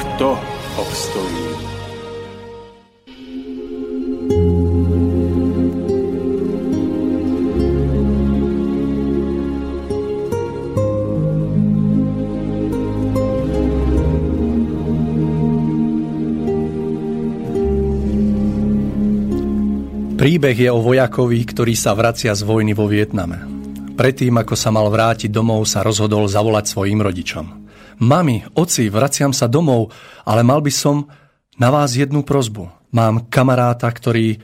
kto obstojí. Príbeh je o vojakovi, ktorý sa vracia z vojny vo Vietname. Predtým, ako sa mal vrátiť domov, sa rozhodol zavolať svojim rodičom. Mami, oci, vraciam sa domov, ale mal by som na vás jednu prozbu. Mám kamaráta, ktorý,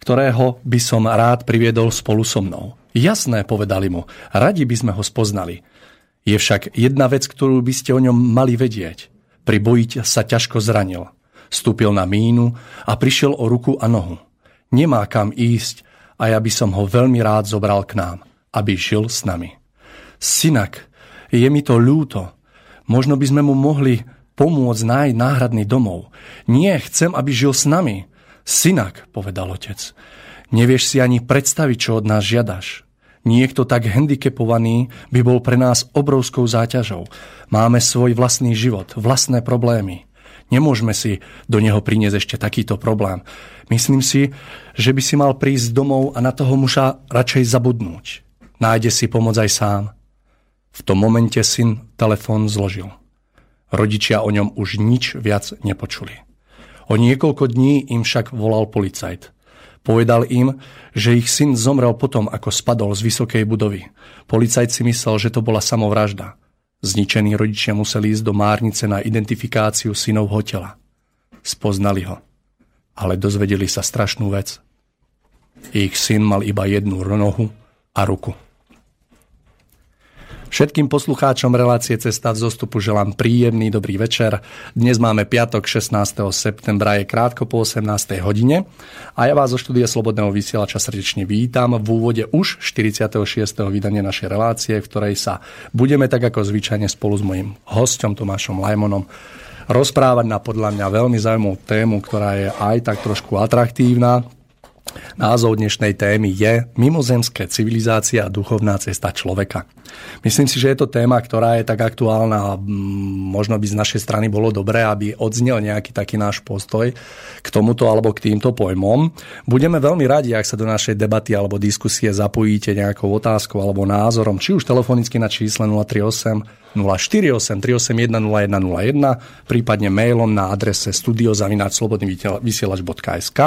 ktorého by som rád priviedol spolu so mnou. Jasné, povedali mu, radi by sme ho spoznali. Je však jedna vec, ktorú by ste o ňom mali vedieť. Pri boji sa ťažko zranil. Stúpil na mínu a prišiel o ruku a nohu. Nemá kam ísť a ja by som ho veľmi rád zobral k nám, aby žil s nami. Synak, je mi to ľúto, Možno by sme mu mohli pomôcť nájsť náhradný domov. Nie, chcem, aby žil s nami. Synak, povedal otec, nevieš si ani predstaviť, čo od nás žiadaš. Niekto tak handicapovaný by bol pre nás obrovskou záťažou. Máme svoj vlastný život, vlastné problémy. Nemôžeme si do neho priniesť ešte takýto problém. Myslím si, že by si mal prísť domov a na toho muža radšej zabudnúť. Nájde si pomoc aj sám. V tom momente syn telefón zložil. Rodičia o ňom už nič viac nepočuli. O niekoľko dní im však volal policajt. Povedal im, že ich syn zomrel potom, ako spadol z vysokej budovy. Policajt si myslel, že to bola samovražda. Zničení rodičia museli ísť do márnice na identifikáciu synovho tela. Spoznali ho. Ale dozvedeli sa strašnú vec. Ich syn mal iba jednu nohu a ruku. Všetkým poslucháčom relácie Cesta v zostupu želám príjemný dobrý večer. Dnes máme piatok 16. septembra, je krátko po 18. hodine a ja vás zo štúdia Slobodného vysielača srdečne vítam v úvode už 46. vydania našej relácie, v ktorej sa budeme tak ako zvyčajne spolu s mojim hostom Tomášom Lajmonom rozprávať na podľa mňa veľmi zaujímavú tému, ktorá je aj tak trošku atraktívna, Názov dnešnej témy je Mimozemské civilizácia a duchovná cesta človeka. Myslím si, že je to téma, ktorá je tak aktuálna a možno by z našej strany bolo dobré, aby odznel nejaký taký náš postoj k tomuto alebo k týmto pojmom. Budeme veľmi radi, ak sa do našej debaty alebo diskusie zapojíte nejakou otázkou alebo názorom, či už telefonicky na čísle 038 048 381 0101, prípadne mailom na adrese studiozavináčslobodnyvysielač.sk.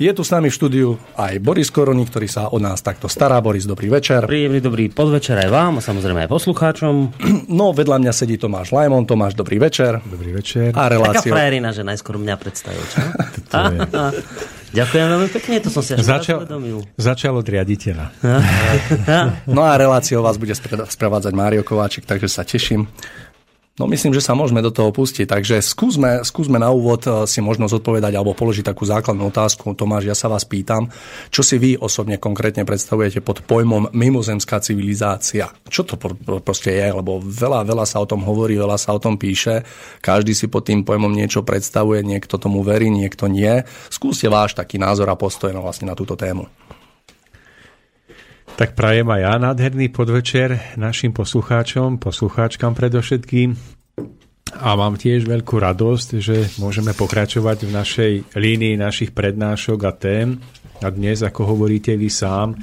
Je tu s nami v štúdiu aj Boris Koroni, ktorý sa o nás takto stará. Boris, dobrý večer. Príjemný dobrý podvečer aj vám a samozrejme aj poslucháčom. No, vedľa mňa sedí Tomáš Lajmon. Tomáš, dobrý večer. Dobrý večer. A reláciu... Taká frajerina, že najskôr mňa predstavil, čo? Ďakujem veľmi pekne, to som si až Začal, Začal od riaditeľa. no a reláciou vás bude sprevádzať Mário Kováčik, takže sa teším. No myslím, že sa môžeme do toho pustiť, takže skúsme, skúsme na úvod eh, si možno zodpovedať alebo položiť takú základnú otázku. Tomáš, ja sa vás pýtam, čo si vy osobne konkrétne predstavujete pod pojmom mimozemská civilizácia? Čo to proste je? Lebo veľa, veľa sa o tom hovorí, veľa sa o tom píše, každý si pod tým pojmom niečo predstavuje, niekto tomu verí, niekto nie. Skúste váš taký názor a postoj na, vlastne na túto tému. Tak prajem aj ja nádherný podvečer našim poslucháčom, poslucháčkam predovšetkým. A mám tiež veľkú radosť, že môžeme pokračovať v našej línii našich prednášok a tém. A dnes, ako hovoríte vy sám,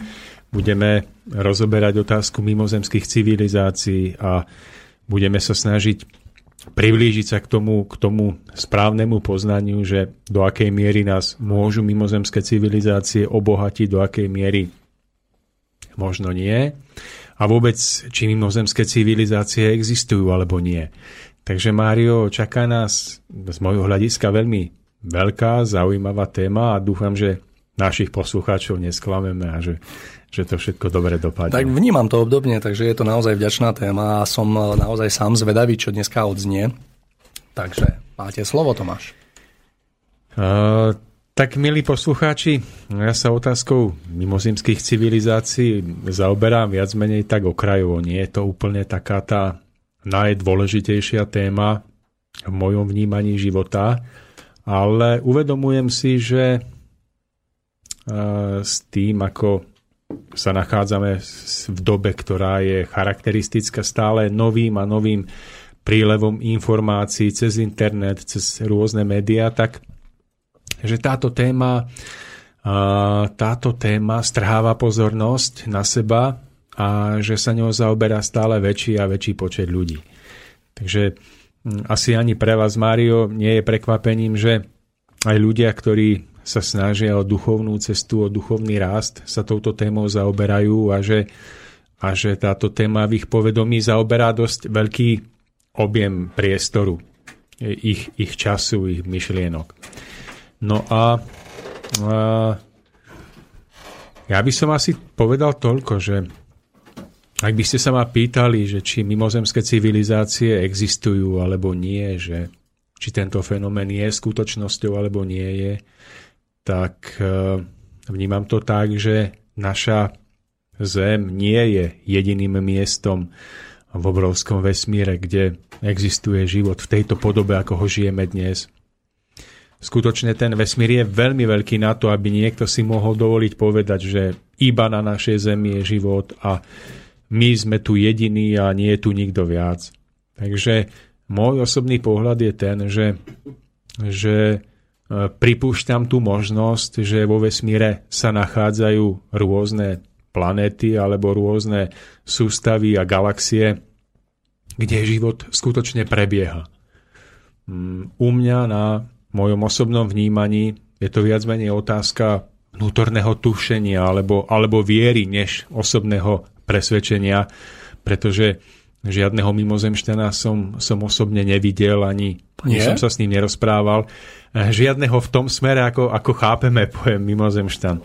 budeme rozoberať otázku mimozemských civilizácií a budeme sa snažiť priblížiť sa k tomu, k tomu správnemu poznaniu, že do akej miery nás môžu mimozemské civilizácie obohatiť, do akej miery možno nie. A vôbec, či mimozemské civilizácie existujú alebo nie. Takže Mário, čaká nás z môjho hľadiska veľmi veľká, zaujímavá téma a dúfam, že našich poslucháčov nesklameme a že, že to všetko dobre dopadne. Tak vnímam to obdobne, takže je to naozaj vďačná téma a som naozaj sám zvedavý, čo dneska odznie. Takže máte slovo, Tomáš. Uh, tak, milí poslucháči, ja sa otázkou mimozemských civilizácií zaoberám viac menej tak okrajovo. Nie je to úplne taká tá najdôležitejšia téma v mojom vnímaní života, ale uvedomujem si, že s tým, ako sa nachádzame v dobe, ktorá je charakteristická stále novým a novým prílevom informácií cez internet, cez rôzne médiá, tak že táto téma, táto téma strháva pozornosť na seba a že sa ňou zaoberá stále väčší a väčší počet ľudí. Takže asi ani pre vás, Mário, nie je prekvapením, že aj ľudia, ktorí sa snažia o duchovnú cestu, o duchovný rast, sa touto témou zaoberajú a že, a že táto téma v ich povedomí zaoberá dosť veľký objem priestoru, ich, ich času, ich myšlienok. No a, a ja by som asi povedal toľko, že ak by ste sa ma pýtali, že či mimozemské civilizácie existujú alebo nie, že či tento fenomén je skutočnosťou alebo nie je, tak e, vnímam to tak, že naša Zem nie je jediným miestom v obrovskom vesmíre, kde existuje život v tejto podobe, ako ho žijeme dnes skutočne ten vesmír je veľmi veľký na to, aby niekto si mohol dovoliť povedať, že iba na našej Zemi je život a my sme tu jediní a nie je tu nikto viac. Takže môj osobný pohľad je ten, že, že e, pripúšťam tú možnosť, že vo vesmíre sa nachádzajú rôzne planéty alebo rôzne sústavy a galaxie, kde život skutočne prebieha. Mm, u mňa na mojom osobnom vnímaní je to viac menej otázka vnútorného tušenia alebo, alebo viery než osobného presvedčenia, pretože žiadneho mimozemšťana som, som osobne nevidel, ani, ani som sa s ním nerozprával. Žiadneho v tom smere, ako, ako chápeme pojem mimozemšťan.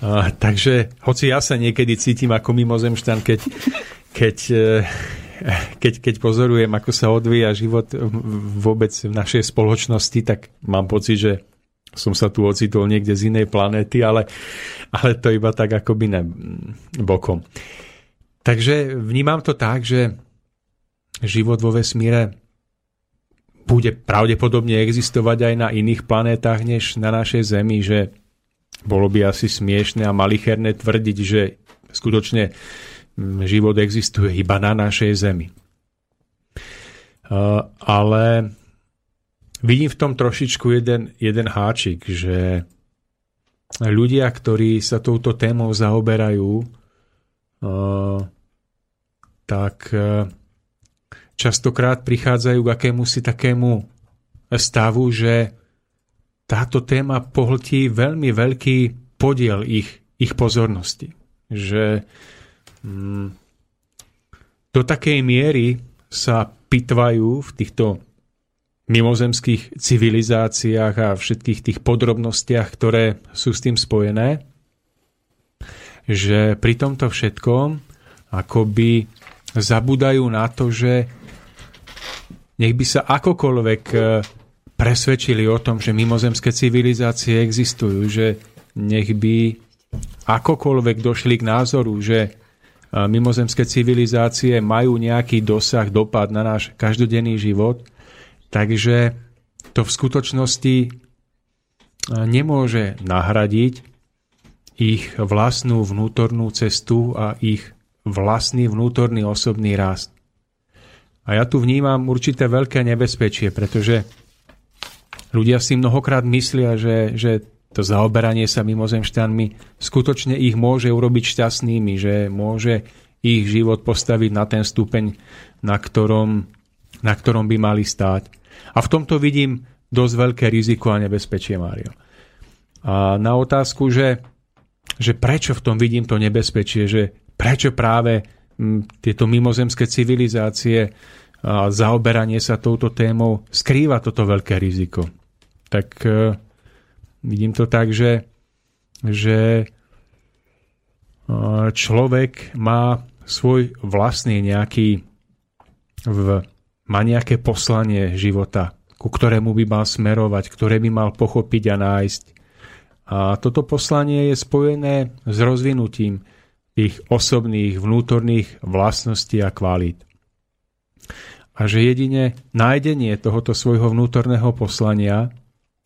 A, takže, hoci ja sa niekedy cítim ako mimozemšťan, keď, keď keď, keď pozorujem, ako sa odvíja život vôbec v našej spoločnosti, tak mám pocit, že som sa tu ocitol niekde z inej planéty, ale, ale to iba tak akoby ne, bokom. Takže vnímam to tak, že život vo vesmíre bude pravdepodobne existovať aj na iných planétach než na našej Zemi, že bolo by asi smiešne a malicherné tvrdiť, že skutočne život existuje iba na našej Zemi. Ale vidím v tom trošičku jeden, jeden háčik, že ľudia, ktorí sa touto témou zaoberajú, tak častokrát prichádzajú k akému si takému stavu, že táto téma pohltí veľmi veľký podiel ich, ich pozornosti. Že Mm. Do takej miery sa pitvajú v týchto mimozemských civilizáciách a všetkých tých podrobnostiach, ktoré sú s tým spojené, že pri tomto všetkom akoby zabudajú na to, že nech by sa akokoľvek e, presvedčili o tom, že mimozemské civilizácie existujú, že nech by akokoľvek došli k názoru, že mimozemské civilizácie majú nejaký dosah, dopad na náš každodenný život, takže to v skutočnosti nemôže nahradiť ich vlastnú vnútornú cestu a ich vlastný vnútorný osobný rast. A ja tu vnímam určité veľké nebezpečie, pretože ľudia si mnohokrát myslia, že, že to zaoberanie sa mimozemšťanmi skutočne ich môže urobiť šťastnými, že môže ich život postaviť na ten stupeň, na ktorom na ktorom by mali stáť. A v tomto vidím dosť veľké riziko a nebezpečie, Mário. A na otázku, že, že prečo v tom vidím to nebezpečie, že prečo práve tieto mimozemské civilizácie a zaoberanie sa touto témou skrýva toto veľké riziko. Tak e, vidím to tak, že, že e, človek má svoj vlastný nejaký v, má nejaké poslanie života, ku ktorému by mal smerovať, ktoré by mal pochopiť a nájsť. A toto poslanie je spojené s rozvinutím tých osobných vnútorných vlastností a kvalít a že jedine nájdenie tohoto svojho vnútorného poslania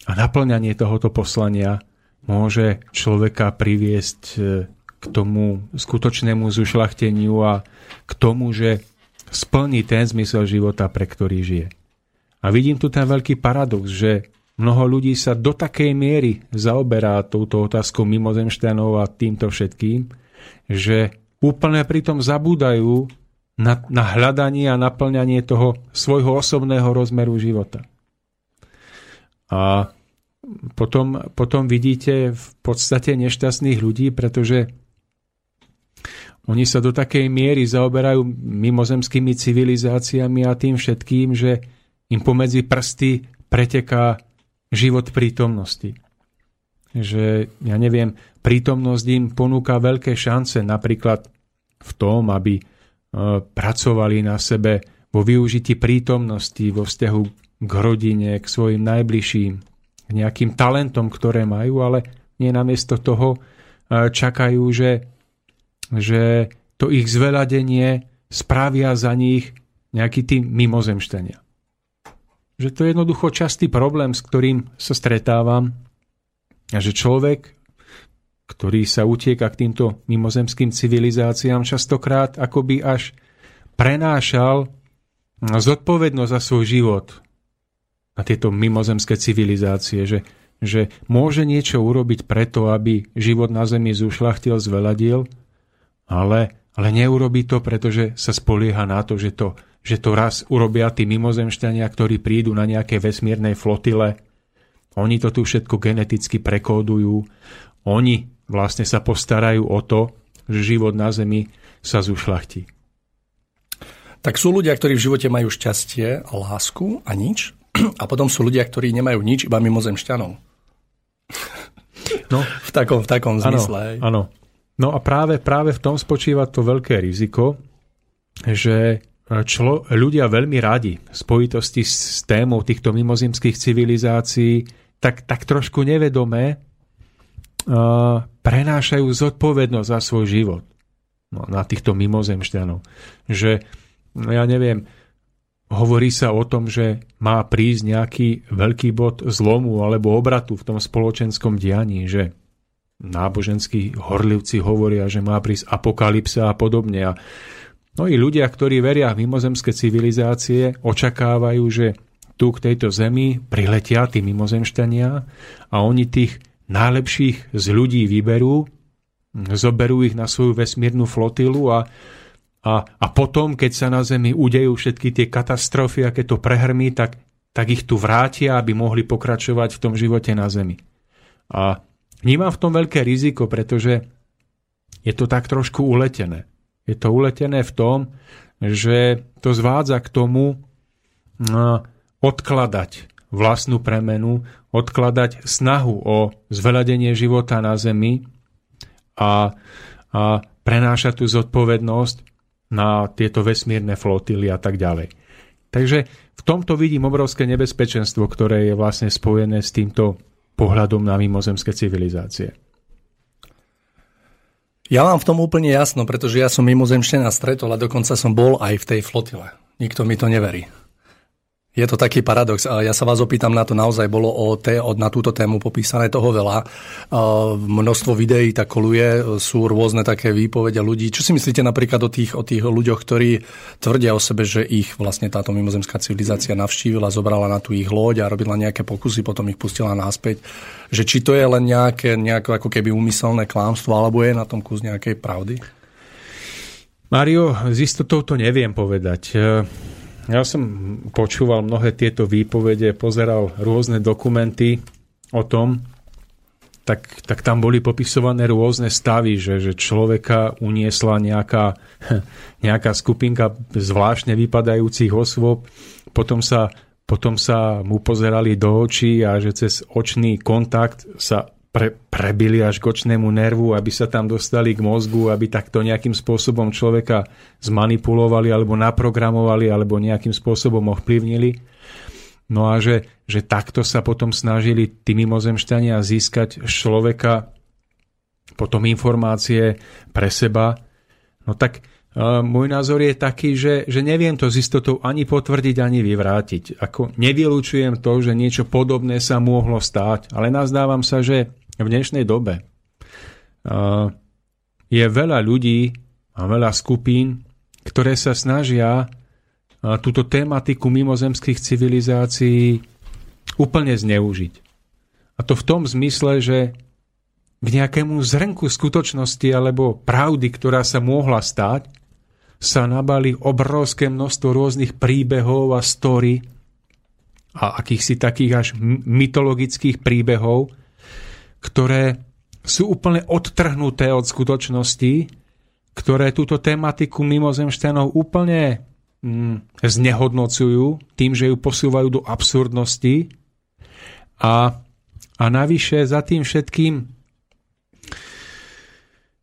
a naplňanie tohoto poslania môže človeka priviesť e, k tomu skutočnému zušlachteniu a k tomu, že splní ten zmysel života, pre ktorý žije. A vidím tu ten veľký paradox, že mnoho ľudí sa do takej miery zaoberá touto otázkou mimozemšťanov a týmto všetkým, že úplne pritom zabúdajú na, na hľadanie a naplňanie toho svojho osobného rozmeru života. A potom, potom vidíte v podstate nešťastných ľudí, pretože oni sa do takej miery zaoberajú mimozemskými civilizáciami a tým všetkým, že im pomedzi prsty preteká život prítomnosti. Že, ja neviem, prítomnosť im ponúka veľké šance napríklad v tom, aby pracovali na sebe vo využití prítomnosti, vo vzťahu rodine, k svojim najbližším, k nejakým talentom, ktoré majú, ale nie namiesto toho čakajú, že, že to ich zveladenie spravia za nich nejaký tým mimozemštenia. Že to je jednoducho častý problém, s ktorým sa stretávam a že človek ktorý sa utieka k týmto mimozemským civilizáciám, častokrát akoby až prenášal zodpovednosť za svoj život na tieto mimozemské civilizácie, že, že môže niečo urobiť preto, aby život na Zemi zušlachtil, zveladil, ale, ale neurobi to, pretože sa spolieha na to, že to, že to raz urobia tí mimozemšťania, ktorí prídu na nejaké vesmírnej flotile. Oni to tu všetko geneticky prekódujú. Oni vlastne sa postarajú o to, že život na Zemi sa zušlachtí. Tak sú ľudia, ktorí v živote majú šťastie, lásku a nič. A potom sú ľudia, ktorí nemajú nič, iba mimozemšťanov. No, v takom, v takom zmysle. Áno. No a práve, práve v tom spočíva to veľké riziko, že člo, ľudia veľmi radi v spojitosti s témou týchto mimozemských civilizácií tak, tak trošku nevedomé prenášajú zodpovednosť za svoj život no, na týchto mimozemšťanov. Že, no ja neviem, hovorí sa o tom, že má prísť nejaký veľký bod zlomu alebo obratu v tom spoločenskom dianí, že náboženskí horlivci hovoria, že má prísť apokalypsa a podobne. A no i ľudia, ktorí veria v mimozemské civilizácie, očakávajú, že tu k tejto zemi priletia tí mimozemšťania a oni tých najlepších z ľudí vyberú, zoberú ich na svoju vesmírnu flotilu a, a, a potom, keď sa na Zemi udejú všetky tie katastrofy a keď to prehrmí, tak, tak ich tu vrátia, aby mohli pokračovať v tom živote na Zemi. A vnímam v tom veľké riziko, pretože je to tak trošku uletené. Je to uletené v tom, že to zvádza k tomu no, odkladať vlastnú premenu, odkladať snahu o zveladenie života na Zemi a, a prenášať tú zodpovednosť na tieto vesmírne flotily a tak ďalej. Takže v tomto vidím obrovské nebezpečenstvo, ktoré je vlastne spojené s týmto pohľadom na mimozemské civilizácie. Ja mám v tom úplne jasno, pretože ja som mimozemšťana stretol a dokonca som bol aj v tej flotile. Nikto mi to neverí. Je to taký paradox. Ja sa vás opýtam na to, naozaj bolo o té, na túto tému popísané toho veľa. Množstvo videí tak koluje, sú rôzne také výpovede ľudí. Čo si myslíte napríklad o tých, o tých ľuďoch, ktorí tvrdia o sebe, že ich vlastne táto mimozemská civilizácia navštívila, zobrala na tú ich loď a robila nejaké pokusy, potom ich pustila náspäť. Že či to je len nejaké, nejaké ako keby úmyselné klámstvo, alebo je na tom kus nejakej pravdy? Mario, z istotou to neviem povedať. Ja som počúval mnohé tieto výpovede, pozeral rôzne dokumenty o tom, tak, tak tam boli popisované rôzne stavy, že, že človeka uniesla nejaká, nejaká skupinka zvláštne vypadajúcich osôb, potom sa, potom sa mu pozerali do očí a že cez očný kontakt sa pre, prebili až k očnému nervu, aby sa tam dostali k mozgu, aby takto nejakým spôsobom človeka zmanipulovali alebo naprogramovali alebo nejakým spôsobom ovplyvnili. No a že, že takto sa potom snažili tí mimozemšťania získať človeka potom informácie pre seba. No tak uh, môj názor je taký, že, že neviem to s istotou ani potvrdiť, ani vyvrátiť. Ako nevylučujem to, že niečo podobné sa mohlo stáť, ale nazdávam sa, že v dnešnej dobe je veľa ľudí a veľa skupín, ktoré sa snažia túto tematiku mimozemských civilizácií úplne zneužiť. A to v tom zmysle, že k nejakému zrnku skutočnosti alebo pravdy, ktorá sa mohla stať, sa nabali obrovské množstvo rôznych príbehov a story a akýchsi takých až mytologických príbehov, ktoré sú úplne odtrhnuté od skutočnosti, ktoré túto tematiku mimozemšťanov úplne mm, znehodnocujú tým, že ju posúvajú do absurdnosti a, a navyše za tým všetkým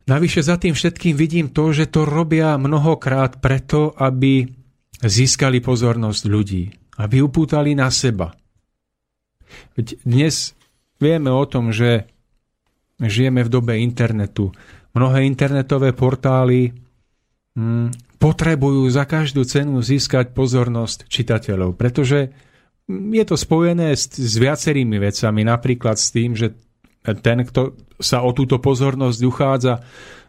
Navyše za tým všetkým vidím to, že to robia mnohokrát preto, aby získali pozornosť ľudí, aby upútali na seba. Veď dnes vieme o tom, že žijeme v dobe internetu. Mnohé internetové portály hm, potrebujú za každú cenu získať pozornosť čitateľov, pretože hm, je to spojené s, s viacerými vecami, napríklad s tým, že ten, kto sa o túto pozornosť uchádza,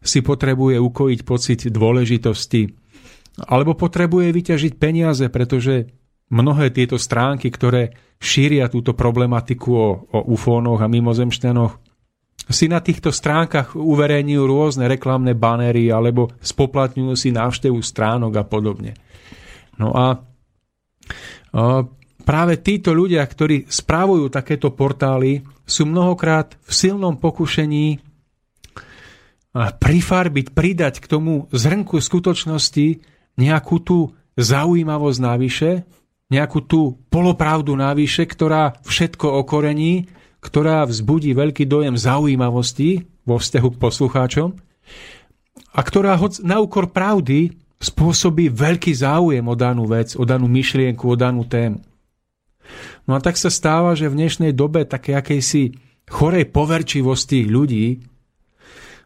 si potrebuje ukojiť pocit dôležitosti alebo potrebuje vyťažiť peniaze, pretože mnohé tieto stránky, ktoré šíria túto problematiku o, o ufónoch a mimozemšťanoch, si na týchto stránkach uverejňujú rôzne reklamné banery alebo spoplatňujú si návštevu stránok a podobne. No a, práve títo ľudia, ktorí správujú takéto portály, sú mnohokrát v silnom pokušení prifarbiť, pridať k tomu zrnku skutočnosti nejakú tú zaujímavosť návyše, nejakú tú polopravdu návyše, ktorá všetko okorení ktorá vzbudí veľký dojem zaujímavosti vo vzťahu k poslucháčom a ktorá hoď na úkor pravdy spôsobí veľký záujem o danú vec, o danú myšlienku, o danú tému. No a tak sa stáva, že v dnešnej dobe také akejsi chorej poverčivosti ľudí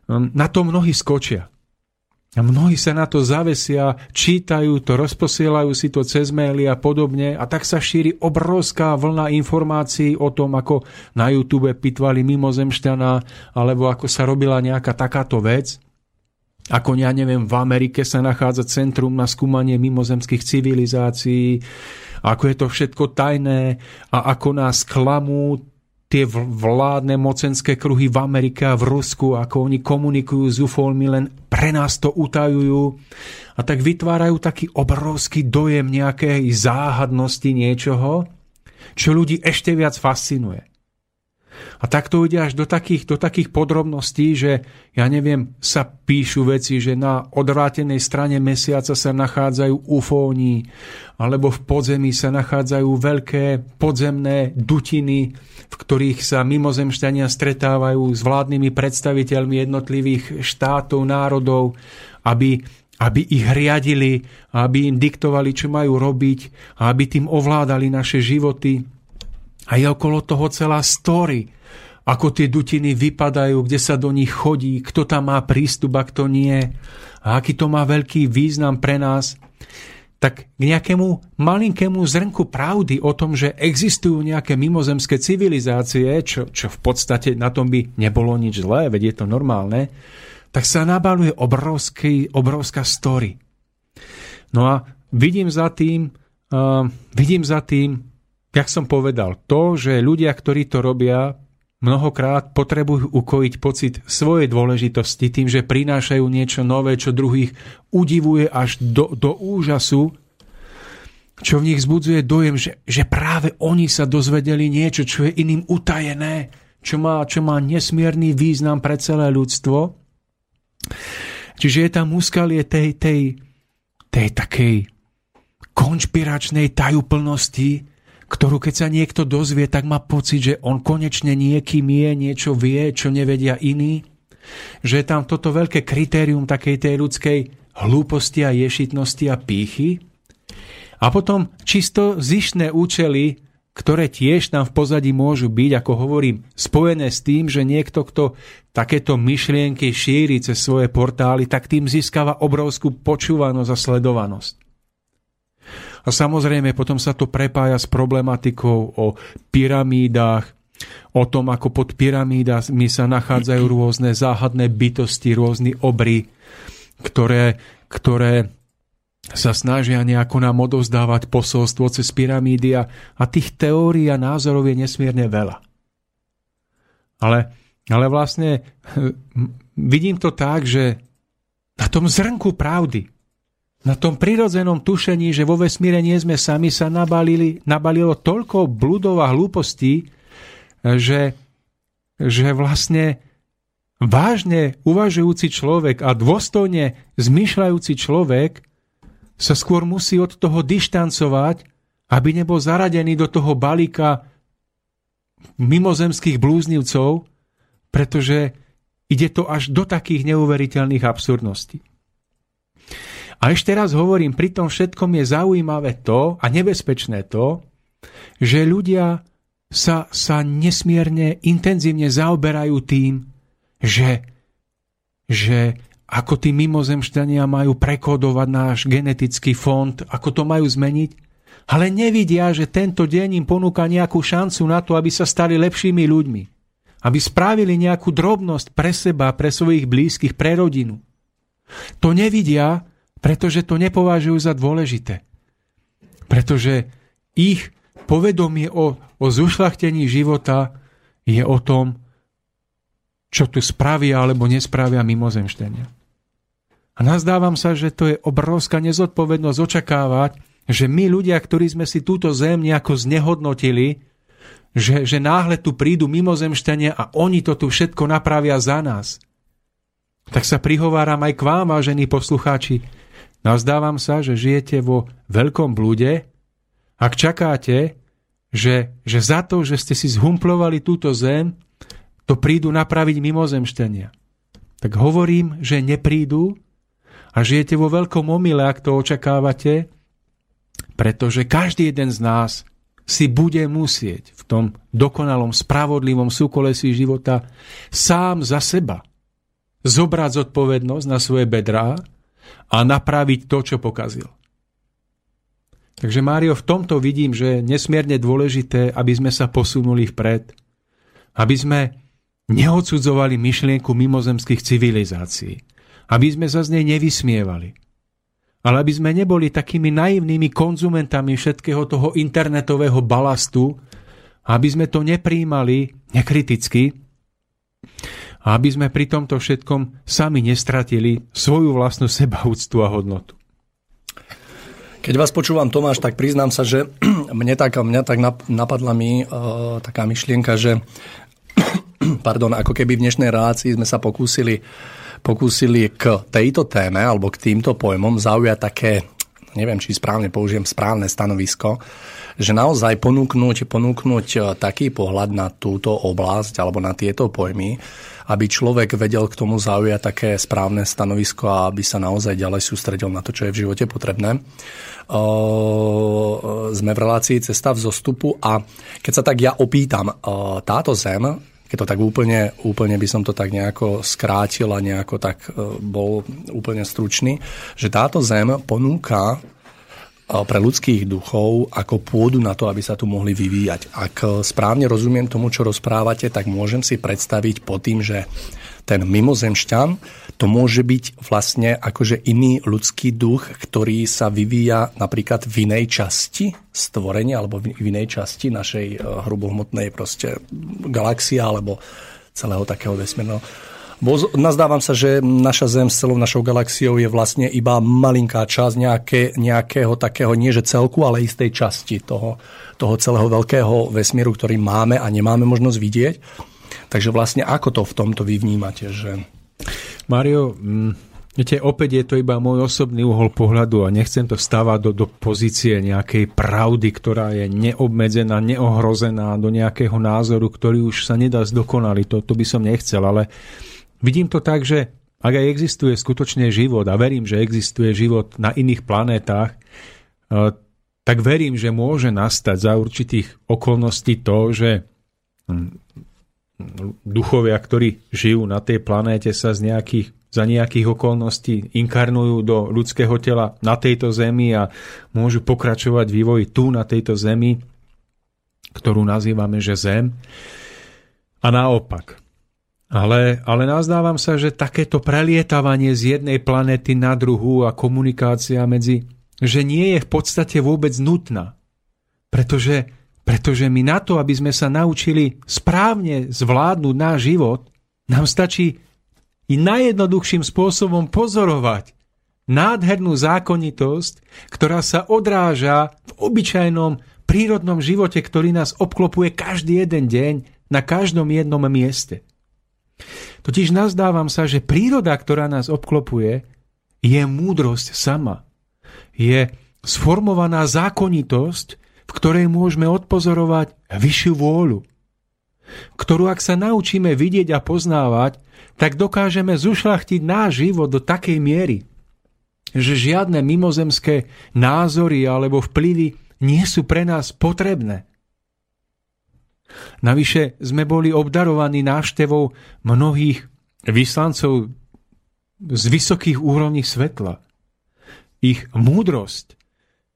um, na to mnohí skočia. A mnohí sa na to zavesia, čítajú to, rozposielajú si to cez maily a podobne a tak sa šíri obrovská vlna informácií o tom, ako na YouTube pitvali mimozemšťana alebo ako sa robila nejaká takáto vec. Ako ja neviem, v Amerike sa nachádza centrum na skúmanie mimozemských civilizácií, ako je to všetko tajné a ako nás klamú tie vládne mocenské kruhy v Amerike a v Rusku, ako oni komunikujú s UFOmi, len pre nás to utajujú a tak vytvárajú taký obrovský dojem nejakej záhadnosti niečoho, čo ľudí ešte viac fascinuje. A tak to ide až do takých, do takých podrobností, že ja neviem, sa píšu veci, že na odvrátenej strane mesiaca sa nachádzajú ufóni, alebo v podzemí sa nachádzajú veľké podzemné dutiny, v ktorých sa mimozemšťania stretávajú s vládnymi predstaviteľmi jednotlivých štátov, národov, aby aby ich riadili, aby im diktovali, čo majú robiť, aby tým ovládali naše životy. A je okolo toho celá story, ako tie dutiny vypadajú, kde sa do nich chodí, kto tam má prístup a kto nie a aký to má veľký význam pre nás, tak k nejakému malinkému zrnku pravdy o tom, že existujú nejaké mimozemské civilizácie, čo, čo v podstate na tom by nebolo nič zlé, veď je to normálne, tak sa nabaluje obrovský, obrovská story. No a vidím za tým, uh, vidím za tým, jak som povedal, to, že ľudia, ktorí to robia, mnohokrát potrebujú ukojiť pocit svojej dôležitosti tým, že prinášajú niečo nové, čo druhých udivuje až do, do úžasu čo v nich zbudzuje dojem, že, že práve oni sa dozvedeli niečo, čo je iným utajené, čo má, čo má nesmierný význam pre celé ľudstvo. Čiže je tam úskalie tej, tej, tej takej konšpiračnej tajúplnosti, ktorú keď sa niekto dozvie, tak má pocit, že on konečne niekým je, niečo vie, čo nevedia iní. Že je tam toto veľké kritérium takej tej ľudskej hlúposti a ješitnosti a pýchy. A potom čisto zišné účely, ktoré tiež tam v pozadí môžu byť, ako hovorím, spojené s tým, že niekto, kto takéto myšlienky šíri cez svoje portály, tak tým získava obrovskú počúvanosť a sledovanosť. A samozrejme potom sa to prepája s problematikou o pyramídach, o tom, ako pod pyramídami sa nachádzajú rôzne záhadné bytosti, rôzne obry, ktoré, ktoré sa snažia nejako nám odozdávať posolstvo cez pyramídy a, tých teórií a názorov je nesmierne veľa. Ale, ale vlastne vidím to tak, že na tom zrnku pravdy, na tom prirodzenom tušení, že vo vesmíre nie sme sami, sa nabalili, nabalilo toľko bludov a hlúpostí, že, že vlastne vážne uvažujúci človek a dôstojne zmyšľajúci človek sa skôr musí od toho dištancovať, aby nebol zaradený do toho balíka mimozemských blúznivcov, pretože ide to až do takých neuveriteľných absurdností. A ešte raz hovorím, pri tom všetkom je zaujímavé to a nebezpečné to, že ľudia sa, sa nesmierne intenzívne zaoberajú tým, že, že ako tí mimozemšťania majú prekodovať náš genetický fond, ako to majú zmeniť, ale nevidia, že tento deň im ponúka nejakú šancu na to, aby sa stali lepšími ľuďmi. Aby spravili nejakú drobnosť pre seba, pre svojich blízkych, pre rodinu. To nevidia, pretože to nepovažujú za dôležité. Pretože ich povedomie o, o zušlachtení života je o tom, čo tu spravia alebo nespravia mimozemštenia. A nazdávam sa, že to je obrovská nezodpovednosť očakávať, že my ľudia, ktorí sme si túto zem nejako znehodnotili, že, že náhle tu prídu mimozemštenia a oni to tu všetko napravia za nás. Tak sa prihováram aj k vám, vážení poslucháči. Nazdávam sa, že žijete vo veľkom blúde, ak čakáte, že, že za to, že ste si zhumplovali túto zem, to prídu napraviť mimozemštenia. Tak hovorím, že neprídu, a žijete vo veľkom omyle, ak to očakávate, pretože každý jeden z nás si bude musieť v tom dokonalom, spravodlivom súkolesí života sám za seba zobrať zodpovednosť na svoje bedrá a napraviť to, čo pokazil. Takže Mário, v tomto vidím, že je nesmierne dôležité, aby sme sa posunuli vpred, aby sme neodsudzovali myšlienku mimozemských civilizácií aby sme sa z nej nevysmievali. Ale aby sme neboli takými naivnými konzumentami všetkého toho internetového balastu, aby sme to nepríjmali nekriticky, a aby sme pri tomto všetkom sami nestratili svoju vlastnú sebaúctu a hodnotu. Keď vás počúvam, Tomáš, tak priznám sa, že mne tak, mňa tak napadla mi uh, taká myšlienka, že pardon, ako keby v dnešnej relácii sme sa pokúsili pokúsili k tejto téme alebo k týmto pojmom zaujať také, neviem, či správne použijem správne stanovisko, že naozaj ponúknuť, ponúknuť e, taký pohľad na túto oblasť alebo na tieto pojmy, aby človek vedel k tomu zaujať také správne stanovisko a aby sa naozaj ďalej sústredil na to, čo je v živote potrebné. Sme v relácii Cesta v zostupu a keď sa tak ja opýtam, táto zem keď to tak úplne, úplne by som to tak nejako skrátil a nejako tak bol úplne stručný, že táto zem ponúka pre ľudských duchov ako pôdu na to, aby sa tu mohli vyvíjať. Ak správne rozumiem tomu, čo rozprávate, tak môžem si predstaviť pod tým, že ten mimozemšťan, to môže byť vlastne akože iný ľudský duch, ktorý sa vyvíja napríklad v inej časti stvorenia alebo v inej časti našej eh, hrubohmotnej proste galaxie alebo celého takého vesmírneho Bo nazdávam sa, že naša Zem s celou našou galaxiou je vlastne iba malinká časť nejaké, nejakého takého, nie že celku, ale istej časti toho, toho celého veľkého vesmíru, ktorý máme a nemáme možnosť vidieť. Takže vlastne ako to v tomto vy vnímate? Že... Mario, Viete, opäť je to iba môj osobný uhol pohľadu a nechcem to stávať do, do pozície nejakej pravdy, ktorá je neobmedzená, neohrozená do nejakého názoru, ktorý už sa nedá zdokonaliť. To, to by som nechcel, ale vidím to tak, že ak aj existuje skutočne život a verím, že existuje život na iných planétach, eh, tak verím, že môže nastať za určitých okolností to, že hm, duchovia, ktorí žijú na tej planéte, sa z nejakých za nejakých okolností inkarnujú do ľudského tela na tejto zemi a môžu pokračovať vývoj tu na tejto zemi, ktorú nazývame, že Zem. A naopak. Ale, ale nazdávam sa, že takéto prelietavanie z jednej planety na druhú a komunikácia medzi, že nie je v podstate vôbec nutná. Pretože, pretože my na to, aby sme sa naučili správne zvládnuť náš život, nám stačí i najjednoduchším spôsobom pozorovať nádhernú zákonitosť, ktorá sa odráža v obyčajnom prírodnom živote, ktorý nás obklopuje každý jeden deň na každom jednom mieste. Totiž nazdávam sa, že príroda, ktorá nás obklopuje, je múdrosť sama. Je sformovaná zákonitosť, v ktorej môžeme odpozorovať vyššiu vôľu, ktorú ak sa naučíme vidieť a poznávať, tak dokážeme zušlachtiť náš život do takej miery, že žiadne mimozemské názory alebo vplyvy nie sú pre nás potrebné. Navyše sme boli obdarovaní návštevou mnohých vyslancov z vysokých úrovní svetla. Ich múdrosť,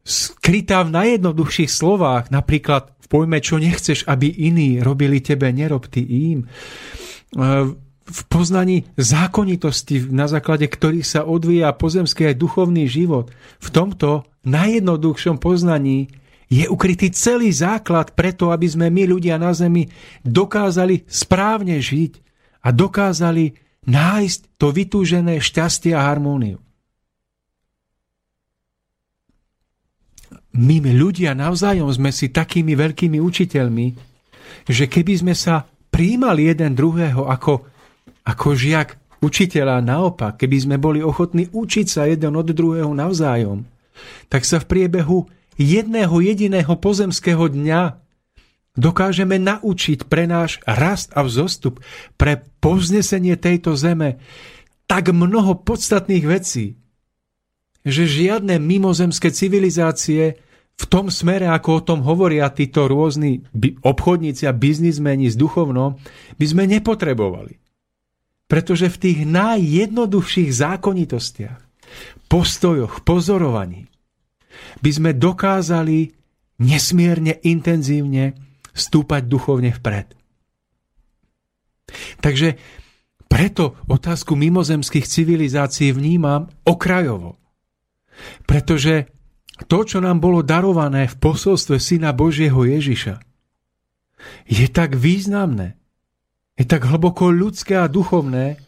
skrytá v najjednoduchších slovách, napríklad v pojme, čo nechceš, aby iní robili tebe, nerob ty im, v poznaní zákonitosti, na základe ktorých sa odvíja pozemský aj duchovný život. V tomto najjednoduchšom poznaní je ukrytý celý základ preto, aby sme my ľudia na Zemi dokázali správne žiť a dokázali nájsť to vytúžené šťastie a harmóniu. My, ľudia navzájom sme si takými veľkými učiteľmi, že keby sme sa príjmali jeden druhého ako ako žiak učiteľa naopak, keby sme boli ochotní učiť sa jeden od druhého navzájom, tak sa v priebehu jedného jediného pozemského dňa dokážeme naučiť pre náš rast a vzostup, pre povznesenie tejto zeme tak mnoho podstatných vecí, že žiadne mimozemské civilizácie v tom smere, ako o tom hovoria títo rôzni obchodníci a biznismeni s duchovnom, by sme nepotrebovali. Pretože v tých najjednoduchších zákonitostiach, postojoch, pozorovaní by sme dokázali nesmierne intenzívne stúpať duchovne vpred. Takže preto otázku mimozemských civilizácií vnímam okrajovo. Pretože to, čo nám bolo darované v posolstve Syna Božieho Ježiša, je tak významné, je tak hlboko ľudské a duchovné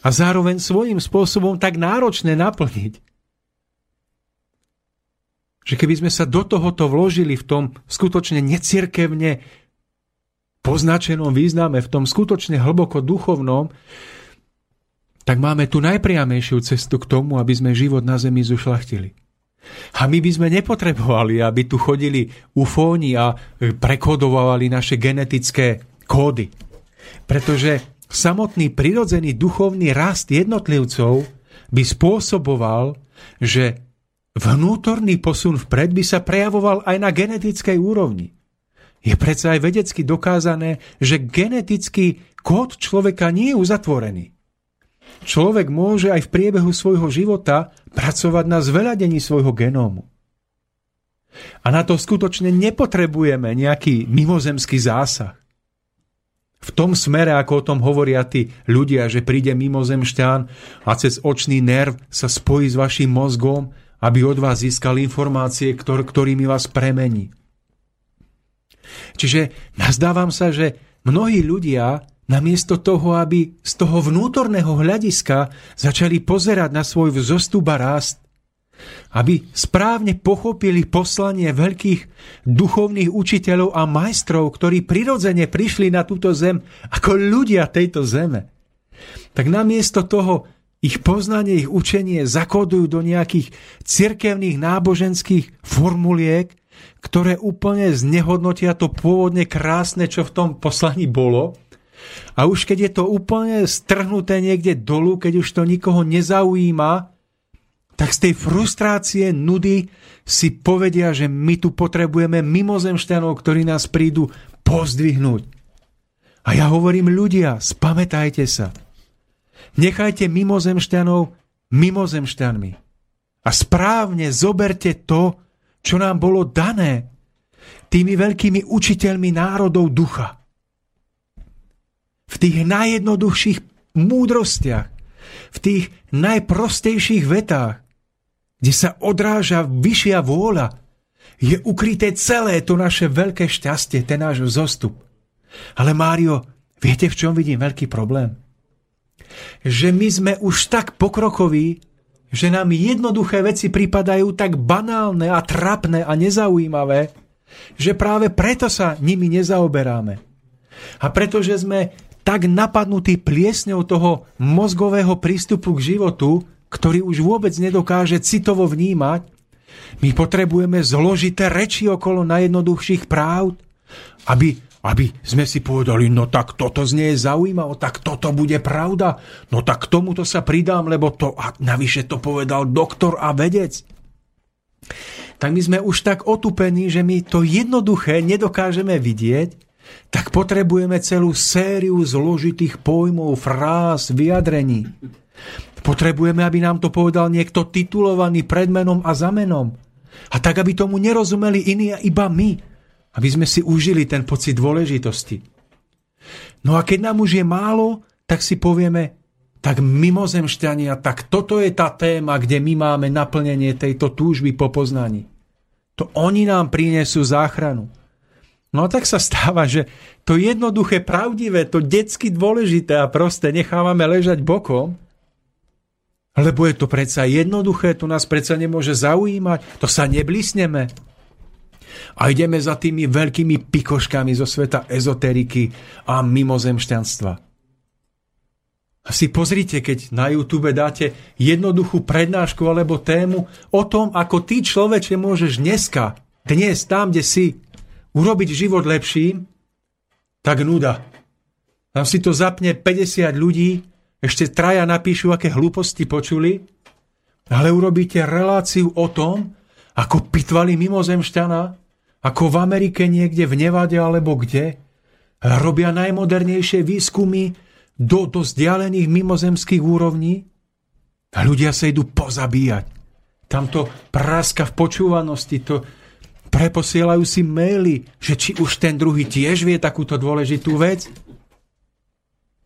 a zároveň svojím spôsobom tak náročné naplniť. Že keby sme sa do tohoto vložili v tom skutočne necirkevne poznačenom význame, v tom skutočne hlboko duchovnom, tak máme tu najpriamejšiu cestu k tomu, aby sme život na zemi zušlachtili. A my by sme nepotrebovali, aby tu chodili ufóni a prekodovali naše genetické kódy. Pretože samotný prirodzený duchovný rast jednotlivcov by spôsoboval, že vnútorný posun vpred by sa prejavoval aj na genetickej úrovni. Je predsa aj vedecky dokázané, že genetický kód človeka nie je uzatvorený. Človek môže aj v priebehu svojho života pracovať na zveľadení svojho genómu. A na to skutočne nepotrebujeme nejaký mimozemský zásah v tom smere, ako o tom hovoria tí ľudia, že príde mimozemšťan a cez očný nerv sa spojí s vašim mozgom, aby od vás získal informácie, ktor- ktorými vás premení. Čiže nazdávam sa, že mnohí ľudia namiesto toho, aby z toho vnútorného hľadiska začali pozerať na svoj vzostup a rast, aby správne pochopili poslanie veľkých duchovných učiteľov a majstrov, ktorí prirodzene prišli na túto zem ako ľudia tejto zeme. Tak namiesto toho ich poznanie, ich učenie zakodujú do nejakých cirkevných náboženských formuliek, ktoré úplne znehodnotia to pôvodne krásne, čo v tom poslaní bolo. A už keď je to úplne strhnuté niekde dolu, keď už to nikoho nezaujíma, tak z tej frustrácie, nudy si povedia, že my tu potrebujeme mimozemšťanov, ktorí nás prídu pozdvihnúť. A ja hovorím ľudia, spamätajte sa. Nechajte mimozemšťanov mimozemšťanmi. A správne zoberte to, čo nám bolo dané tými veľkými učiteľmi národov ducha. V tých najjednoduchších múdrostiach, v tých najprostejších vetách, kde sa odráža vyššia vôľa, je ukryté celé to naše veľké šťastie, ten náš zostup. Ale Mário, viete, v čom vidím veľký problém? Že my sme už tak pokrokoví, že nám jednoduché veci pripadajú tak banálne a trapné a nezaujímavé, že práve preto sa nimi nezaoberáme. A pretože sme tak napadnutí pliesňou toho mozgového prístupu k životu, ktorý už vôbec nedokáže citovo vnímať, my potrebujeme zložité reči okolo najjednoduchších práv, aby, aby sme si povedali, no tak toto znie zaujímavé, tak toto bude pravda, no tak k tomuto sa pridám, lebo to, a navyše to povedal doktor a vedec. Tak my sme už tak otupení, že my to jednoduché nedokážeme vidieť, tak potrebujeme celú sériu zložitých pojmov, fráz, vyjadrení. Potrebujeme, aby nám to povedal niekto titulovaný predmenom a zamenom. A tak, aby tomu nerozumeli iní a iba my. Aby sme si užili ten pocit dôležitosti. No a keď nám už je málo, tak si povieme, tak mimozemšťania, tak toto je tá téma, kde my máme naplnenie tejto túžby po poznaní. To oni nám prinesú záchranu. No a tak sa stáva, že to jednoduché, pravdivé, to detsky dôležité a prosté nechávame ležať bokom lebo je to predsa jednoduché, to nás predsa nemôže zaujímať, to sa neblisneme. A ideme za tými veľkými pikoškami zo sveta ezoteriky a mimozemšťanstva. Si pozrite, keď na YouTube dáte jednoduchú prednášku alebo tému o tom, ako ty človeče môžeš dneska, dnes, tam, kde si, urobiť život lepším, tak nuda. Tam si to zapne 50 ľudí ešte traja napíšu, aké hlúposti počuli, ale urobíte reláciu o tom, ako pitvali mimozemšťana, ako v Amerike niekde v Nevade alebo kde, robia najmodernejšie výskumy do, do vzdialených mimozemských úrovní a ľudia sa idú pozabíjať. Tam to praska v počúvanosti, to preposielajú si maily, že či už ten druhý tiež vie takúto dôležitú vec.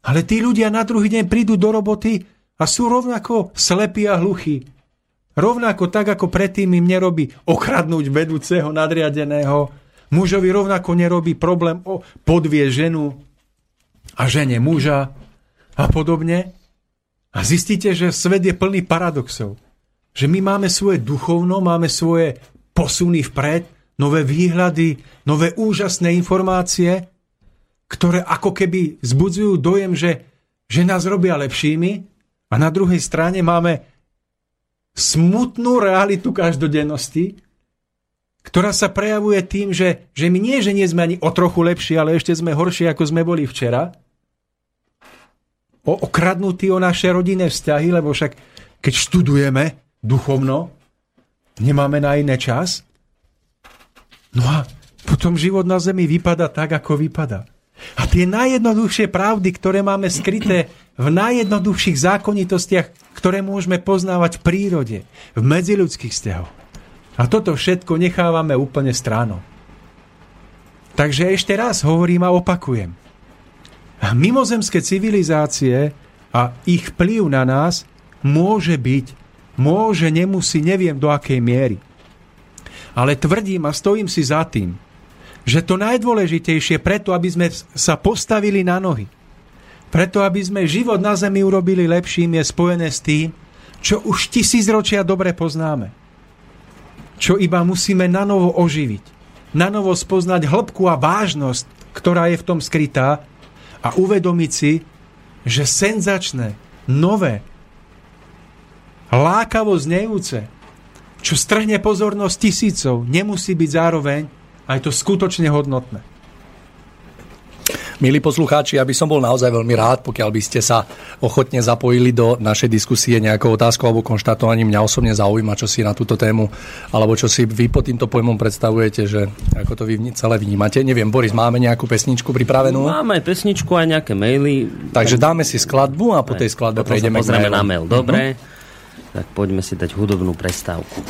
Ale tí ľudia na druhý deň prídu do roboty a sú rovnako slepí a hluchí. Rovnako tak, ako predtým im nerobí okradnúť vedúceho nadriadeného. Mužovi rovnako nerobí problém o podvie ženu a žene muža a podobne. A zistíte, že svet je plný paradoxov. Že my máme svoje duchovno, máme svoje posuny vpred, nové výhľady, nové úžasné informácie ktoré ako keby zbudzujú dojem, že, že nás robia lepšími a na druhej strane máme smutnú realitu každodennosti, ktorá sa prejavuje tým, že, že my nie, že nie sme ani o trochu lepší, ale ešte sme horší, ako sme boli včera. O, okradnutí o naše rodinné vzťahy, lebo však keď študujeme duchovno, nemáme na iné čas. No a potom život na zemi vypada tak, ako vypada. A tie najjednoduchšie pravdy, ktoré máme skryté v najjednoduchších zákonitostiach, ktoré môžeme poznávať v prírode, v medziludských vzťahoch. A toto všetko nechávame úplne stranou. Takže ešte raz hovorím a opakujem. Mimozemské civilizácie a ich vplyv na nás môže byť, môže, nemusí, neviem do akej miery. Ale tvrdím a stojím si za tým, že to najdôležitejšie preto, aby sme sa postavili na nohy, Preto, aby sme život na Zemi urobili lepším, je spojené s tým, čo už tisícročia dobre poznáme. Čo iba musíme na novo oživiť. Na novo spoznať hĺbku a vážnosť, ktorá je v tom skrytá a uvedomiť si, že senzačné, nové, lákavo znejúce, čo strhne pozornosť tisícov, nemusí byť zároveň aj to skutočne hodnotné. Milí poslucháči, ja by som bol naozaj veľmi rád, pokiaľ by ste sa ochotne zapojili do našej diskusie nejakou otázkou alebo konštatovaním. Mňa osobne zaujíma, čo si na túto tému, alebo čo si vy pod týmto pojmom predstavujete, že ako to vy celé vnímate. Neviem, Boris, máme nejakú pesničku pripravenú? Máme pesničku, aj nejaké maily. Takže dáme si skladbu a po tej skladbe prejdeme k na mail. Dobre, uh-huh. tak poďme si dať hudobnú prestávku.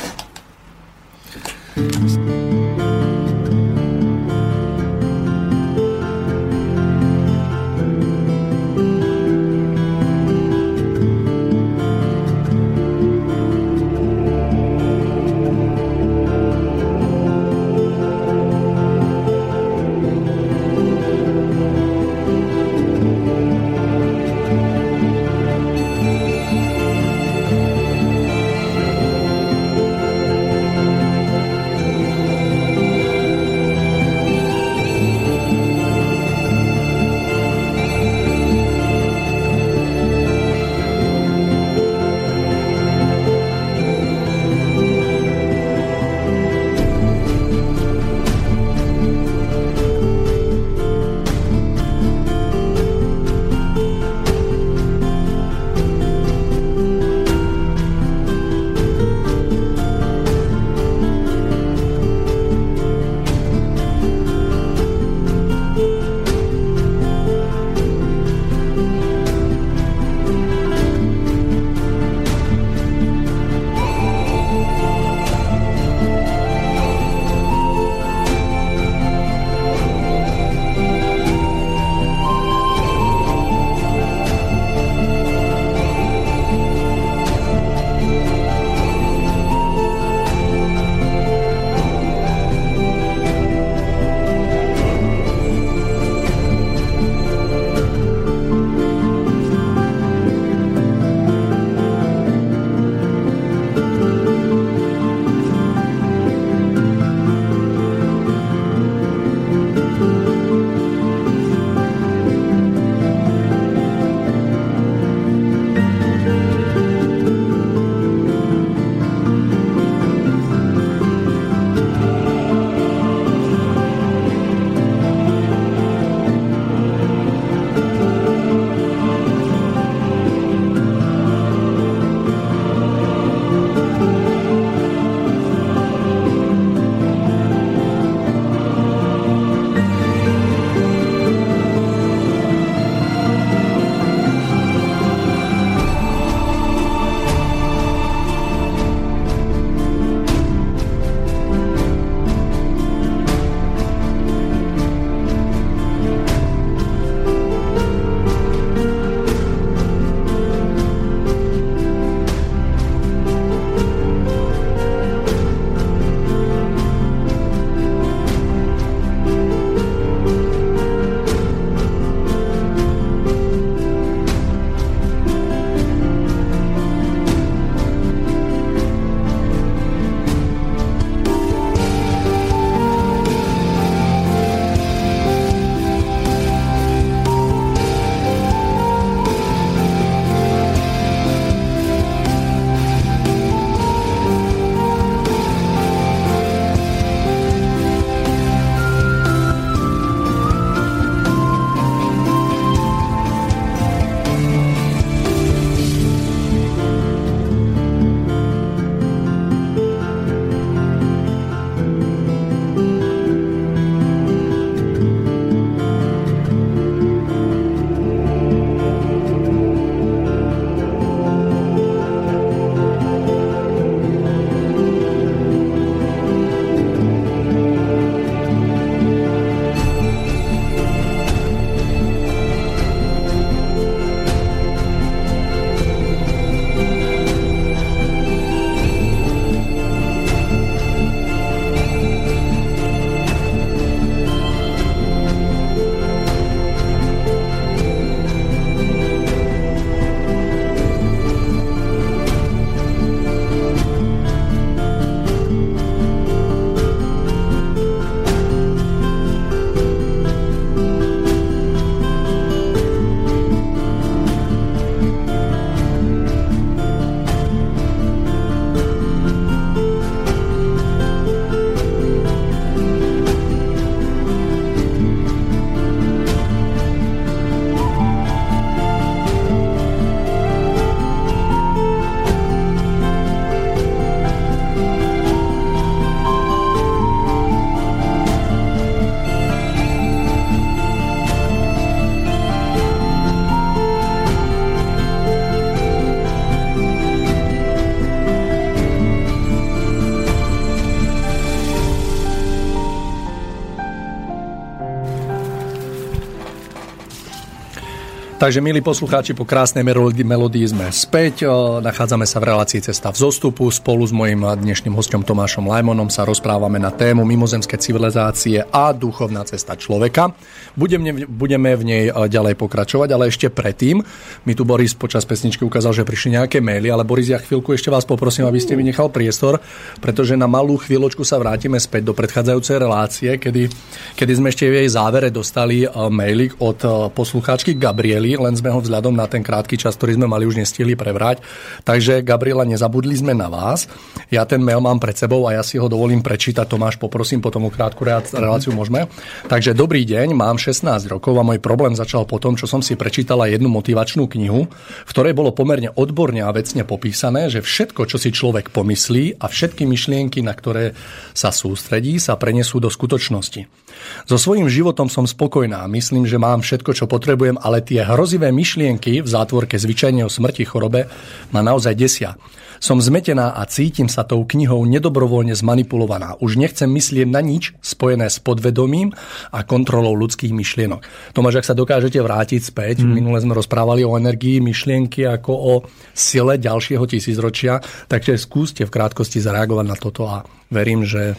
Takže, milí poslucháči, po krásnej melódii sme späť. Nachádzame sa v relácii Cesta v zostupu. Spolu s mojim dnešným hostom Tomášom Lajmonom sa rozprávame na tému mimozemské civilizácie a duchovná cesta človeka. Budeme, budeme v nej ďalej pokračovať, ale ešte predtým mi tu Boris počas pesničky ukázal, že prišli nejaké maily, ale Boris, ja chvíľku ešte vás poprosím, aby ste mi nechal priestor, pretože na malú chvíľočku sa vrátime späť do predchádzajúcej relácie, kedy, kedy sme ešte v jej závere dostali maily od poslucháčky Gabriely, len sme ho vzhľadom na ten krátky čas, ktorý sme mali, už nestihli prebrať. Takže, Gabriela, nezabudli sme na vás. Ja ten mail mám pred sebou a ja si ho dovolím prečítať. Tomáš, poprosím, potom krátku reláciu môžeme. Takže, dobrý deň, mám 16 rokov a môj problém začal po tom, čo som si prečítala jednu motivačnú knihu, v ktorej bolo pomerne odborne a vecne popísané, že všetko, čo si človek pomyslí a všetky myšlienky, na ktoré sa sústredí, sa prenesú do skutočnosti. So svojím životom som spokojná. Myslím, že mám všetko, čo potrebujem, ale tie hrozivé myšlienky v zátvorke zvyčajne o smrti chorobe ma naozaj desia. Som zmetená a cítim sa tou knihou nedobrovoľne zmanipulovaná. Už nechcem myslieť na nič spojené s podvedomím a kontrolou ľudských myšlienok. Tomáš, ak sa dokážete vrátiť späť, hmm. minule sme rozprávali o energii myšlienky ako o sile ďalšieho tisícročia, takže skúste v krátkosti zareagovať na toto a verím, že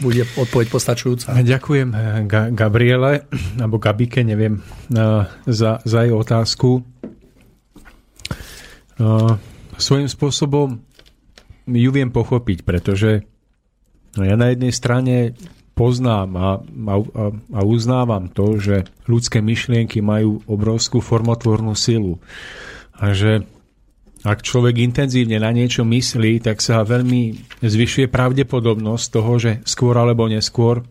bude odpoveď postačujúca. Ďakujem eh, Ga- Gabriele, alebo Gabike, neviem, eh, za, za jej otázku. Eh, svojím spôsobom ju viem pochopiť, pretože ja na jednej strane poznám a, a, a uznávam to, že ľudské myšlienky majú obrovskú formotvornú silu a že ak človek intenzívne na niečo myslí, tak sa veľmi zvyšuje pravdepodobnosť toho, že skôr alebo neskôr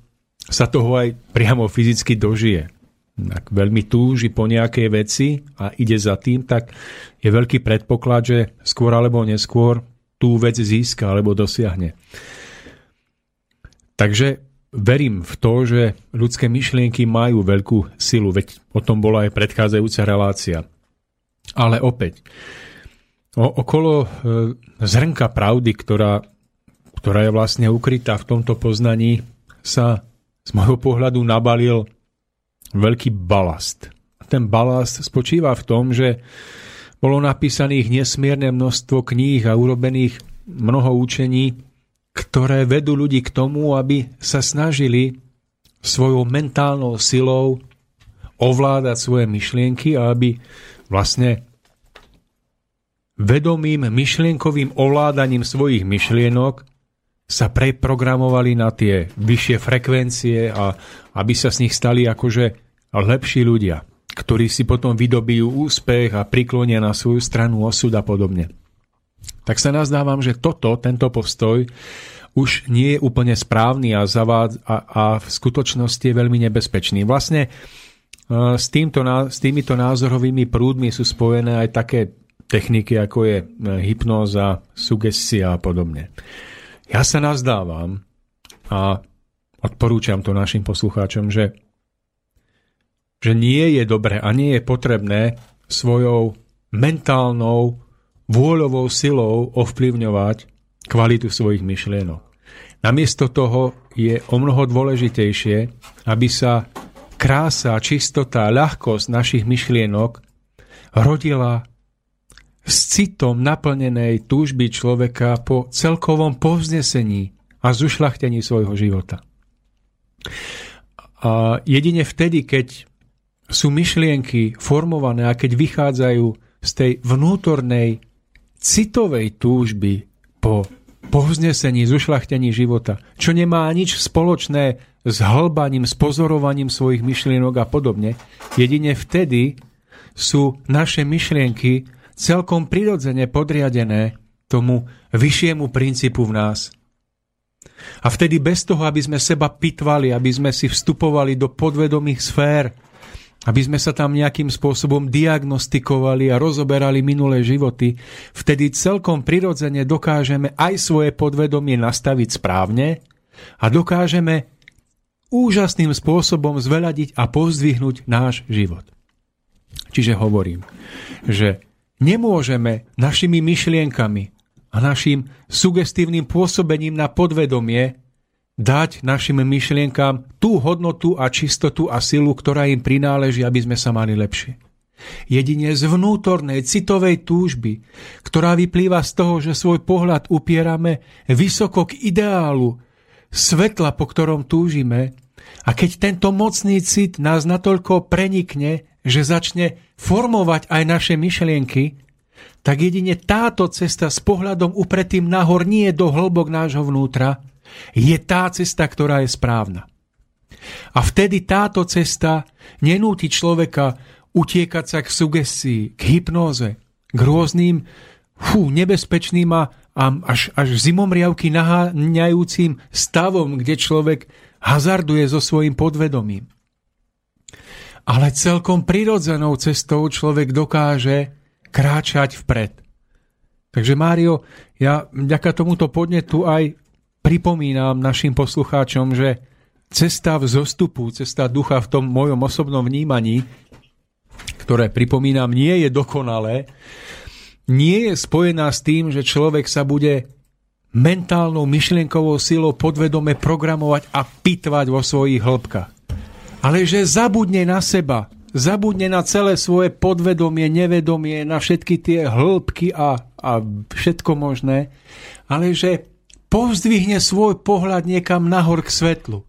sa toho aj priamo fyzicky dožije. Ak veľmi túži po nejakej veci a ide za tým, tak je veľký predpoklad, že skôr alebo neskôr tú vec získa alebo dosiahne. Takže verím v to, že ľudské myšlienky majú veľkú silu, veď o tom bola aj predchádzajúca relácia. Ale opäť, O, okolo e, zrnka pravdy, ktorá, ktorá je vlastne ukrytá v tomto poznaní, sa z môjho pohľadu nabalil veľký balast. Ten balast spočíva v tom, že bolo napísaných nesmierne množstvo kníh a urobených mnoho učení, ktoré vedú ľudí k tomu, aby sa snažili svojou mentálnou silou ovládať svoje myšlienky a aby vlastne vedomým myšlienkovým ovládaním svojich myšlienok sa preprogramovali na tie vyššie frekvencie a aby sa z nich stali akože lepší ľudia, ktorí si potom vydobijú úspech a priklonia na svoju stranu osud a podobne. Tak sa nazdávam, že toto, tento postoj už nie je úplne správny a, zavád, a, a v skutočnosti je veľmi nebezpečný. Vlastne e, s, týmto, s týmito názorovými prúdmi sú spojené aj také techniky, ako je e, hypnóza, sugestia a podobne. Ja sa nazdávam a odporúčam to našim poslucháčom, že, že nie je dobre a nie je potrebné svojou mentálnou, vôľovou silou ovplyvňovať kvalitu svojich myšlienok. Namiesto toho je o mnoho dôležitejšie, aby sa krása, čistota, ľahkosť našich myšlienok rodila s citom naplnenej túžby človeka po celkovom povznesení a zušľachtení svojho života. A jedine vtedy, keď sú myšlienky formované a keď vychádzajú z tej vnútornej citovej túžby po povznesení, zušľachtení života, čo nemá nič spoločné s hlbaním, s pozorovaním svojich myšlienok a podobne, jedine vtedy sú naše myšlienky celkom prirodzene podriadené tomu vyššiemu princípu v nás. A vtedy bez toho, aby sme seba pitvali, aby sme si vstupovali do podvedomých sfér, aby sme sa tam nejakým spôsobom diagnostikovali a rozoberali minulé životy, vtedy celkom prirodzene dokážeme aj svoje podvedomie nastaviť správne a dokážeme úžasným spôsobom zveladiť a pozdvihnúť náš život. Čiže hovorím, že Nemôžeme našimi myšlienkami a našim sugestívnym pôsobením na podvedomie dať našim myšlienkám tú hodnotu a čistotu a silu, ktorá im prináleží, aby sme sa mali lepšie. Jedine z vnútornej citovej túžby, ktorá vyplýva z toho, že svoj pohľad upierame vysoko k ideálu, svetla, po ktorom túžime, a keď tento mocný cit nás natoľko prenikne, že začne formovať aj naše myšlienky, tak jedine táto cesta s pohľadom upretým nahor nie do hĺbok nášho vnútra, je tá cesta, ktorá je správna. A vtedy táto cesta nenúti človeka utiekať sa k sugestii, k hypnóze, k rôznym fú, nebezpečným a, až, až zimomriavky naháňajúcim stavom, kde človek hazarduje so svojím podvedomím. Ale celkom prirodzenou cestou človek dokáže kráčať vpred. Takže Mário, ja vďaka tomuto podnetu aj pripomínam našim poslucháčom, že cesta v zostupu, cesta ducha v tom mojom osobnom vnímaní, ktoré pripomínam, nie je dokonalé, nie je spojená s tým, že človek sa bude mentálnou myšlienkovou silou podvedome programovať a pitvať vo svojich hĺbkach. Ale že zabudne na seba, zabudne na celé svoje podvedomie, nevedomie, na všetky tie hĺbky a, a všetko možné, ale že povzdvihne svoj pohľad niekam nahor k svetlu,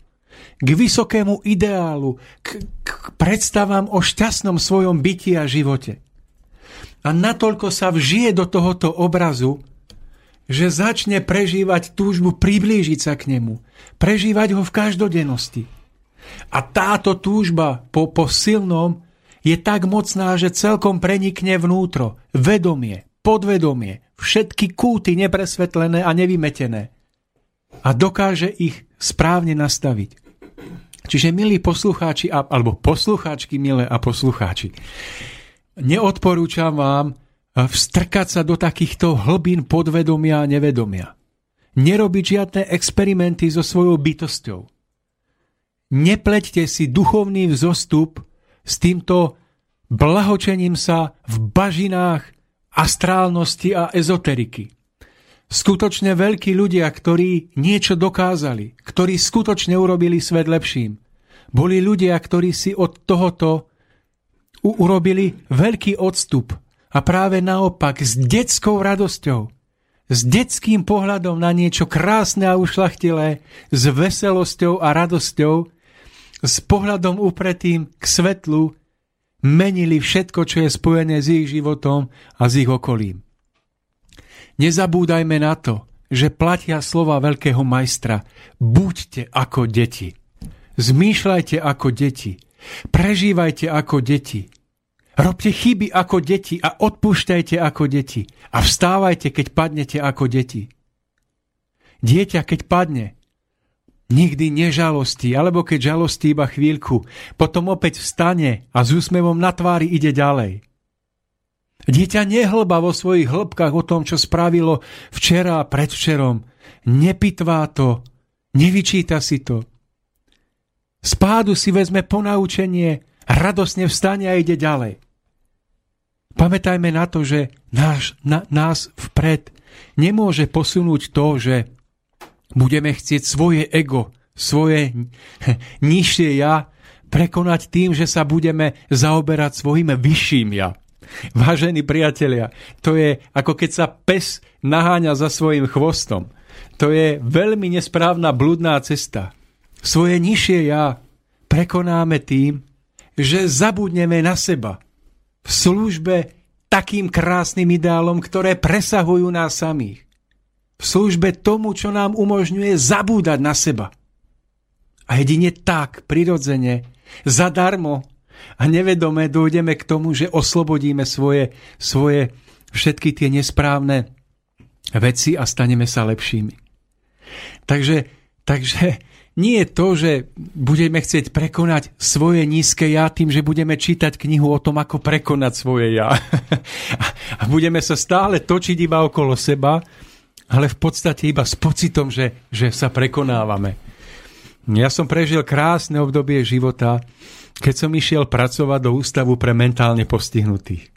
k vysokému ideálu, k, k predstavám o šťastnom svojom byti a živote. A natoľko sa vžije do tohoto obrazu, že začne prežívať túžbu priblížiť sa k nemu, prežívať ho v každodennosti. A táto túžba po, po silnom je tak mocná, že celkom prenikne vnútro, vedomie, podvedomie, všetky kúty nepresvetlené a nevymetené a dokáže ich správne nastaviť. Čiže milí poslucháči, alebo poslucháčky, milé a poslucháči, neodporúčam vám eh, vstrkať sa do takýchto hlbín podvedomia a nevedomia. Nerobiť žiadne experimenty so svojou bytosťou. Nepleťte si duchovný vzostup s týmto blahočením sa v bažinách astrálnosti a ezoteriky. Skutočne veľkí ľudia, ktorí niečo dokázali, ktorí skutočne urobili svet lepším, boli ľudia, ktorí si od tohoto urobili veľký odstup a práve naopak s detskou radosťou, s detským pohľadom na niečo krásne a ušlachtilé, s veselosťou a radosťou, s pohľadom upretým k svetlu, menili všetko, čo je spojené s ich životom a s ich okolím. Nezabúdajme na to, že platia slova veľkého majstra. Buďte ako deti. Zmýšľajte ako deti. Prežívajte ako deti. Robte chyby ako deti a odpúšťajte ako deti. A vstávajte, keď padnete ako deti. Dieťa, keď padne, nikdy nežalostí, alebo keď žalostí iba chvíľku, potom opäť vstane a s úsmevom na tvári ide ďalej. Dieťa nehlba vo svojich hĺbkach o tom, čo spravilo včera a predvčerom. Nepitvá to, nevyčíta si to. Spádu si vezme ponaučenie, radosne vstane a ide ďalej. Pamätajme na to, že náš, na, nás vpred nemôže posunúť to, že budeme chcieť svoje ego, svoje nižšie ja prekonať tým, že sa budeme zaoberať svojim vyšším ja. Vážení priatelia, to je ako keď sa pes naháňa za svojim chvostom. To je veľmi nesprávna bludná cesta. Svoje nižšie ja prekonáme tým, že zabudneme na seba v službe takým krásnym ideálom, ktoré presahujú nás samých. V službe tomu, čo nám umožňuje zabúdať na seba. A jedine tak, prirodzene, zadarmo a nevedome dojdeme k tomu, že oslobodíme svoje, svoje všetky tie nesprávne veci a staneme sa lepšími. Takže, takže nie je to, že budeme chcieť prekonať svoje nízke ja tým, že budeme čítať knihu o tom, ako prekonať svoje ja. a budeme sa stále točiť iba okolo seba, ale v podstate iba s pocitom, že, že sa prekonávame. Ja som prežil krásne obdobie života, keď som išiel pracovať do ústavu pre mentálne postihnutých.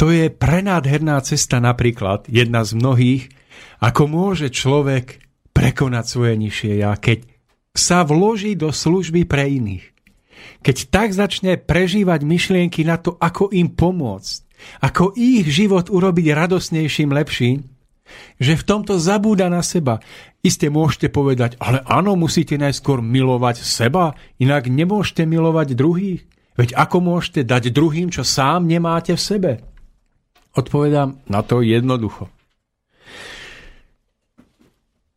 To je prenádherná cesta napríklad, jedna z mnohých, ako môže človek prekonať svoje nižšie ja, keď sa vloží do služby pre iných. keď tak začne prežívať myšlienky na to, ako im pomôcť, ako ich život urobiť radosnejším, lepším, že v tomto zabúda na seba. Isté môžete povedať, ale áno, musíte najskôr milovať seba, inak nemôžete milovať druhých. Veď ako môžete dať druhým, čo sám nemáte v sebe? Odpovedám na to jednoducho.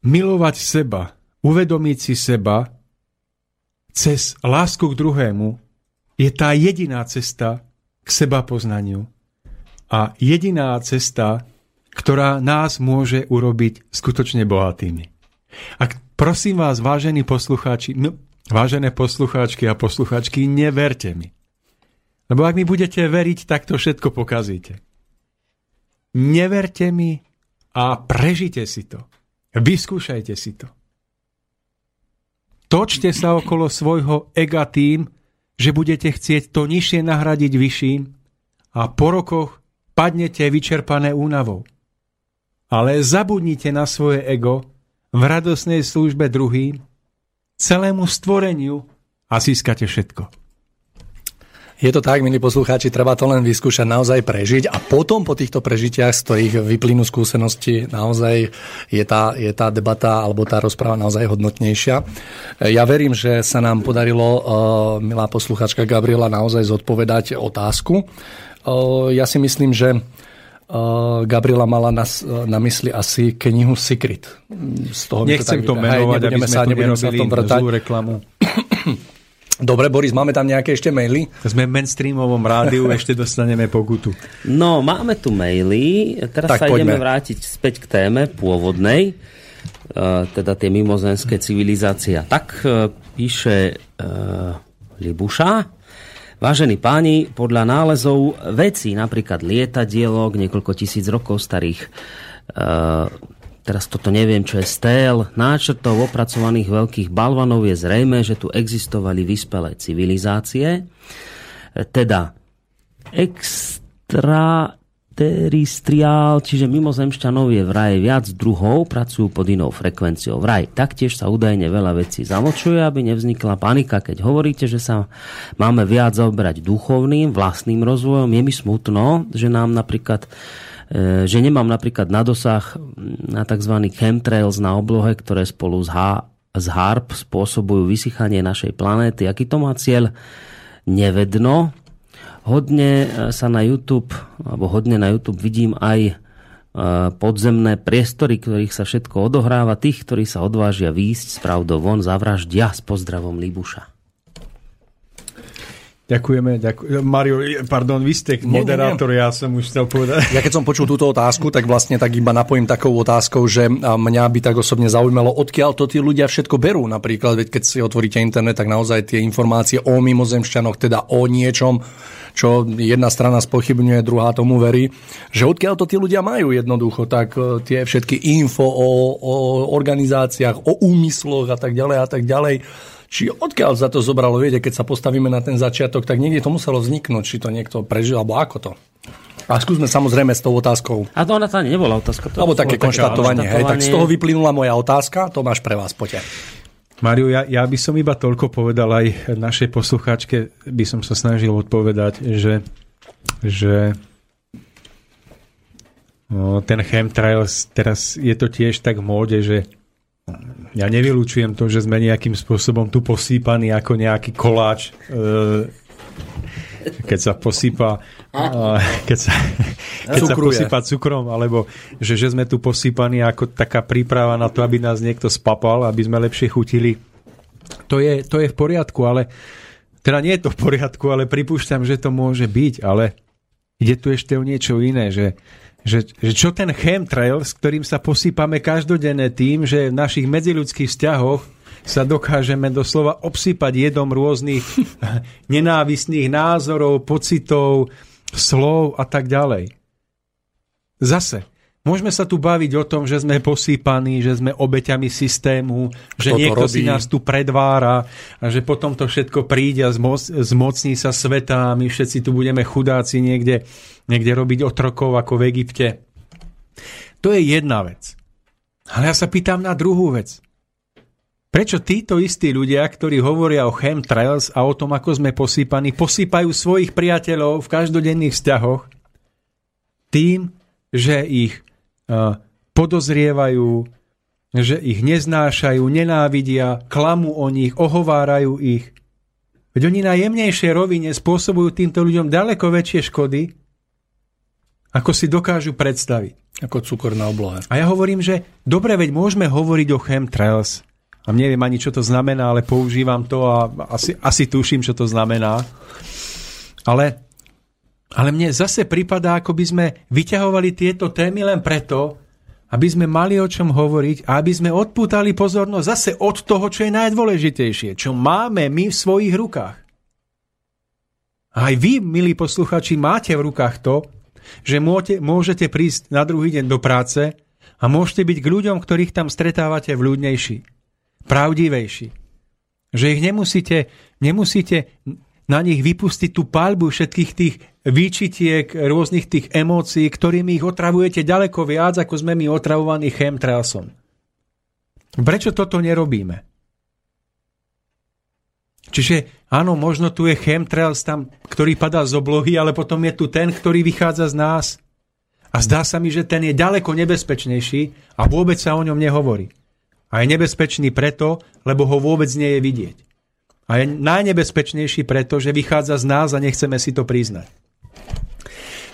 Milovať seba, uvedomiť si seba cez lásku k druhému je tá jediná cesta k seba poznaniu a jediná cesta, ktorá nás môže urobiť skutočne bohatými. A prosím vás, vážení poslucháči, no, vážené poslucháčky a poslucháčky, neverte mi. Lebo ak mi budete veriť, tak to všetko pokazíte. Neverte mi a prežite si to. Vyskúšajte si to. Točte sa okolo svojho ega tým, že budete chcieť to nižšie nahradiť vyšším a po rokoch padnete vyčerpané únavou. Ale zabudnite na svoje ego v radosnej službe druhým, celému stvoreniu a získate všetko. Je to tak, milí poslucháči, treba to len vyskúšať, naozaj prežiť a potom po týchto prežitiach, z ktorých vyplynú skúsenosti, naozaj je tá, je tá debata alebo tá rozpráva naozaj hodnotnejšia. Ja verím, že sa nám podarilo, uh, milá poslucháčka Gabriela, naozaj zodpovedať otázku. Uh, ja si myslím, že Gabriela mala na, na mysli asi knihu Secret. Z toho Nechcem to, tak, to menovať, hej, aby sme sa, tu nerobili zlú reklamu. Dobre, Boris, máme tam nejaké ešte maily? Sme v mainstreamovom rádiu, ešte dostaneme pokutu. No, máme tu maily. Teraz tak, sa poďme. ideme vrátiť späť k téme pôvodnej, uh, teda tie mimozenské civilizácia. Tak píše uh, Libuša. Vážení páni, podľa nálezov vecí, napríklad lietadielok, niekoľko tisíc rokov starých, teraz toto neviem, čo je stél, náčrtov opracovaných veľkých balvanov je zrejme, že tu existovali vyspelé civilizácie, teda extra teristriál, čiže mimozemšťanov je vraj viac druhov, pracujú pod inou frekvenciou. Vraj taktiež sa údajne veľa vecí zamočuje, aby nevznikla panika, keď hovoríte, že sa máme viac zaoberať duchovným, vlastným rozvojom. Je mi smutno, že nám napríklad E, že nemám napríklad na dosah na tzv. chemtrails na oblohe, ktoré spolu s, H, s HARP spôsobujú vysychanie našej planéty. Aký to má cieľ? Nevedno. Hodne e, sa na YouTube, alebo hodne na YouTube vidím aj e, podzemné priestory, ktorých sa všetko odohráva. Tých, ktorí sa odvážia výjsť s pravdou von, zavraždia s pozdravom Libuša. Ďakujeme, ďakujeme. Mario, pardon, vy ste moderátor, nie, nie. ja som už chcel povedať. Ja keď som počul túto otázku, tak vlastne tak iba napojím takou otázkou, že mňa by tak osobne zaujímalo, odkiaľ to tí ľudia všetko berú. Napríklad, veď keď si otvoríte internet, tak naozaj tie informácie o mimozemšťanoch, teda o niečom, čo jedna strana spochybňuje, druhá tomu verí, že odkiaľ to tí ľudia majú jednoducho, tak e, tie všetky info o, o organizáciách, o úmysloch a tak ďalej a tak ďalej či odkiaľ za to zobralo, viete, keď sa postavíme na ten začiatok, tak niekde to muselo vzniknúť, či to niekto prežil, alebo ako to. A skúsme samozrejme s tou otázkou. A to ona tá nebola otázka. To alebo také konštatovanie. Hej, tak z toho vyplynula moja otázka, to máš pre vás, poďte. Mario, ja, ja by som iba toľko povedal aj našej poslucháčke, by som sa snažil odpovedať, že, že no, ten chemtrails, teraz je to tiež tak v móde, že ja nevylučujem to, že sme nejakým spôsobom tu posýpaní ako nejaký koláč, e, keď sa posýpa keď sa, keď sa posýpa cukrom, alebo že, že sme tu posýpaní ako taká príprava na to, aby nás niekto spapal, aby sme lepšie chutili. To je, to je v poriadku, ale teda nie je to v poriadku, ale pripúšťam, že to môže byť, ale ide tu ešte o niečo iné, že že, že čo ten chemtrail, s ktorým sa posýpame každodenne tým, že v našich medziľudských vzťahoch sa dokážeme doslova obsypať jedom rôznych nenávistných názorov, pocitov, slov a tak ďalej. Zase, môžeme sa tu baviť o tom, že sme posýpaní, že sme obeťami systému, Kto že niekto si nás tu predvára a že potom to všetko príde a zmoc, zmocní sa sveta a my všetci tu budeme chudáci niekde niekde robiť otrokov ako v Egypte. To je jedna vec. Ale ja sa pýtam na druhú vec. Prečo títo istí ľudia, ktorí hovoria o chemtrails a o tom, ako sme posýpaní, posýpajú svojich priateľov v každodenných vzťahoch tým, že ich uh, podozrievajú, že ich neznášajú, nenávidia, klamú o nich, ohovárajú ich. Veď oni na jemnejšej rovine spôsobujú týmto ľuďom ďaleko väčšie škody, ako si dokážu predstaviť. Ako cukor na oblohe. A ja hovorím, že dobre, veď môžeme hovoriť o chemtrails, a neviem ani, čo to znamená, ale používam to a asi, asi tuším, čo to znamená. Ale, ale mne zase prípada, ako by sme vyťahovali tieto témy len preto, aby sme mali o čom hovoriť a aby sme odpútali pozornosť zase od toho, čo je najdôležitejšie, čo máme my v svojich rukách. A aj vy, milí posluchači, máte v rukách to, že môžete, môžete prísť na druhý deň do práce a môžete byť k ľuďom, ktorých tam stretávate vľúdnejší pravdivejší. Že ich nemusíte, nemusíte na nich vypustiť tú palbu všetkých tých výčitiek, rôznych tých emócií, ktorými ich otravujete ďaleko viac, ako sme my otravovaní chemtrailsom. Prečo toto nerobíme? Čiže áno, možno tu je chemtrails tam, ktorý padá z oblohy, ale potom je tu ten, ktorý vychádza z nás. A zdá sa mi, že ten je ďaleko nebezpečnejší a vôbec sa o ňom nehovorí. A je nebezpečný preto, lebo ho vôbec nie je vidieť. A je najnebezpečnejší preto, že vychádza z nás a nechceme si to priznať.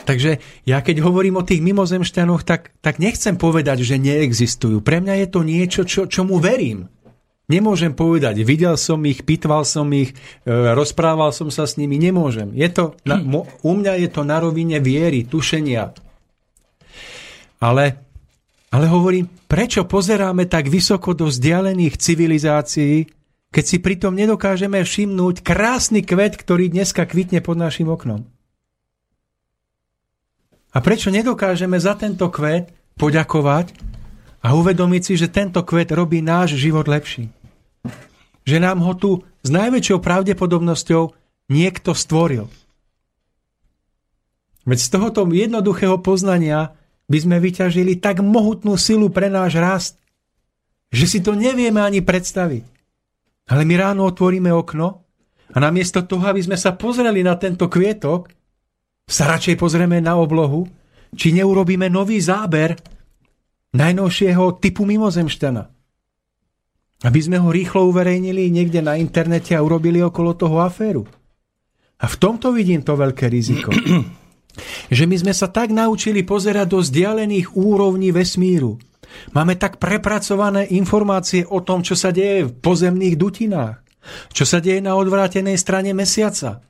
Takže ja keď hovorím o tých mimozemšťanoch, tak, tak nechcem povedať, že neexistujú. Pre mňa je to niečo, čo, čomu verím. Nemôžem povedať, videl som ich, pitval som ich, e, rozprával som sa s nimi, nemôžem. Je to na, mo, u mňa je to na rovine viery, tušenia. Ale ale hovorím, prečo pozeráme tak vysoko do vzdialených civilizácií, keď si pritom nedokážeme všimnúť krásny kvet, ktorý dneska kvitne pod našim oknom? A prečo nedokážeme za tento kvet poďakovať a uvedomiť si, že tento kvet robí náš život lepší? Že nám ho tu s najväčšou pravdepodobnosťou niekto stvoril. Veď z tohoto jednoduchého poznania by sme vyťažili tak mohutnú silu pre náš rast, že si to nevieme ani predstaviť. Ale my ráno otvoríme okno a namiesto toho, aby sme sa pozreli na tento kvietok, sa radšej pozrieme na oblohu, či neurobíme nový záber najnovšieho typu mimozemšťana. Aby sme ho rýchlo uverejnili niekde na internete a urobili okolo toho aféru. A v tomto vidím to veľké riziko. Že my sme sa tak naučili pozerať do vzdialených úrovní vesmíru. Máme tak prepracované informácie o tom, čo sa deje v pozemných dutinách. Čo sa deje na odvrátenej strane mesiaca.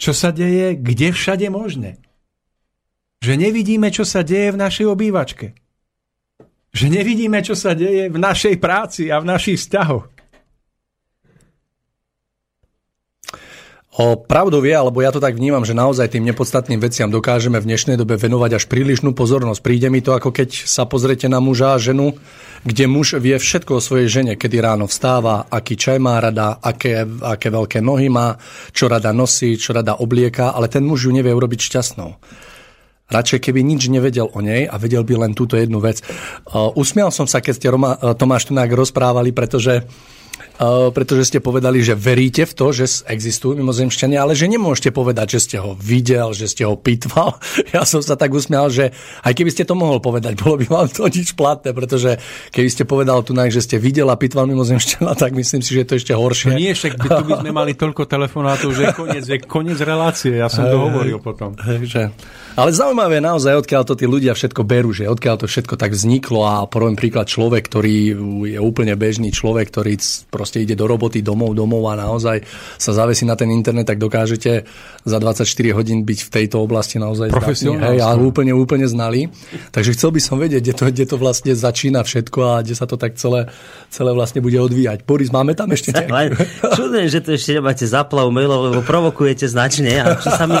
Čo sa deje kde všade možné. Že nevidíme, čo sa deje v našej obývačke. Že nevidíme, čo sa deje v našej práci a v našich vzťahoch. O pravdu vie, alebo ja to tak vnímam, že naozaj tým nepodstatným veciam dokážeme v dnešnej dobe venovať až prílišnú pozornosť. Príde mi to ako keď sa pozrete na muža a ženu, kde muž vie všetko o svojej žene, kedy ráno vstáva, aký čaj má rada, aké, aké veľké nohy má, čo rada nosí, čo rada oblieka, ale ten muž ju nevie urobiť šťastnou. Radšej keby nič nevedel o nej a vedel by len túto jednu vec. Usmial som sa, keď ste Roma, Tomáš Tunák rozprávali, pretože pretože ste povedali, že veríte v to, že existujú mimozemšťania, ale že nemôžete povedať, že ste ho videl, že ste ho pitval. Ja som sa tak usmial, že aj keby ste to mohol povedať, bolo by vám to nič platné, pretože keby ste povedal tu, že ste videl a pitval mimozemšťana, tak myslím si, že to je ešte horšie. No nie, však by, tu by sme mali toľko telefonátov, že koniec, je koniec relácie. Ja som to hovoril potom. Že, ale zaujímavé je naozaj, odkiaľ to tí ľudia všetko berú, že odkiaľ to všetko tak vzniklo a poviem príklad človek, ktorý je úplne bežný človek, ktorý proste ide do roboty, domov, domov a naozaj sa zavesí na ten internet, tak dokážete za 24 hodín byť v tejto oblasti naozaj profesionálne a úplne, úplne znali. Takže chcel by som vedieť, kde to, kde to vlastne začína všetko a kde sa to tak celé, celé vlastne bude odvíjať. Boris, máme tam ešte Čudujem, že to ešte nemáte zaplav mailov, lebo provokujete značne, a čo sa mi,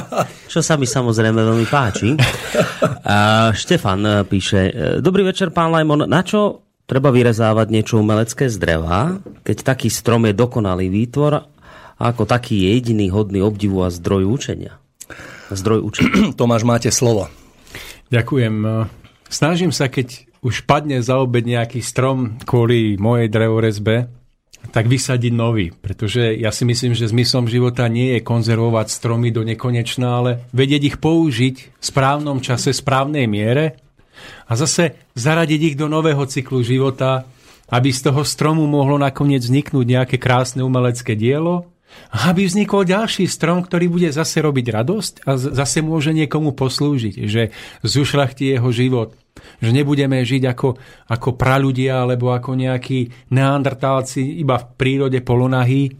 čo sa mi samozrejme veľmi páči. A Štefan e, píše, e, Dobrý večer, pán Lajmon, na čo treba vyrezávať niečo umelecké z dreva, keď taký strom je dokonalý výtvor a ako taký je jediný hodný obdivu a zdroj učenia. Zdroj učenia. Tomáš, máte slovo. Ďakujem. Snažím sa, keď už padne za obed nejaký strom kvôli mojej drevorezbe, tak vysadiť nový. Pretože ja si myslím, že zmyslom života nie je konzervovať stromy do nekonečna, ale vedieť ich použiť v správnom čase, správnej miere a zase zaradiť ich do nového cyklu života, aby z toho stromu mohlo nakoniec vzniknúť nejaké krásne umelecké dielo, a aby vznikol ďalší strom, ktorý bude zase robiť radosť a zase môže niekomu poslúžiť, že zušľachtí jeho život, že nebudeme žiť ako, ako praľudia alebo ako nejakí neandertálci iba v prírode polonahí,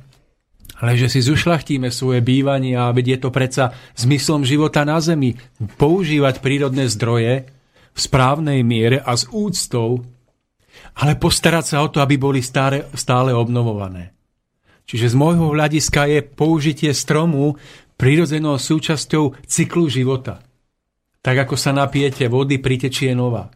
ale že si zušľachtíme svoje bývanie a veď je to predsa zmyslom života na zemi. Používať prírodné zdroje v správnej miere a s úctou, ale postarať sa o to, aby boli stále, stále obnovované. Čiže z môjho hľadiska je použitie stromu prírodzenou súčasťou cyklu života. Tak ako sa napijete vody, pritečie nová.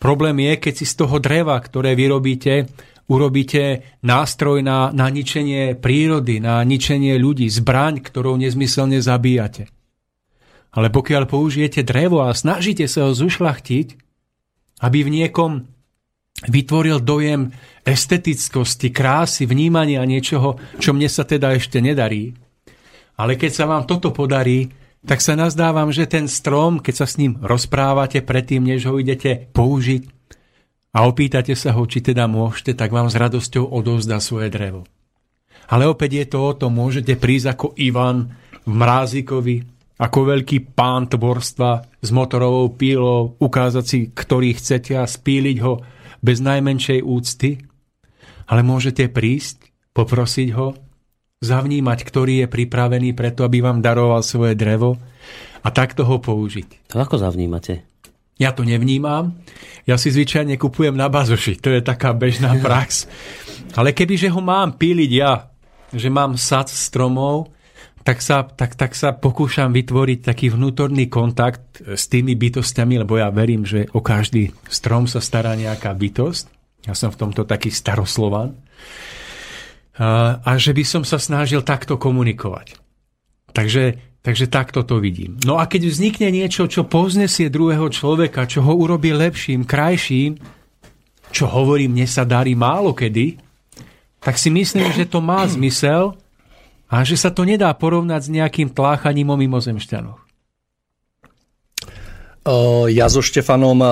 Problém je, keď si z toho dreva, ktoré vyrobíte, urobíte nástroj na, na ničenie prírody, na ničenie ľudí, zbraň, ktorou nezmyselne zabíjate. Ale pokiaľ použijete drevo a snažíte sa ho zušlachtiť, aby v niekom vytvoril dojem estetickosti, krásy, vnímania niečoho, čo mne sa teda ešte nedarí. Ale keď sa vám toto podarí, tak sa nazdávam, že ten strom, keď sa s ním rozprávate predtým, než ho idete použiť a opýtate sa ho, či teda môžete, tak vám s radosťou odovzdá svoje drevo. Ale opäť je to o tom, môžete prísť ako Ivan v Mrázikovi, ako veľký pán tvorstva s motorovou pílou, ukázať si, ktorý chcete a spíliť ho bez najmenšej úcty, ale môžete prísť, poprosiť ho, zavnímať, ktorý je pripravený preto, aby vám daroval svoje drevo a takto ho použiť. To ako zavnímate? Ja to nevnímam. Ja si zvyčajne kupujem na bazoši. To je taká bežná prax. Ale kebyže ho mám píliť ja, že mám sad stromov, tak sa, tak, tak sa pokúšam vytvoriť taký vnútorný kontakt s tými bytostiami, lebo ja verím, že o každý strom sa stará nejaká bytosť. Ja som v tomto taký staroslovan. A, a že by som sa snažil takto komunikovať. Takže, takže takto to vidím. No a keď vznikne niečo, čo poznesie druhého človeka, čo ho urobí lepším, krajším, čo hovorím, mne sa darí málo kedy, tak si myslím, že to má zmysel, a že sa to nedá porovnať s nejakým tláchaním o mimozemšťanoch. Ja so Štefanom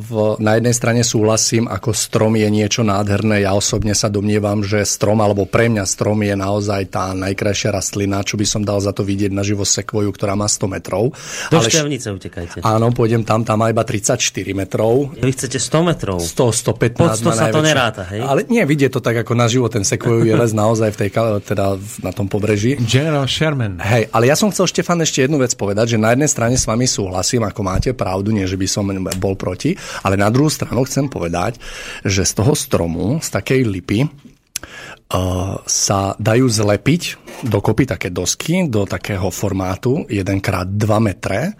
v, na jednej strane súhlasím, ako strom je niečo nádherné. Ja osobne sa domnievam, že strom, alebo pre mňa strom je naozaj tá najkrajšia rastlina, čo by som dal za to vidieť na živo sekvoju, ktorá má 100 metrov. Do Ale, Šťavnice utekajte. Áno, pôjdem tam, tam má iba 34 metrov. Vy chcete 100 metrov? 100, 115 Pod 100 sa to neráta, hej? Ale nie, vidie to tak ako na živo, ten sekvoju je les naozaj v tej, teda na tom pobreží. General Sherman. Hej, ale ja som chcel, Štefan, ešte jednu vec povedať, že na jednej strane s vami súhlasím, ako máte pravdu, nie že by som bol proti, ale na druhú stranu chcem povedať, že z toho stromu, z takej lipy, Uh, sa dajú zlepiť dokopy také dosky do takého formátu 1x2 metre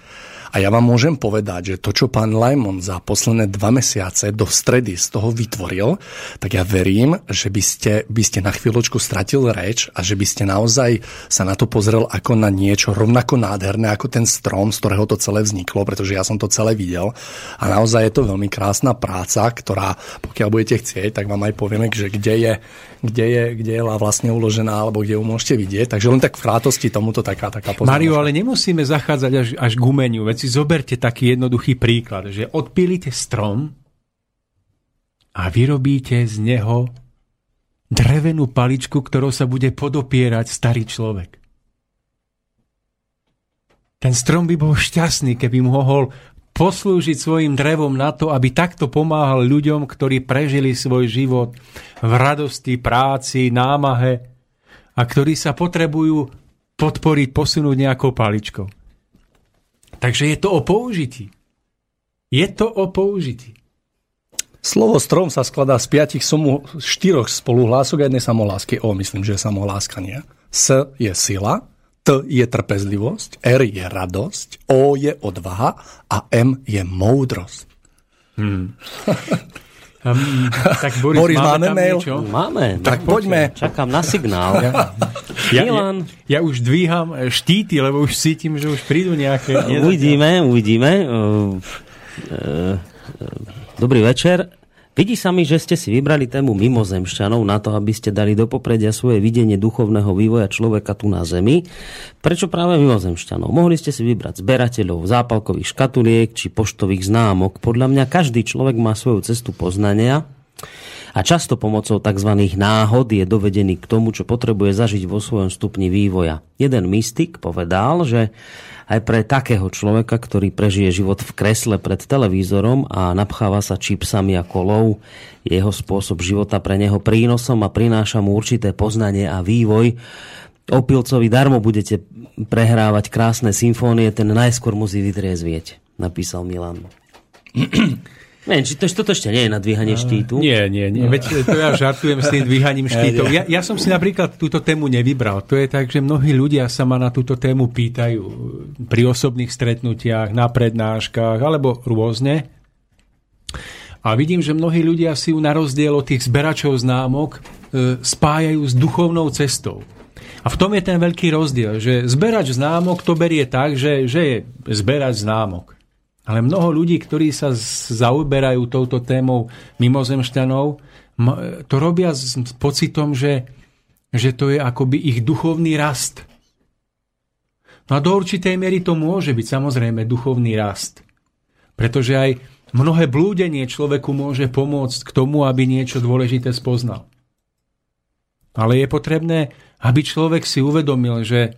a ja vám môžem povedať, že to, čo pán Lajmon za posledné dva mesiace do stredy z toho vytvoril, tak ja verím, že by ste, by ste na chvíľočku stratil reč a že by ste naozaj sa na to pozrel ako na niečo rovnako nádherné ako ten strom, z ktorého to celé vzniklo, pretože ja som to celé videl. A naozaj je to veľmi krásna práca, ktorá, pokiaľ budete chcieť, tak vám aj povieme, že kde je, kde je, kde je vlastne uložená, alebo kde ju môžete vidieť. Takže len tak v krátosti tomuto taká, taká pozornosť. Mario, ale nemusíme zachádzať až, až k umeniu. Veď zoberte taký jednoduchý príklad, že odpílite strom a vyrobíte z neho drevenú paličku, ktorou sa bude podopierať starý človek. Ten strom by bol šťastný, keby mohol poslúžiť svojim drevom na to, aby takto pomáhal ľuďom, ktorí prežili svoj život v radosti, práci, námahe a ktorí sa potrebujú podporiť, posunúť nejakou paličkou. Takže je to o použití. Je to o použití. Slovo strom sa skladá z piatich somu, štyroch spoluhlások a jednej samohlásky. O, myslím, že je samohláska, nie? S je sila, T je trpezlivosť, R je radosť, O je odvaha a M je moudrosť. Hmm. um, tak Boris, Boris máme, máme mail? Niečo? Máme. Tak no, poďme. Čakám na signál. Ja, ja, ja, ja už dvíham štíty, lebo už cítim, že už prídu nejaké... Uvidíme, uvidíme. Uh, uh, dobrý večer. Vidí sa mi, že ste si vybrali tému mimozemšťanov na to, aby ste dali do popredia svoje videnie duchovného vývoja človeka tu na Zemi. Prečo práve mimozemšťanov? Mohli ste si vybrať zberateľov zápalkových škatuliek či poštových známok. Podľa mňa každý človek má svoju cestu poznania a často pomocou tzv. náhod je dovedený k tomu, čo potrebuje zažiť vo svojom stupni vývoja. Jeden mystik povedal, že aj pre takého človeka, ktorý prežije život v kresle pred televízorom a napcháva sa čipsami a kolou, jeho spôsob života pre neho prínosom a prináša mu určité poznanie a vývoj. Opilcovi darmo budete prehrávať krásne symfónie, ten najskôr musí vytriezvieť, napísal Milan. Neviem, či to, toto ešte nie je na dvíhanie štítu. Nie, nie, nie. Veď to ja žartujem s tým dvíhaním štítov. Ja, ja som si napríklad túto tému nevybral. To je tak, že mnohí ľudia sa ma na túto tému pýtajú pri osobných stretnutiach, na prednáškach alebo rôzne. A vidím, že mnohí ľudia si ju na rozdiel od tých zberačov známok e, spájajú s duchovnou cestou. A v tom je ten veľký rozdiel, že zberač známok to berie tak, že, že je zberač známok. Ale mnoho ľudí, ktorí sa zaoberajú touto témou mimozemšťanov, to robia s pocitom, že, že to je akoby ich duchovný rast. No a do určitej miery to môže byť samozrejme duchovný rast. Pretože aj mnohé blúdenie človeku môže pomôcť k tomu, aby niečo dôležité spoznal. Ale je potrebné, aby človek si uvedomil, že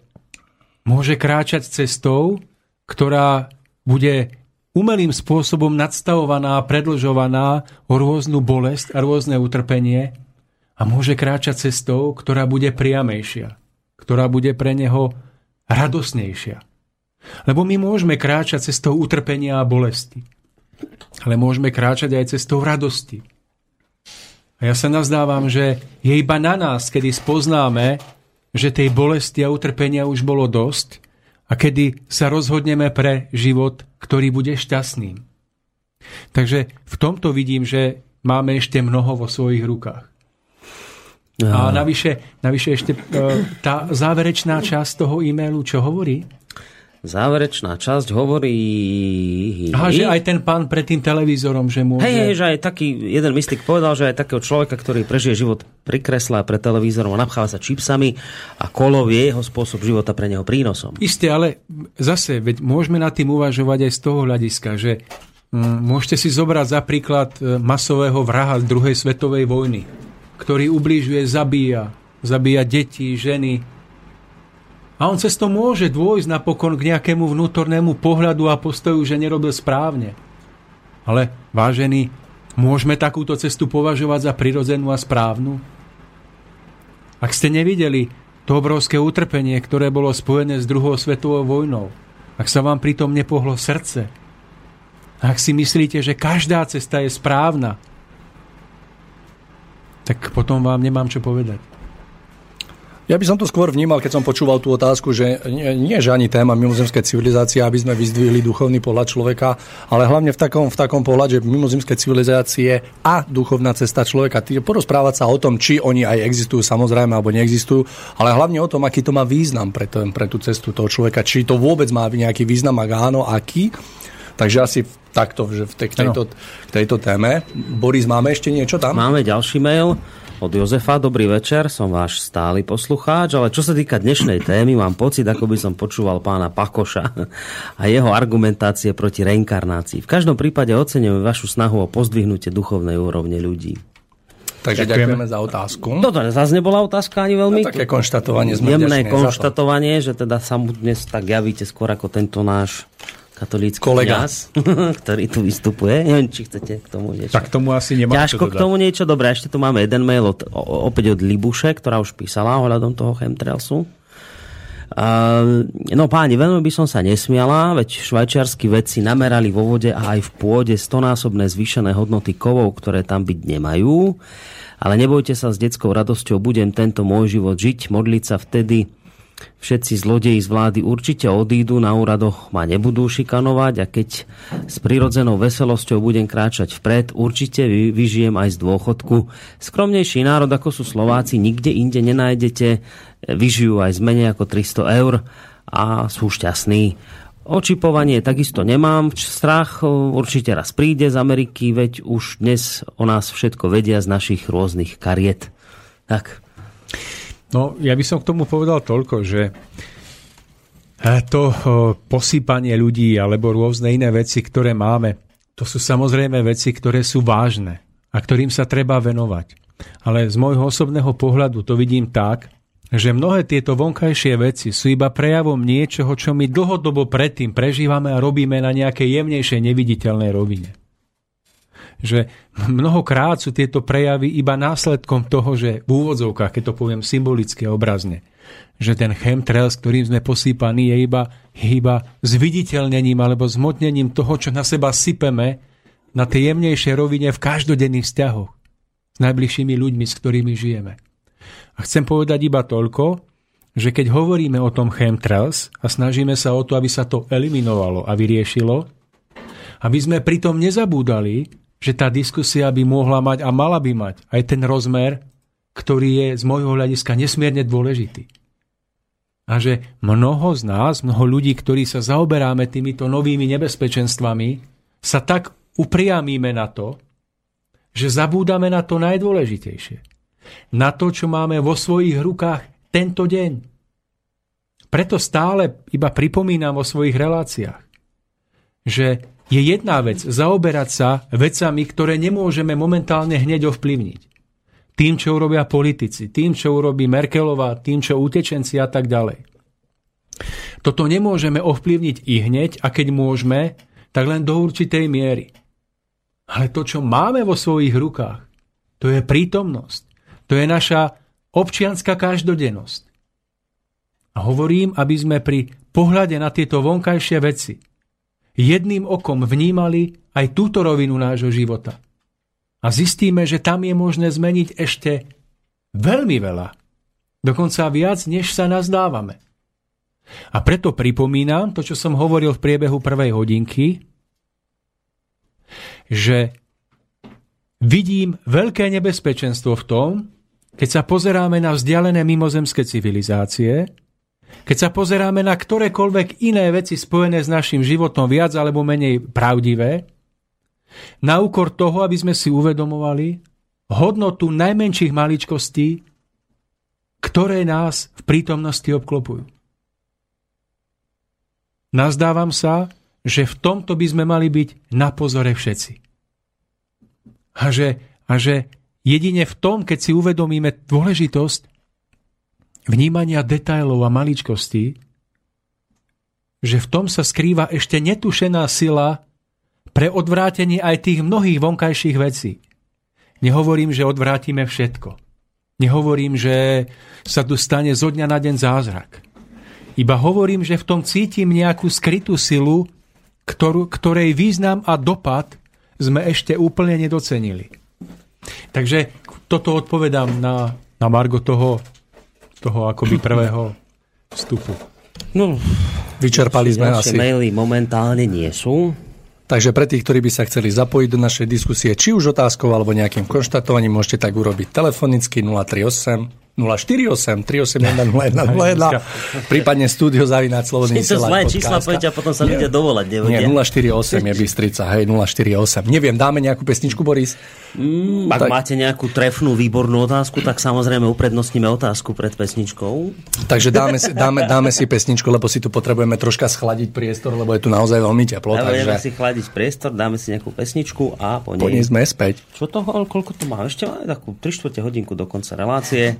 môže kráčať cestou, ktorá bude umelým spôsobom nadstavovaná a predlžovaná o rôznu bolesť a rôzne utrpenie a môže kráčať cestou, ktorá bude priamejšia, ktorá bude pre neho radosnejšia. Lebo my môžeme kráčať cestou utrpenia a bolesti, ale môžeme kráčať aj cestou radosti. A ja sa nazdávam, že je iba na nás, kedy spoznáme, že tej bolesti a utrpenia už bolo dosť a kedy sa rozhodneme pre život, ktorý bude šťastným. Takže v tomto vidím, že máme ešte mnoho vo svojich rukách. A navyše, navyše ešte e, tá záverečná časť toho e-mailu, čo hovorí? Záverečná časť hovorí... Aha, že aj ten pán pred tým televízorom, že môže... Hej, že aj taký, jeden mystik povedal, že aj takého človeka, ktorý prežije život pri kresle a pred televízorom a napcháva sa čipsami a kolov je jeho spôsob života pre neho prínosom. Isté, ale zase, veď môžeme nad tým uvažovať aj z toho hľadiska, že m, môžete si zobrať za príklad e, masového vraha z druhej svetovej vojny, ktorý ubližuje, zabíja, zabíja deti, ženy, a on cez to môže dôjsť napokon k nejakému vnútornému pohľadu a postoju, že nerobil správne. Ale, vážení, môžeme takúto cestu považovať za prirodzenú a správnu? Ak ste nevideli to obrovské utrpenie, ktoré bolo spojené s druhou svetovou vojnou, ak sa vám pritom nepohlo srdce, ak si myslíte, že každá cesta je správna, tak potom vám nemám čo povedať. Ja by som to skôr vnímal, keď som počúval tú otázku, že nie, nie že ani téma mimozemské civilizácie, aby sme vyzdvihli duchovný pohľad človeka, ale hlavne v takom, v takom pohľade, že mimozemské civilizácie a duchovná cesta človeka, tý, porozprávať sa o tom, či oni aj existujú samozrejme alebo neexistujú, ale hlavne o tom, aký to má význam pre, ten, pre tú cestu toho človeka, či to vôbec má nejaký význam, ak áno, aký. Takže asi takto, že v tej, k, tejto, k tejto téme. Boris, máme ešte niečo tam? Máme ďalší mail od Jozefa. Dobrý večer, som váš stály poslucháč, ale čo sa týka dnešnej témy, mám pocit, ako by som počúval pána Pakoša a jeho argumentácie proti reinkarnácii. V každom prípade oceňujem vašu snahu o pozdvihnutie duchovnej úrovne ľudí. Takže ďakujeme, ďakujeme za otázku. Toto zase nebola otázka ani veľmi. No, také konštatovanie Jemné konštatovanie, že teda sa mu dnes tak javíte skôr ako tento náš katolícky Kolega. kniaz, ktorý tu vystupuje. Neviem, či chcete k tomu niečo. Tak tomu asi nemá Ťažko k tomu niečo. Dobre, ešte tu máme jeden mail od, opäť od Libuše, ktorá už písala ohľadom toho chemtrailsu. Uh, no páni, veľmi by som sa nesmiala, veď švajčiarsky vedci namerali vo vode a aj v pôde stonásobné zvýšené hodnoty kovov, ktoré tam byť nemajú. Ale nebojte sa, s detskou radosťou budem tento môj život žiť, modliť sa vtedy, Všetci zlodeji z vlády určite odídu, na úradoch ma nebudú šikanovať a keď s prirodzenou veselosťou budem kráčať vpred, určite vyžijem aj z dôchodku. Skromnejší národ ako sú Slováci nikde inde nenájdete, vyžijú aj z menej ako 300 eur a sú šťastní. Očipovanie takisto nemám strach, určite raz príde z Ameriky, veď už dnes o nás všetko vedia z našich rôznych kariet. Tak. No, ja by som k tomu povedal toľko, že eh, to posýpanie ľudí alebo rôzne iné veci, ktoré máme, to sú samozrejme veci, ktoré sú vážne a ktorým sa treba venovať. Ale z môjho osobného pohľadu to vidím tak, že mnohé tieto vonkajšie veci sú iba prejavom niečoho, čo my dlhodobo predtým prežívame a robíme na nejakej jemnejšej neviditeľnej rovine. Že mnohokrát sú tieto prejavy iba následkom toho, že v úvodzovkách, keď to poviem symbolicky a obrazne, že ten chemtrails, ktorým sme posýpaní, je iba, iba zviditeľnením alebo zmotnením toho, čo na seba sypeme na tej jemnejšej rovine v každodenných vzťahoch s najbližšími ľuďmi, s ktorými žijeme. A chcem povedať iba toľko, že keď hovoríme o tom chemtrails a snažíme sa o to, aby sa to eliminovalo a vyriešilo, aby sme pritom nezabúdali, že tá diskusia by mohla mať a mala by mať aj ten rozmer, ktorý je z môjho hľadiska nesmierne dôležitý. A že mnoho z nás, mnoho ľudí, ktorí sa zaoberáme týmito novými nebezpečenstvami, sa tak upriamíme na to, že zabúdame na to najdôležitejšie na to, čo máme vo svojich rukách tento deň. Preto stále iba pripomínam vo svojich reláciách, že je jedna vec zaoberať sa vecami, ktoré nemôžeme momentálne hneď ovplyvniť. Tým, čo urobia politici, tým, čo urobí Merkelová, tým, čo utečenci a tak ďalej. Toto nemôžeme ovplyvniť i hneď a keď môžeme, tak len do určitej miery. Ale to, čo máme vo svojich rukách, to je prítomnosť. To je naša občianská každodennosť. A hovorím, aby sme pri pohľade na tieto vonkajšie veci jedným okom vnímali aj túto rovinu nášho života. A zistíme, že tam je možné zmeniť ešte veľmi veľa. Dokonca viac, než sa nazdávame. A preto pripomínam to, čo som hovoril v priebehu prvej hodinky, že vidím veľké nebezpečenstvo v tom, keď sa pozeráme na vzdialené mimozemské civilizácie, keď sa pozeráme na ktorékoľvek iné veci spojené s našim životom viac alebo menej pravdivé, na úkor toho, aby sme si uvedomovali hodnotu najmenších maličkostí, ktoré nás v prítomnosti obklopujú. Nazdávam sa, že v tomto by sme mali byť na pozore všetci. A že, a že Jedine v tom, keď si uvedomíme dôležitosť vnímania detailov a maličkostí, že v tom sa skrýva ešte netušená sila pre odvrátenie aj tých mnohých vonkajších vecí. Nehovorím, že odvrátime všetko. Nehovorím, že sa tu stane zo dňa na deň zázrak. Iba hovorím, že v tom cítim nejakú skrytú silu, ktorú, ktorej význam a dopad sme ešte úplne nedocenili. Takže toto odpovedám na, na Margo toho, toho akoby prvého vstupu. No, Vyčerpali sme asi. maily momentálne nie sú. Takže pre tých, ktorí by sa chceli zapojiť do našej diskusie, či už otázkou alebo nejakým konštatovaním, môžete tak urobiť telefonicky 038 048 381 0101, prípadne studio zavináť slobodný to zlé čísla povedia a potom sa ľudia dovolať nevedia. Nie, 048 je Bystrica, hej, 048. Neviem, dáme nejakú pesničku, Boris? Mm, ak tak... máte nejakú trefnú, výbornú otázku, tak samozrejme uprednostníme otázku pred pesničkou. Takže dáme si, dáme, dáme si pesničku, lebo si tu potrebujeme troška schladiť priestor, lebo je tu naozaj veľmi teplo. Dáme takže... si chladiť priestor, dáme si nejakú pesničku a po nej... Po nej sme späť. Čo toho, koľko to má? Ešte máme takú 3 čtvrte hodinku do konca relácie.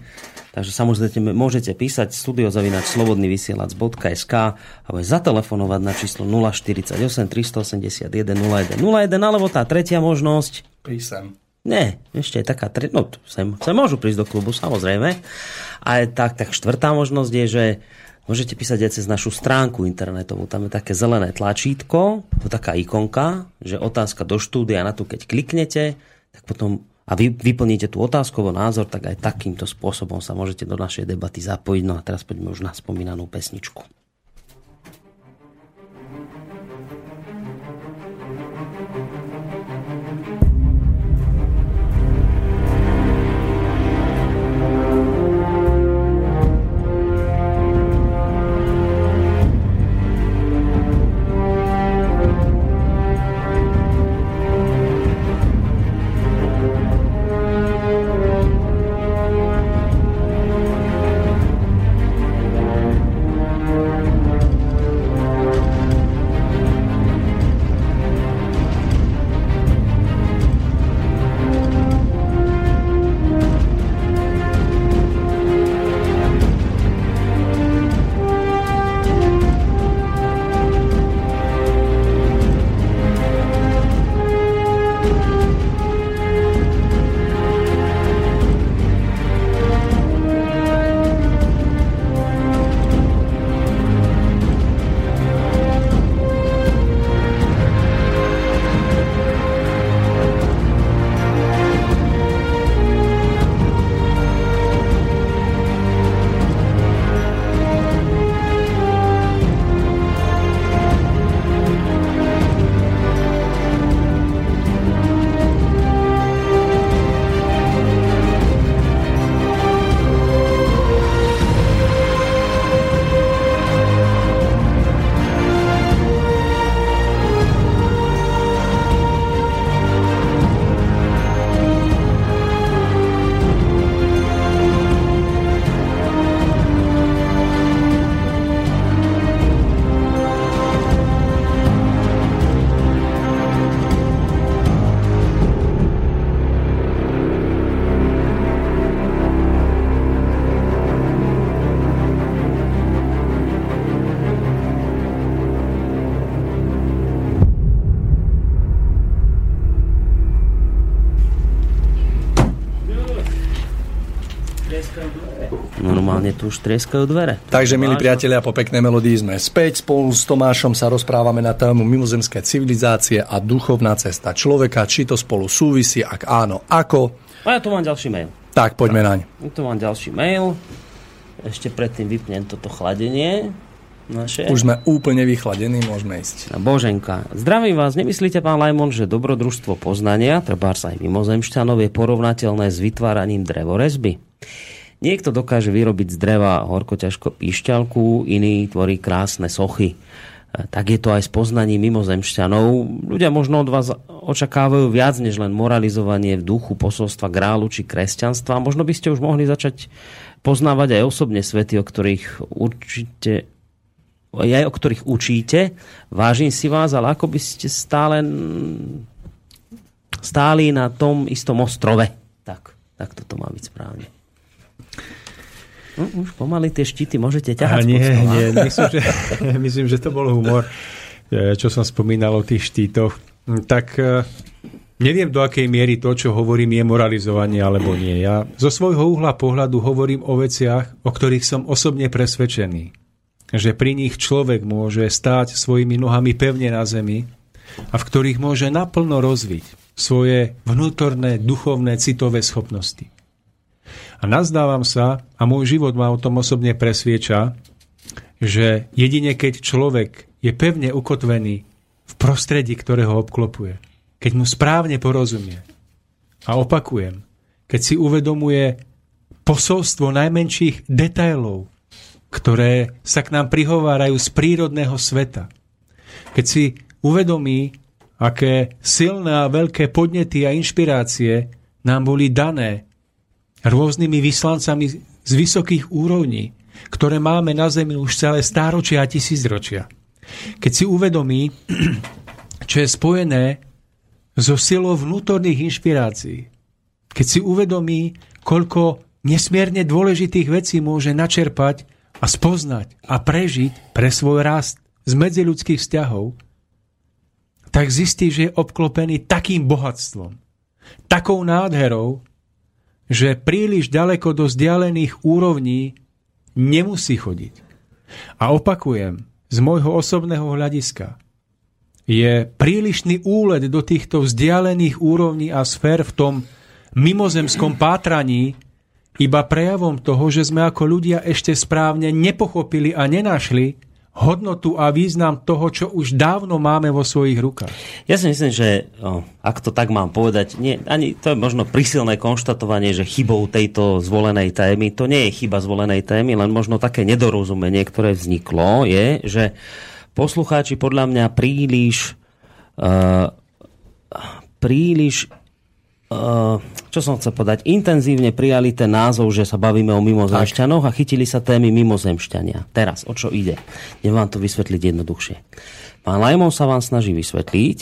Takže sa môžete, písať studiozavinač slobodnyvysielac.sk alebo zatelefonovať na číslo 048 381 01 01 alebo tá tretia možnosť. Písem. Nie, ešte je taká, tre... no sem, sem môžu prísť do klubu, samozrejme. A tak, tak štvrtá možnosť je, že môžete písať aj cez našu stránku internetovú. Tam je také zelené tlačítko, taká ikonka, že otázka do štúdia, na tu keď kliknete, tak potom a vy vyplníte tú otázkový názor, tak aj takýmto spôsobom sa môžete do našej debaty zapojiť. No a teraz poďme už na spomínanú pesničku. Trieskajú dvere. Takže, milí priatelia, po peknej melodii sme späť. Spolu s Tomášom sa rozprávame na tému mimozemské civilizácie a duchovná cesta človeka. Či to spolu súvisí, ak áno, ako. A ja tu mám ďalší mail. Tak, poďme naň. Tu mám ďalší mail. Ešte predtým vypnem toto chladenie. Naše. Už sme úplne vychladení, môžeme ísť. Boženka. Zdravím vás, nemyslíte, pán Lajmon, že dobrodružstvo poznania, treba sa aj mimozemšťanov, je porovnateľné s vytváraním drevorezby? Niekto dokáže vyrobiť z dreva horko ťažko píšťalku, iný tvorí krásne sochy. E, tak je to aj s poznaním mimozemšťanov. Ľudia možno od vás očakávajú viac než len moralizovanie v duchu posolstva grálu či kresťanstva. Možno by ste už mohli začať poznávať aj osobne svety, o ktorých určite aj o ktorých učíte. Vážim si vás, ale ako by ste stále stáli na tom istom ostrove. Tak, tak toto má byť správne. No, už pomaly tie štíty môžete ťahať. A nie, nie, myslím že, myslím, že to bol humor, e, čo som spomínal o tých štítoch. Tak e, neviem, do akej miery to, čo hovorím, je moralizovanie alebo nie. Ja zo svojho uhla pohľadu hovorím o veciach, o ktorých som osobne presvedčený. Že pri nich človek môže stáť svojimi nohami pevne na zemi a v ktorých môže naplno rozviť svoje vnútorné, duchovné, citové schopnosti. A nazdávam sa, a môj život ma o tom osobne presvieča, že jedine keď človek je pevne ukotvený v prostredí, ktoré ho obklopuje, keď mu správne porozumie, a opakujem, keď si uvedomuje posolstvo najmenších detailov, ktoré sa k nám prihovárajú z prírodného sveta, keď si uvedomí, aké silné a veľké podnety a inšpirácie nám boli dané rôznymi vyslancami z vysokých úrovní, ktoré máme na Zemi už celé stáročia a tisícročia. Keď si uvedomí, čo je spojené so silou vnútorných inšpirácií, keď si uvedomí, koľko nesmierne dôležitých vecí môže načerpať a spoznať a prežiť pre svoj rast z medziľudských vzťahov, tak zistí, že je obklopený takým bohatstvom, takou nádherou, že príliš ďaleko do vzdialených úrovní nemusí chodiť. A opakujem, z môjho osobného hľadiska je prílišný úlet do týchto vzdialených úrovní a sfér v tom mimozemskom pátraní iba prejavom toho, že sme ako ľudia ešte správne nepochopili a nenašli hodnotu a význam toho, čo už dávno máme vo svojich rukách. Ja si myslím, že o, ak to tak mám povedať, nie, ani to je možno prisilné konštatovanie, že chybou tejto zvolenej témy, to nie je chyba zvolenej témy, len možno také nedorozumenie, ktoré vzniklo, je, že poslucháči podľa mňa príliš uh, príliš uh, čo som chcel podať, intenzívne prijali ten názov, že sa bavíme o mimozemšťanoch a chytili sa témy mimozemšťania. Teraz, o čo ide? Idem vám to vysvetliť jednoduchšie. Pán Lajmon sa vám snaží vysvetliť,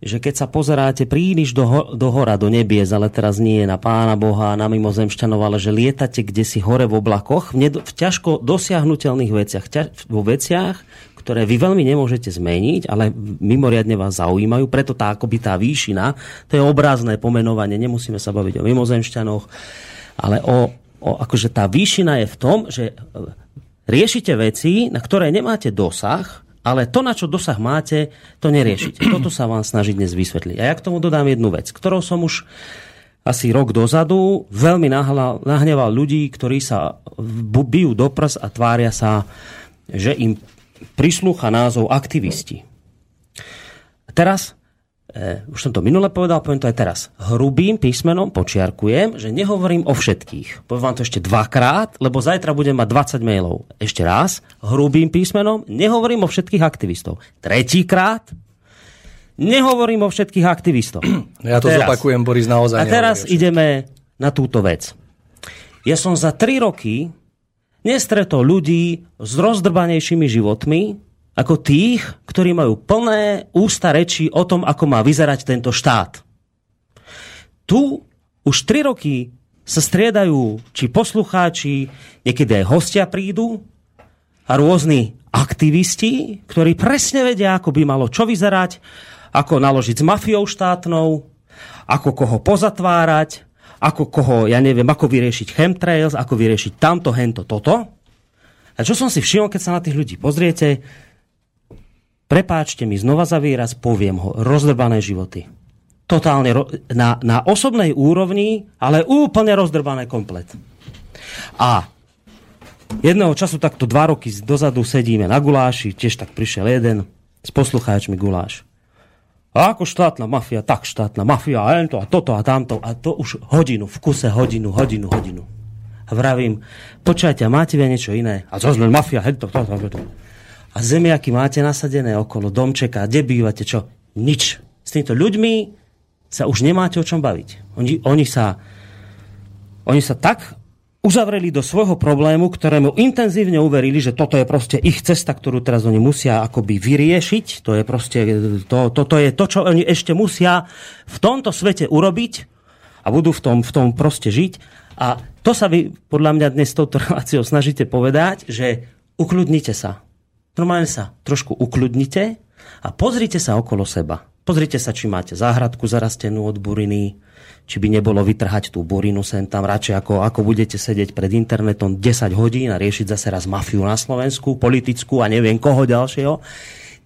že keď sa pozeráte príliš do, do hora, do nebies, ale teraz nie na pána Boha, na mimozemšťanov, ale že lietate kde si hore v oblakoch, v, nedo, v ťažko dosiahnutelných veciach, ťa, vo veciach, ktoré vy veľmi nemôžete zmeniť, ale mimoriadne vás zaujímajú, preto tá akoby tá výšina, to je obrazné pomenovanie, nemusíme sa baviť o mimozemšťanoch, ale o, o akože tá výšina je v tom, že e, riešite veci, na ktoré nemáte dosah, ale to, na čo dosah máte, to neriešiť. Toto sa vám snaží dnes vysvetliť. A ja k tomu dodám jednu vec, ktorou som už asi rok dozadu veľmi nahneval ľudí, ktorí sa bijú do prs a tvária sa, že im prislúcha názov aktivisti. Teraz, e, už som to minule povedal, poviem to aj teraz. Hrubým písmenom počiarkujem, že nehovorím o všetkých. Poviem vám to ešte dvakrát, lebo zajtra budem mať 20 mailov. Ešte raz, hrubým písmenom, nehovorím o všetkých aktivistov. Tretíkrát, nehovorím o všetkých aktivistov. Ja to teraz, zopakujem, Boris, naozaj. A teraz ideme na túto vec. Ja som za 3 roky nestretol ľudí s rozdrbanejšími životmi ako tých, ktorí majú plné ústa reči o tom, ako má vyzerať tento štát. Tu už tri roky sa striedajú či poslucháči, niekedy aj hostia prídu a rôzni aktivisti, ktorí presne vedia, ako by malo čo vyzerať, ako naložiť s mafiou štátnou, ako koho pozatvárať, ako koho, ja neviem, ako vyriešiť chemtrails, ako vyriešiť tamto, hento, toto. A čo som si všimol, keď sa na tých ľudí pozriete, prepáčte mi, znova za výraz poviem ho, rozdrbané životy. Totálne na, na osobnej úrovni, ale úplne rozdrbané komplet. A jedného času takto dva roky dozadu sedíme na guláši, tiež tak prišiel jeden s poslucháčmi guláš. A ako štátna mafia, tak štátna mafia, a to a toto a tamto. A to už hodinu, v kuse hodinu, hodinu, hodinu. A vravím, počujte, máte vy niečo iné? A to sme mafia, hej, to, to, to, to. A zemiaky máte nasadené okolo domčeka, kde bývate, čo? Nič. S týmito ľuďmi sa už nemáte o čom baviť. Oni, oni, sa, oni sa tak uzavreli do svojho problému, ktorému intenzívne uverili, že toto je proste ich cesta, ktorú teraz oni musia akoby vyriešiť. To je proste, to, toto je to, čo oni ešte musia v tomto svete urobiť a budú v tom, v tom proste žiť. A to sa vy podľa mňa dnes touto reláciou snažíte povedať, že ukľudnite sa. Normálne sa trošku ukľudnite a pozrite sa okolo seba. Pozrite sa, či máte záhradku zarastenú od buriny, či by nebolo vytrhať tú burinu sem tam, radšej ako, ako budete sedieť pred internetom 10 hodín a riešiť zase raz mafiu na Slovensku, politickú a neviem koho ďalšieho.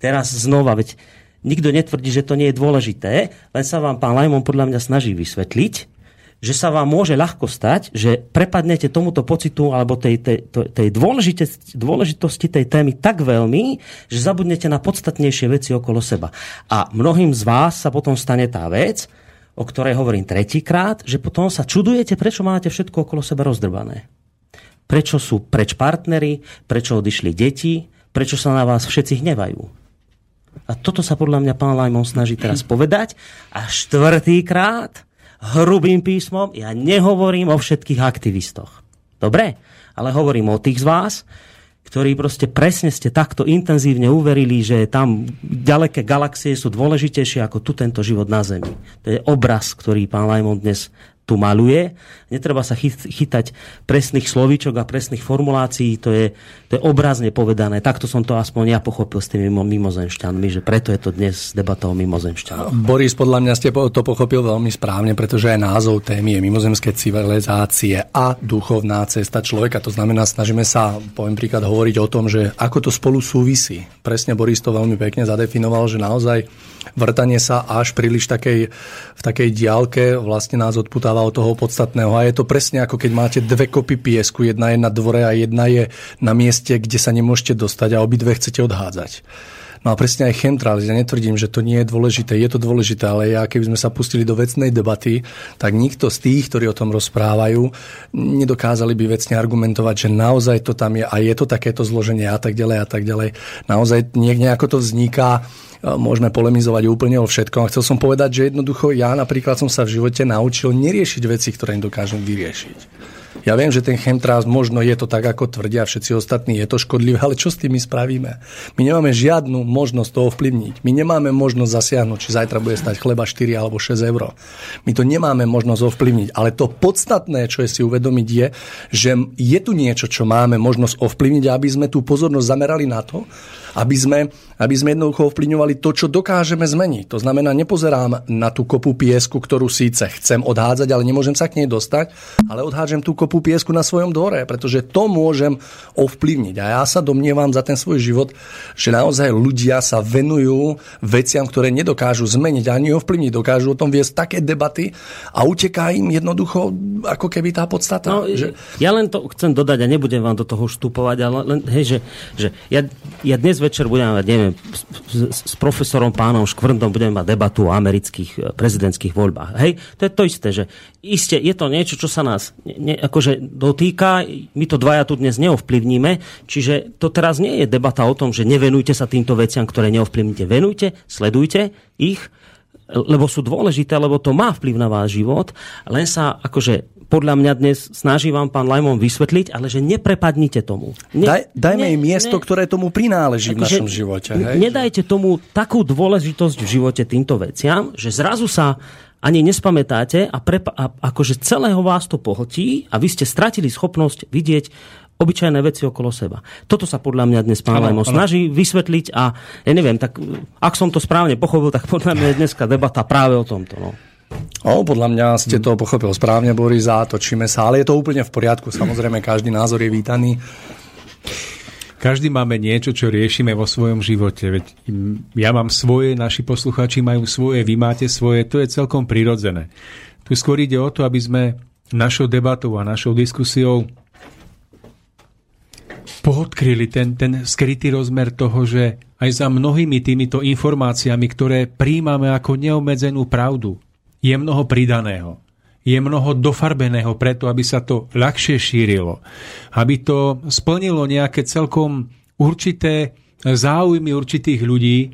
Teraz znova, veď nikto netvrdí, že to nie je dôležité, len sa vám pán Lajmon podľa mňa snaží vysvetliť, že sa vám môže ľahko stať, že prepadnete tomuto pocitu alebo tej, tej, tej dôležitosti tej témy tak veľmi, že zabudnete na podstatnejšie veci okolo seba. A mnohým z vás sa potom stane tá vec, o ktorej hovorím tretíkrát, že potom sa čudujete, prečo máte všetko okolo seba rozdrbané. Prečo sú preč partnery, prečo odišli deti, prečo sa na vás všetci hnevajú. A toto sa podľa mňa pán Lajmon snaží teraz povedať. A štvrtýkrát hrubým písmom, ja nehovorím o všetkých aktivistoch. Dobre? Ale hovorím o tých z vás, ktorí proste presne ste takto intenzívne uverili, že tam ďaleké galaxie sú dôležitejšie ako tu tento život na Zemi. To je obraz, ktorý pán Lajmon dnes tu maluje. Netreba sa chytať presných slovíčok a presných formulácií, to je, to je obrazne povedané. Takto som to aspoň ja pochopil s tými mimozemšťanmi, že preto je to dnes debata o mimozemšťanoch. Boris, podľa mňa ste to pochopil veľmi správne, pretože aj názov témy je mimozemské civilizácie a duchovná cesta človeka. To znamená, snažíme sa, poviem príklad, hovoriť o tom, že ako to spolu súvisí. Presne Boris to veľmi pekne zadefinoval, že naozaj vrtanie sa až príliš takej, v takej diálke vlastne nás odputáva od toho podstatného. A je to presne ako keď máte dve kopy piesku, jedna je na dvore a jedna je na mieste, kde sa nemôžete dostať a obidve chcete odhádzať. No a presne aj chemtrails, ja netvrdím, že to nie je dôležité, je to dôležité, ale ja keby sme sa pustili do vecnej debaty, tak nikto z tých, ktorí o tom rozprávajú, nedokázali by vecne argumentovať, že naozaj to tam je a je to takéto zloženie a tak ďalej a tak ďalej. Naozaj nejako to vzniká môžeme polemizovať úplne o všetkom. A chcel som povedať, že jednoducho ja napríklad som sa v živote naučil neriešiť veci, ktoré nedokážem vyriešiť. Ja viem, že ten chemtrails možno je to tak, ako tvrdia všetci ostatní, je to škodlivé, ale čo s tým my spravíme? My nemáme žiadnu možnosť to ovplyvniť. My nemáme možnosť zasiahnuť, či zajtra bude stať chleba 4 alebo 6 eur. My to nemáme možnosť ovplyvniť, ale to podstatné, čo je si uvedomiť, je, že je tu niečo, čo máme možnosť ovplyvniť, aby sme tú pozornosť zamerali na to, aby sme, aby sme jednoducho ovplyvňovali to, čo dokážeme zmeniť. To znamená, nepozerám na tú kopu piesku, ktorú síce chcem odhádzať, ale nemôžem sa k nej dostať, ale odhádžem tú kopu piesku na svojom dvore, pretože to môžem ovplyvniť. A ja sa domnievam za ten svoj život, že naozaj ľudia sa venujú veciam, ktoré nedokážu zmeniť ani ovplyvniť. Dokážu o tom viesť také debaty a uteká im jednoducho ako keby tá podstata. No, že... Ja len to chcem dodať a nebudem vám do toho štupovať, ale len, hej, že, že ja, ja dnes večer budeme mať, neviem, s, s profesorom pánom Škvrndom budeme mať debatu o amerických e, prezidentských voľbách. Hej, to je to isté, že iste je to niečo, čo sa nás ne, akože dotýka, my to dvaja tu dnes neovplyvníme, čiže to teraz nie je debata o tom, že nevenujte sa týmto veciam, ktoré neovplyvnite. Venujte, sledujte ich, lebo sú dôležité, lebo to má vplyv na váš život, len sa akože podľa mňa dnes snaží vám pán Lajmon vysvetliť, ale že neprepadnite tomu. Ne, Daj, dajme im miesto, ne, ktoré tomu prináleží v našom živote. Hej? Nedajte tomu takú dôležitosť v živote týmto veciam, že zrazu sa ani nespamätáte a, prepa- a akože celého vás to pohltí a vy ste stratili schopnosť vidieť obyčajné veci okolo seba. Toto sa podľa mňa dnes pán Lajmo snaží vysvetliť a ja neviem, tak ak som to správne pochopil, tak podľa mňa je dneska debata práve o tomto. No. O, podľa mňa ste to pochopil správne, Boris, a točíme sa, ale je to úplne v poriadku. Samozrejme, každý názor je vítaný. Každý máme niečo, čo riešime vo svojom živote. Veď ja mám svoje, naši posluchači majú svoje, vy máte svoje, to je celkom prirodzené. Tu skôr ide o to, aby sme našou debatou a našou diskusiou pohodkryli ten, ten skrytý rozmer toho, že aj za mnohými týmito informáciami, ktoré príjmame ako neobmedzenú pravdu, je mnoho pridaného. Je mnoho dofarbeného preto, aby sa to ľahšie šírilo. Aby to splnilo nejaké celkom určité záujmy určitých ľudí.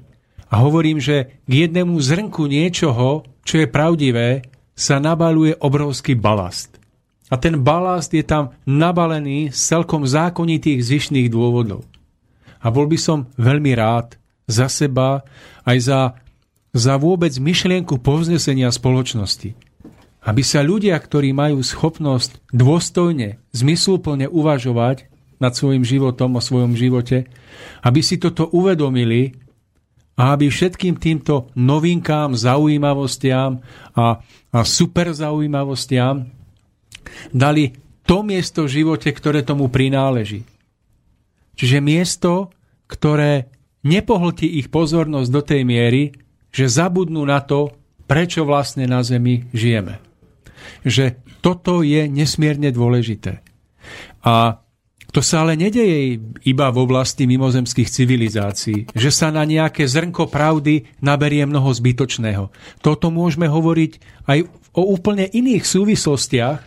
A hovorím, že k jednému zrnku niečoho, čo je pravdivé, sa nabaluje obrovský balast. A ten balast je tam nabalený z celkom zákonitých zvyšných dôvodov. A bol by som veľmi rád za seba, aj za za vôbec myšlienku povznesenia spoločnosti. Aby sa ľudia, ktorí majú schopnosť dôstojne, zmysluplne uvažovať nad svojim životom, o svojom živote, aby si toto uvedomili a aby všetkým týmto novinkám, zaujímavostiam a, a super zaujímavostiam dali to miesto v živote, ktoré tomu prináleží. Čiže miesto, ktoré nepohltí ich pozornosť do tej miery, že zabudnú na to, prečo vlastne na Zemi žijeme. Že toto je nesmierne dôležité. A to sa ale nedeje iba v oblasti mimozemských civilizácií, že sa na nejaké zrnko pravdy naberie mnoho zbytočného. Toto môžeme hovoriť aj o úplne iných súvislostiach,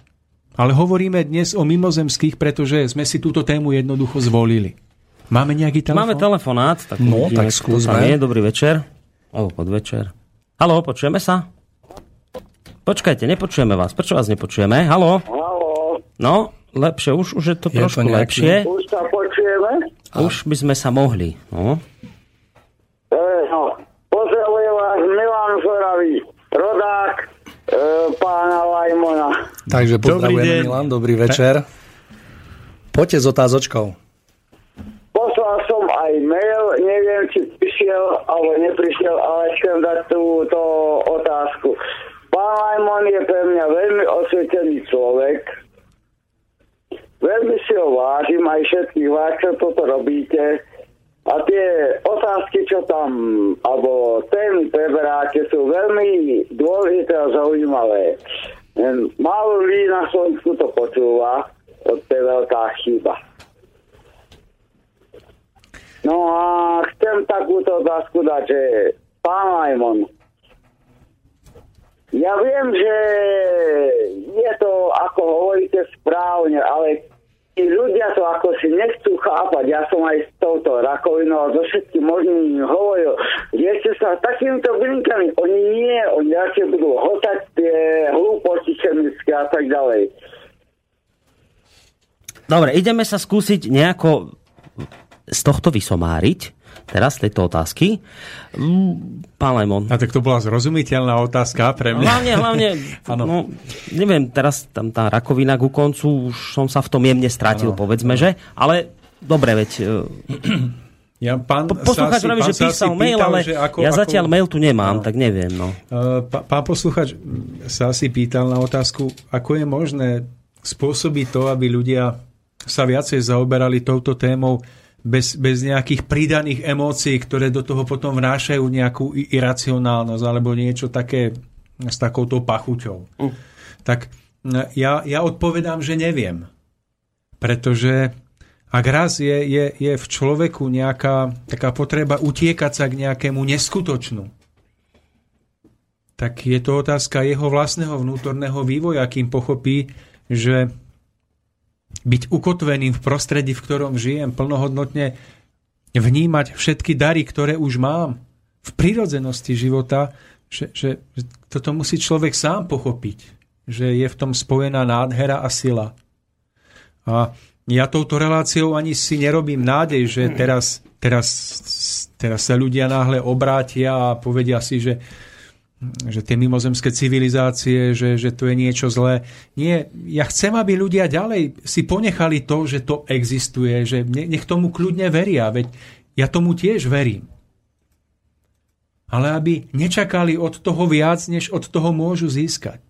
ale hovoríme dnes o mimozemských, pretože sme si túto tému jednoducho zvolili. Máme nejaký telefon? Máme telefonát. Tak no, tak skúsme. Dobrý večer. Alebo podvečer. Halo, počujeme sa? Počkajte, nepočujeme vás. Prečo vás nepočujeme? Halo? Halo? No, lepšie, už, už je to je trošku to lepšie. Už sa počujeme? Už by sme sa mohli. No. E, no. Pozdravujem vás Milan Zoravý, rodák e, pána Lajmona. Takže pozdravujeme Dobrý. Milan, dobrý večer. Poďte s otázočkou. Poslal som aj mail, neviem, či prišiel alebo neprišiel, ale chcem dať túto otázku. Pán Lajmon je pre mňa veľmi osvietený človek. Veľmi si ho vážim, aj všetkých vás, čo toto robíte. A tie otázky, čo tam, alebo témy preberáte, sú veľmi dôležité a zaujímavé. Málo ľudí na Slovensku to počúva, to je veľká chyba. No a chcem takúto otázku dať, že pán Lajmon, ja viem, že je to, ako hovoríte, správne, ale tí ľudia to ako si nechcú chápať. Ja som aj s touto rakovinou a so všetkým možným hovoril, ste sa takýmito blinkami, oni nie, oni radšej budú hotať tie hlúposti chemické a tak ďalej. Dobre, ideme sa skúsiť nejako z tohto vysomáriť. Teraz tejto otázky. Mm, Pán Lemon. A tak to bola zrozumiteľná otázka pre mňa. Hlavne, hlavne, no, neviem, teraz tam tá rakovina ku koncu, už som sa v tom jemne stratil, Áno, povedzme, že? Ale dobre, veď... e, Ja, pán Poslucháč pán že sa písal asi mail, pýtal, ale že ako, ja ako, zatiaľ mail tu nemám, Áno. tak neviem, no. Pá- Pán posluchač sa asi pýtal na otázku, ako je možné spôsobiť to, aby ľudia sa viacej zaoberali touto témou bez, bez nejakých pridaných emócií, ktoré do toho potom vnášajú nejakú iracionálnosť alebo niečo také s takouto pachuťou. Mm. Tak ja, ja odpovedám, že neviem. Pretože ak raz je, je, je v človeku nejaká taká potreba utiekať sa k nejakému neskutočnu, tak je to otázka jeho vlastného vnútorného vývoja, kým pochopí, že byť ukotveným v prostredí, v ktorom žijem, plnohodnotne vnímať všetky dary, ktoré už mám v prírodzenosti života, že, že, toto musí človek sám pochopiť, že je v tom spojená nádhera a sila. A ja touto reláciou ani si nerobím nádej, že teraz, teraz, teraz sa ľudia náhle obrátia a povedia si, že že tie mimozemské civilizácie, že, že to je niečo zlé. Nie, ja chcem, aby ľudia ďalej si ponechali to, že to existuje, že ne- nech tomu kľudne veria, veď ja tomu tiež verím. ale aby nečakali od toho viac, než od toho môžu získať.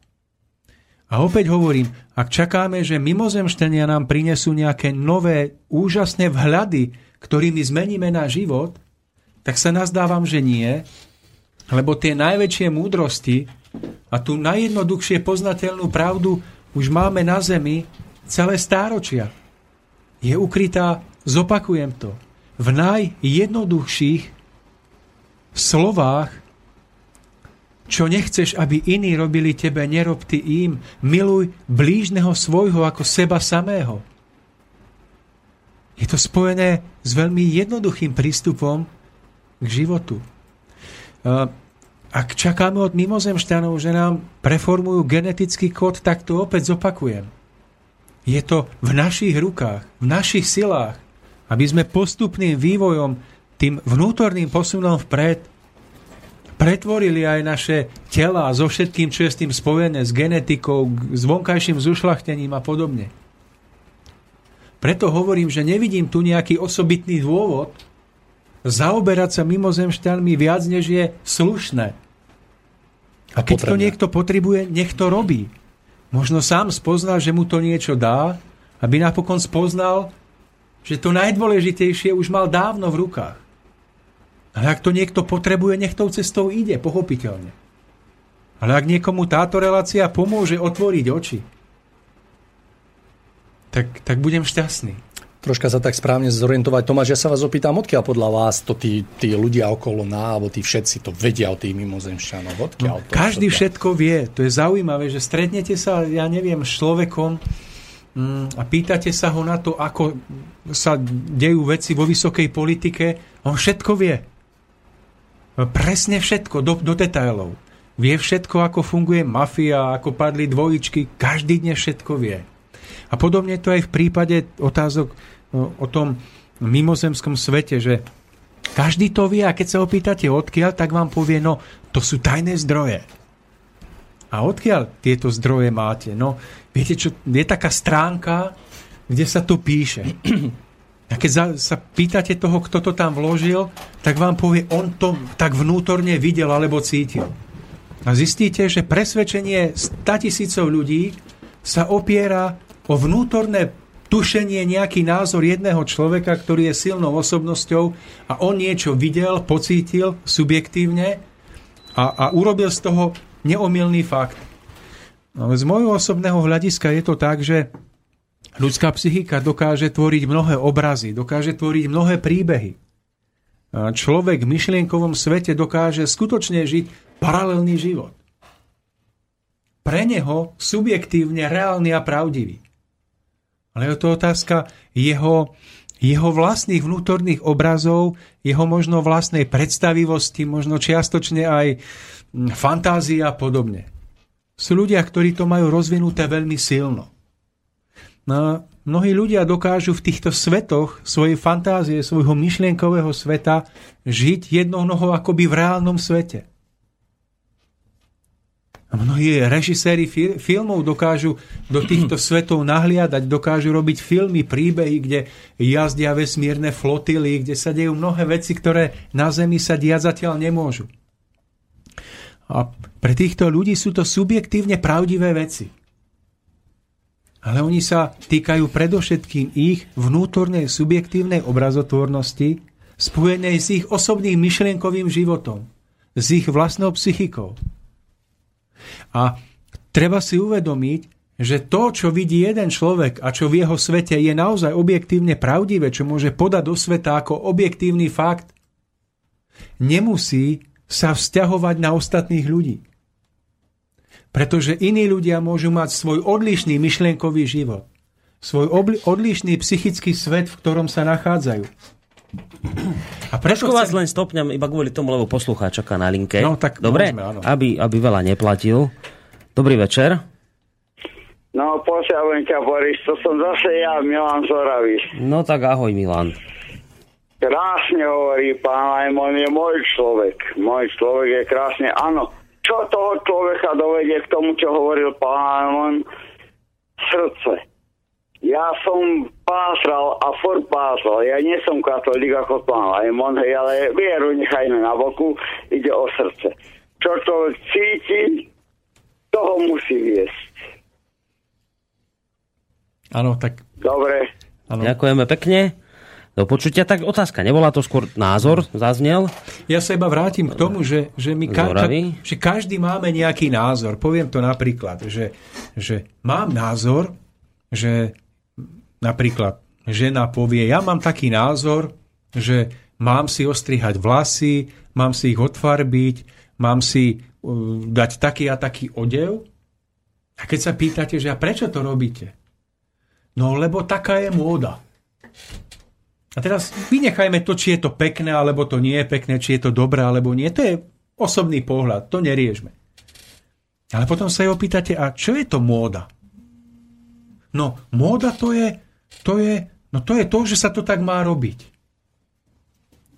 A opäť hovorím, ak čakáme, že mimozemštenia nám prinesú nejaké nové, úžasné vhľady, ktorými zmeníme náš život, tak sa nazdávam, že nie, lebo tie najväčšie múdrosti a tú najjednoduchšie poznateľnú pravdu už máme na zemi celé stáročia. Je ukrytá, zopakujem to, v najjednoduchších slovách, čo nechceš, aby iní robili tebe, nerob ty im. Miluj blížneho svojho ako seba samého. Je to spojené s veľmi jednoduchým prístupom k životu. Ak čakáme od mimozemšťanov, že nám preformujú genetický kód, tak to opäť zopakujem. Je to v našich rukách, v našich silách, aby sme postupným vývojom, tým vnútorným posunom vpred, pretvorili aj naše tela so všetkým, čo je s tým spojené, s genetikou, s vonkajším zušlachtením a podobne. Preto hovorím, že nevidím tu nejaký osobitný dôvod zaoberať sa mimozemšťanmi viac, než je slušné. A keď potrebné. to niekto potrebuje, nech to robí. Možno sám spoznal, že mu to niečo dá, aby napokon spoznal, že to najdôležitejšie už mal dávno v rukách. Ale ak to niekto potrebuje, nech tou cestou ide, pochopiteľne. Ale ak niekomu táto relácia pomôže otvoriť oči, tak, tak budem šťastný troška sa tak správne zorientovať. Tomáš, ja sa vás opýtam, odkiaľ podľa vás to tí, tí ľudia okolo ná, alebo tí všetci to vedia o tých mimozemšťanov? Odkiaľ no, to, každý odkiaľ? všetko vie. To je zaujímavé, že stretnete sa, ja neviem, s človekom mm, a pýtate sa ho na to, ako sa dejú veci vo vysokej politike. On všetko vie. Presne všetko, do, do detailov. Vie všetko, ako funguje mafia, ako padli dvojičky. Každý dne všetko vie. A podobne to aj v prípade otázok o tom mimozemskom svete, že každý to vie a keď sa opýtate odkiaľ, tak vám povie, no to sú tajné zdroje. A odkiaľ tieto zdroje máte? No, viete čo, je taká stránka, kde sa to píše. A keď sa pýtate toho, kto to tam vložil, tak vám povie, on to tak vnútorne videl alebo cítil. A zistíte, že presvedčenie 100 tisícov ľudí sa opiera o vnútorné tušenie, nejaký názor jedného človeka, ktorý je silnou osobnosťou a on niečo videl, pocítil subjektívne a, a urobil z toho neomilný fakt. No, z môjho osobného hľadiska je to tak, že ľudská psychika dokáže tvoriť mnohé obrazy, dokáže tvoriť mnohé príbehy. Človek v myšlienkovom svete dokáže skutočne žiť paralelný život. Pre neho subjektívne reálny a pravdivý ale je to otázka jeho, jeho vlastných vnútorných obrazov, jeho možno vlastnej predstavivosti, možno čiastočne aj hm, fantázia a podobne. Sú ľudia, ktorí to majú rozvinuté veľmi silno. No, mnohí ľudia dokážu v týchto svetoch svojej fantázie, svojho myšlienkového sveta žiť jednou nohou akoby v reálnom svete. Mnohí režiséri fil- filmov dokážu do týchto svetov nahliadať, dokážu robiť filmy, príbehy, kde jazdia vesmírne flotily, kde sa dejú mnohé veci, ktoré na Zemi sa diať zatiaľ nemôžu. A pre týchto ľudí sú to subjektívne pravdivé veci. Ale oni sa týkajú predovšetkým ich vnútornej subjektívnej obrazotvornosti, spojenej s ich osobným myšlienkovým životom, s ich vlastnou psychikou. A treba si uvedomiť, že to, čo vidí jeden človek a čo v jeho svete je naozaj objektívne pravdivé, čo môže podať do sveta ako objektívny fakt, nemusí sa vzťahovať na ostatných ľudí. Pretože iní ľudia môžu mať svoj odlišný myšlienkový život, svoj odlišný psychický svet, v ktorom sa nachádzajú. A prečo chcem... vás len stopňam iba kvôli tomu, lebo poslucháč čaká na linke. No, tak Dobre, môžeme, áno. aby, aby veľa neplatil. Dobrý večer. No, pošťavujem ťa, Boris, to som zase ja, Milan Zoravi. No tak ahoj, Milan. Krásne hovorí pán Lajmon, je môj človek. Môj človek je krásne, áno. Čo toho človeka dovedie k tomu, čo hovoril pán Lajmon? Srdce. Ja som pásral a for pásral. Ja nie som katolík ako pán Lajmon, ale vieru nechajme na boku, ide o srdce. Čo to cíti, toho musí viesť. Áno, tak... Dobre. Ano. Ďakujeme pekne. Do počutia, tak otázka, nebola to skôr názor, zaznel? Ja sa iba vrátim k tomu, že, že my ka- ka- že každý máme nejaký názor. Poviem to napríklad, že, že mám názor, že napríklad žena povie, ja mám taký názor, že mám si ostrihať vlasy, mám si ich odfarbiť, mám si uh, dať taký a taký odev. A keď sa pýtate, že a prečo to robíte? No lebo taká je móda. A teraz vynechajme to, či je to pekné, alebo to nie je pekné, či je to dobré, alebo nie. To je osobný pohľad, to neriešme. Ale potom sa jej opýtate, a čo je to móda? No, móda to je, to je, no to je to, že sa to tak má robiť.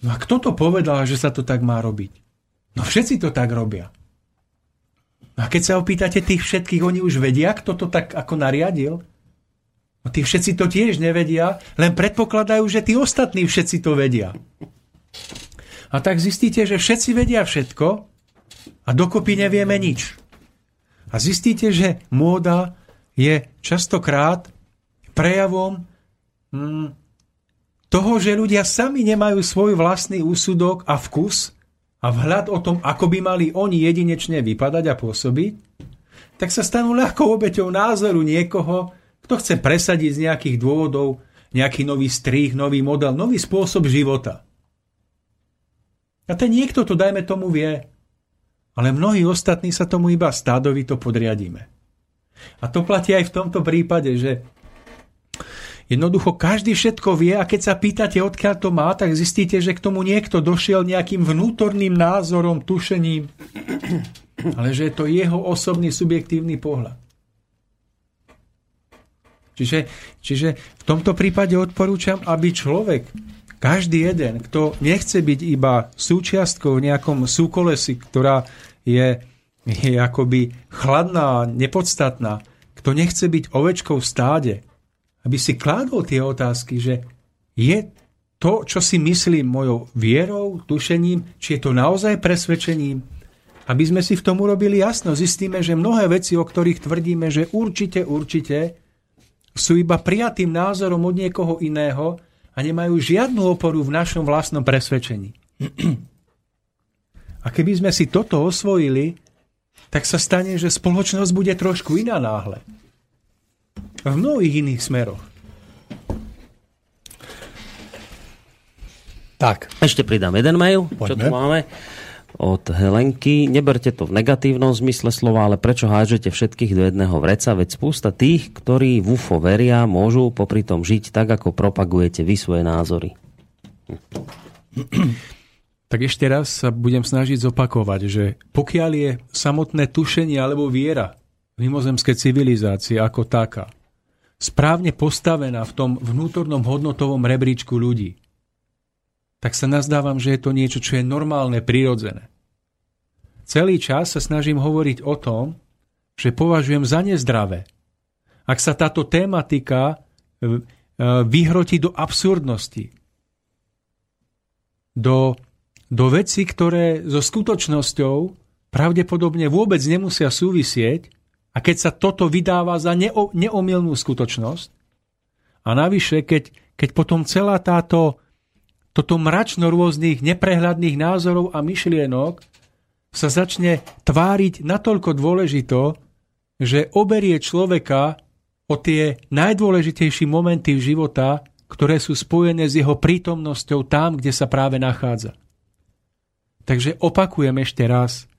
No a kto to povedal, že sa to tak má robiť? No všetci to tak robia. No a keď sa opýtate tých všetkých, oni už vedia, kto to tak ako nariadil? No tí všetci to tiež nevedia, len predpokladajú, že tí ostatní všetci to vedia. A tak zistíte, že všetci vedia všetko a dokopy nevieme nič. A zistíte, že móda je častokrát prejavom toho, že ľudia sami nemajú svoj vlastný úsudok a vkus a vhľad o tom, ako by mali oni jedinečne vypadať a pôsobiť, tak sa stanú ľahkou obeťou názoru niekoho, kto chce presadiť z nejakých dôvodov nejaký nový strých, nový model, nový spôsob života. A ten niekto to, dajme tomu, vie. Ale mnohí ostatní sa tomu iba stádovito podriadíme. A to platí aj v tomto prípade, že jednoducho každý všetko vie a keď sa pýtate, odkiaľ to má, tak zistíte, že k tomu niekto došiel nejakým vnútorným názorom, tušením, ale že je to jeho osobný subjektívny pohľad. Čiže, čiže v tomto prípade odporúčam, aby človek, každý jeden, kto nechce byť iba súčiastkou v nejakom súkolesi, ktorá je, je akoby chladná, nepodstatná, kto nechce byť ovečkou v stáde, aby si kládol tie otázky, že je to, čo si myslím mojou vierou, tušením, či je to naozaj presvedčením, aby sme si v tom urobili jasno. Zistíme, že mnohé veci, o ktorých tvrdíme, že určite, určite, sú iba prijatým názorom od niekoho iného a nemajú žiadnu oporu v našom vlastnom presvedčení. A keby sme si toto osvojili, tak sa stane, že spoločnosť bude trošku iná náhle. V mnohých iných smeroch. Tak. Ešte pridám jeden mail, Poďme. čo tu máme od Helenky. Neberte to v negatívnom zmysle slova, ale prečo hážete všetkých do jedného vreca? Veď spústa tých, ktorí v UFO veria, môžu popri tom žiť tak, ako propagujete vy svoje názory. Tak ešte raz sa budem snažiť zopakovať, že pokiaľ je samotné tušenie alebo viera mimozemské civilizácie ako taká správne postavená v tom vnútornom hodnotovom rebríčku ľudí, tak sa nazdávam, že je to niečo, čo je normálne, prirodzené. Celý čas sa snažím hovoriť o tom, že považujem za nezdravé. Ak sa táto tematika e, e, vyhrotí do absurdnosti, do, do veci, ktoré so skutočnosťou pravdepodobne vôbec nemusia súvisieť, a keď sa toto vydáva za neo, neomilnú skutočnosť, a navyše, keď, keď potom celá táto toto mračno rôznych neprehľadných názorov a myšlienok sa začne tváriť natoľko dôležito, že oberie človeka o tie najdôležitejšie momenty života, ktoré sú spojené s jeho prítomnosťou tam, kde sa práve nachádza. Takže opakujem ešte raz,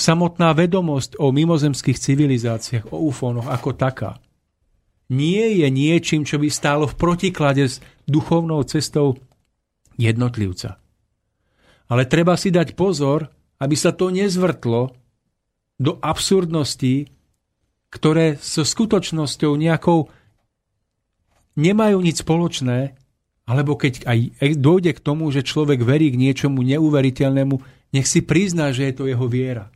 samotná vedomosť o mimozemských civilizáciách, o ufónoch ako taká, nie je niečím, čo by stálo v protiklade s duchovnou cestou jednotlivca. Ale treba si dať pozor, aby sa to nezvrtlo do absurdností, ktoré so skutočnosťou nejakou nemajú nič spoločné, alebo keď aj dojde k tomu, že človek verí k niečomu neuveriteľnému, nech si prizná, že je to jeho viera.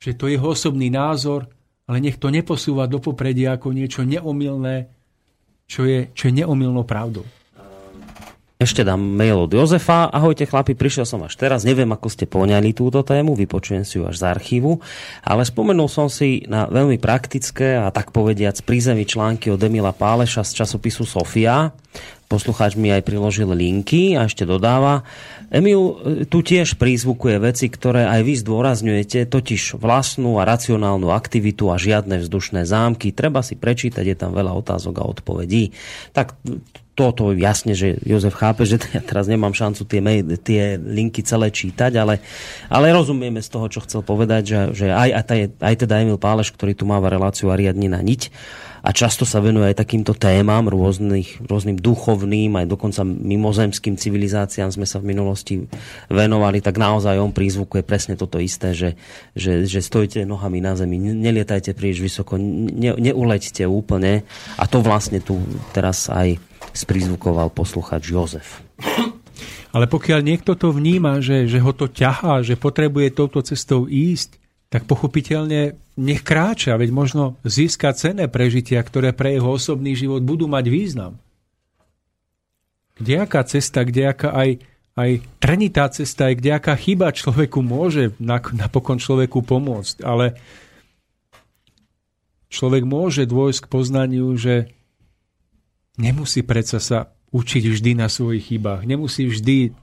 Že to je jeho osobný názor, ale nech to neposúva do popredia ako niečo neomilné, čo je, čo je neomilnou pravdou. Ešte dám mail od Jozefa. Ahojte chlapi, prišiel som až teraz. Neviem, ako ste poňali túto tému, vypočujem si ju až z archívu, ale spomenul som si na veľmi praktické a tak povediac prízemí články od Emila Páleša z časopisu Sofia. Poslucháč mi aj priložil linky a ešte dodáva. Emil tu tiež prízvukuje veci, ktoré aj vy zdôrazňujete, totiž vlastnú a racionálnu aktivitu a žiadne vzdušné zámky. Treba si prečítať, je tam veľa otázok a odpovedí. Tak toto jasne, že Jozef chápe, že ja teraz nemám šancu tie, tie linky celé čítať, ale, ale rozumieme z toho, čo chcel povedať, že, že aj, aj, aj teda Emil Páleš, ktorý tu máva reláciu a riadni na niť a často sa venuje aj takýmto témam, rôznych, rôznym duchovným, aj dokonca mimozemským civilizáciám sme sa v minulosti venovali, tak naozaj on prízvukuje presne toto isté, že, že, že stojte nohami na zemi, nelietajte príliš vysoko, ne, neuleďte úplne a to vlastne tu teraz aj sprizvukoval posluchač Jozef. Ale pokiaľ niekto to vníma, že, že ho to ťahá, že potrebuje touto cestou ísť, tak pochopiteľne nech kráča, veď možno získa cené prežitia, ktoré pre jeho osobný život budú mať význam. Kdejaká cesta, kdejaká aj, aj trnitá cesta, aj kdejaká chyba človeku môže napokon človeku pomôcť, ale človek môže dôjsť k poznaniu, že nemusí predsa sa učiť vždy na svojich chybách. Nemusí vždy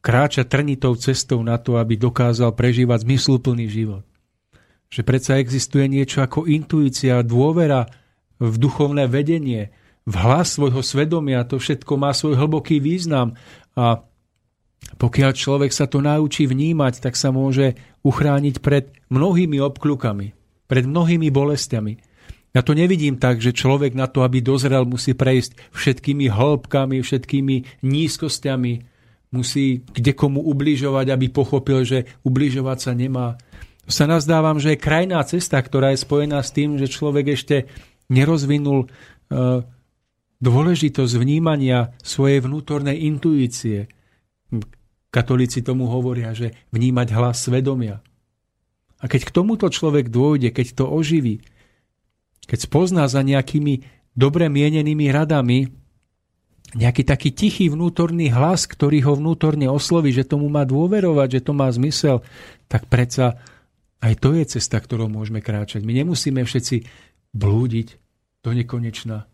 kráčať trnitou cestou na to, aby dokázal prežívať zmysluplný život. Že predsa existuje niečo ako intuícia, dôvera v duchovné vedenie, v hlas svojho svedomia. To všetko má svoj hlboký význam a pokiaľ človek sa to naučí vnímať, tak sa môže uchrániť pred mnohými obklukami, pred mnohými bolestiami. Ja to nevidím tak, že človek na to, aby dozrel, musí prejsť všetkými hĺbkami, všetkými nízkostiami, musí kde komu ubližovať, aby pochopil, že ubližovať sa nemá. Sa nazdávam, že je krajná cesta, ktorá je spojená s tým, že človek ešte nerozvinul uh, dôležitosť vnímania svojej vnútornej intuície. Katolíci tomu hovoria, že vnímať hlas svedomia. A keď k tomuto človek dôjde, keď to oživí, keď spozná za nejakými dobre mienenými radami nejaký taký tichý vnútorný hlas, ktorý ho vnútorne osloví, že tomu má dôverovať, že to má zmysel, tak predsa aj to je cesta, ktorou môžeme kráčať. My nemusíme všetci blúdiť do nekonečna.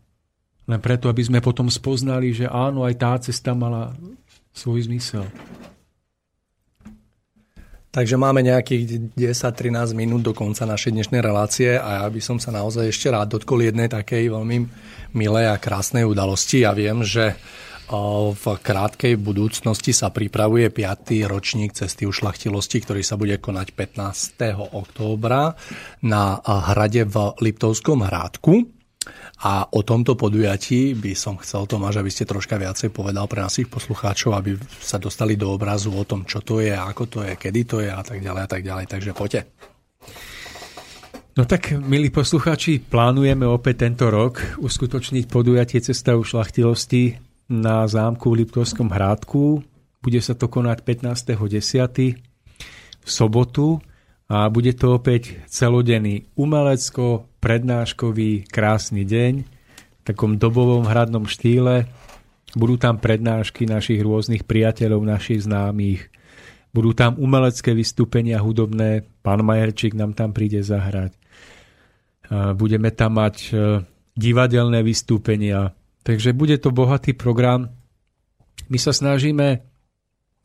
Len preto, aby sme potom spoznali, že áno, aj tá cesta mala svoj zmysel. Takže máme nejakých 10-13 minút do konca našej dnešnej relácie a ja by som sa naozaj ešte rád dotkol jednej takej veľmi milej a krásnej udalosti. Ja viem, že v krátkej budúcnosti sa pripravuje 5. ročník cesty ušlachtilosti, ktorý sa bude konať 15. októbra na hrade v Liptovskom hrádku. A o tomto podujatí by som chcel, Tomáš, aby ste troška viacej povedal pre našich poslucháčov, aby sa dostali do obrazu o tom, čo to je, ako to je, kedy to je a tak ďalej a tak ďalej. Takže poďte. No tak, milí poslucháči, plánujeme opäť tento rok uskutočniť podujatie Cesta ušlachtilosti na zámku v Liptovskom hrádku. Bude sa to konať 15.10. v sobotu a bude to opäť celodenný umelecko, prednáškový, krásny deň v takom dobovom hradnom štýle. Budú tam prednášky našich rôznych priateľov, našich známych. Budú tam umelecké vystúpenia hudobné. Pán Majerčík nám tam príde zahrať. Budeme tam mať e, divadelné vystúpenia. Takže bude to bohatý program. My sa snažíme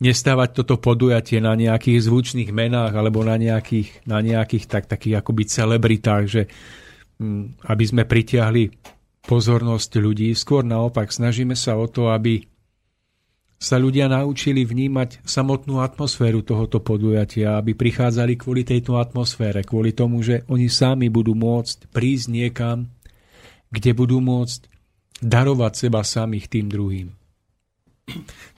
nestávať toto podujatie na nejakých zvučných menách alebo na nejakých, na nejakých tak, takých akoby celebritách, že mm, aby sme pritiahli pozornosť ľudí. Skôr naopak, snažíme sa o to, aby sa ľudia naučili vnímať samotnú atmosféru tohoto podujatia, aby prichádzali kvôli tejto atmosfére, kvôli tomu, že oni sami budú môcť prísť niekam, kde budú môcť darovať seba samých tým druhým.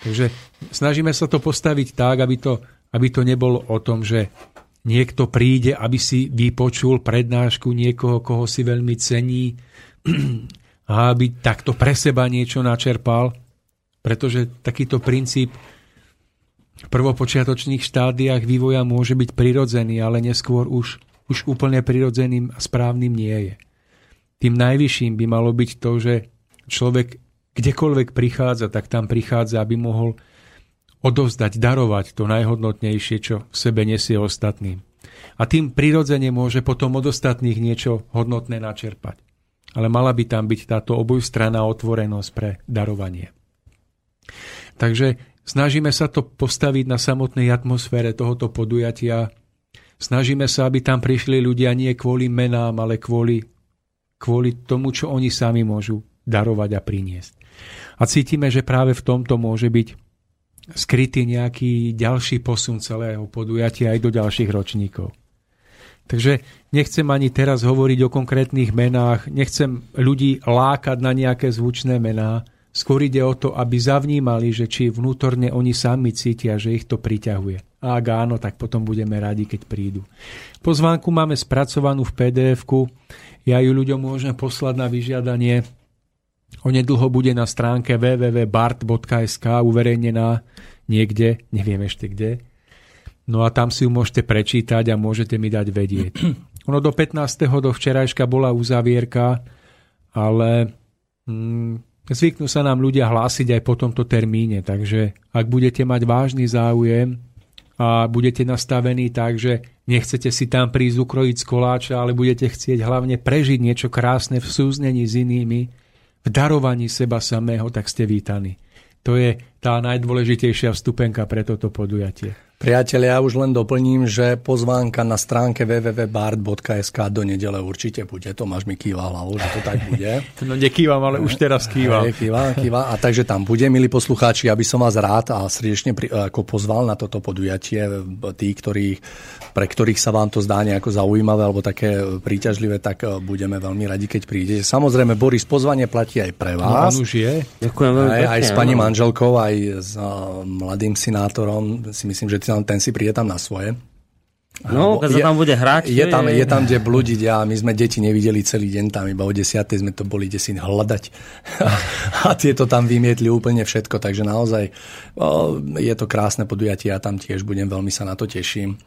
Takže snažíme sa to postaviť tak, aby to, aby to nebolo o tom, že niekto príde, aby si vypočul prednášku niekoho, koho si veľmi cení a aby takto pre seba niečo načerpal, pretože takýto princíp v prvopočiatočných štádiách vývoja môže byť prirodzený, ale neskôr už, už úplne prirodzeným a správnym nie je. Tým najvyšším by malo byť to, že človek kdekoľvek prichádza, tak tam prichádza, aby mohol odovzdať, darovať to najhodnotnejšie, čo v sebe nesie ostatným. A tým prirodzene môže potom od ostatných niečo hodnotné načerpať. Ale mala by tam byť táto obojstranná otvorenosť pre darovanie. Takže snažíme sa to postaviť na samotnej atmosfére tohoto podujatia. Snažíme sa, aby tam prišli ľudia nie kvôli menám, ale kvôli, kvôli tomu, čo oni sami môžu darovať a priniesť. A cítime, že práve v tomto môže byť skrytý nejaký ďalší posun celého podujatia aj do ďalších ročníkov. Takže nechcem ani teraz hovoriť o konkrétnych menách, nechcem ľudí lákať na nejaké zvučné mená, skôr ide o to, aby zavnímali, že či vnútorne oni sami cítia, že ich to priťahuje. A ak áno, tak potom budeme radi, keď prídu. Pozvánku máme spracovanú v pdf ja ju ľuďom môžem poslať na vyžiadanie Onedlho bude na stránke www.bart.sk uverejnená niekde, neviem ešte kde. No a tam si ju môžete prečítať a môžete mi dať vedieť. Ono do 15. do včerajška bola uzavierka, ale mm, zvyknú sa nám ľudia hlásiť aj po tomto termíne, takže ak budete mať vážny záujem a budete nastavení tak, že nechcete si tam prísť ukrojiť z koláča, ale budete chcieť hlavne prežiť niečo krásne v súznení s inými, v darovaní seba samého, tak ste vítaní. To je tá najdôležitejšia vstupenka pre toto podujatie. Priatelia, ja už len doplním, že pozvánka na stránke www.bard.sk do nedele určite bude. Tomáš mi kýva hlavou, že to tak bude. No nekývam, ale už teraz kývam. Hej, kýva, kýva. A takže tam bude, milí poslucháči, aby som vás rád a srdečne pri, ako pozval na toto podujatie. Tí, ktorí, pre ktorých sa vám to zdá nejako zaujímavé alebo také príťažlivé, tak e, budeme veľmi radi, keď prídete. Samozrejme, Boris, pozvanie platí aj pre no, vás. No, už je. Ďakujem veľmi aj, aj s pani manželkou, aj s uh, mladým senátorom. Si myslím, že ten si príde tam na svoje. No, keď sa tam bude hrať. Je, tam, je tam, kde blúdiť a my sme deti nevideli celý deň tam, iba o 10. sme to boli si hľadať. a tieto tam vymietli úplne všetko, takže naozaj o, je to krásne podujatie a tam tiež budem veľmi sa na to teším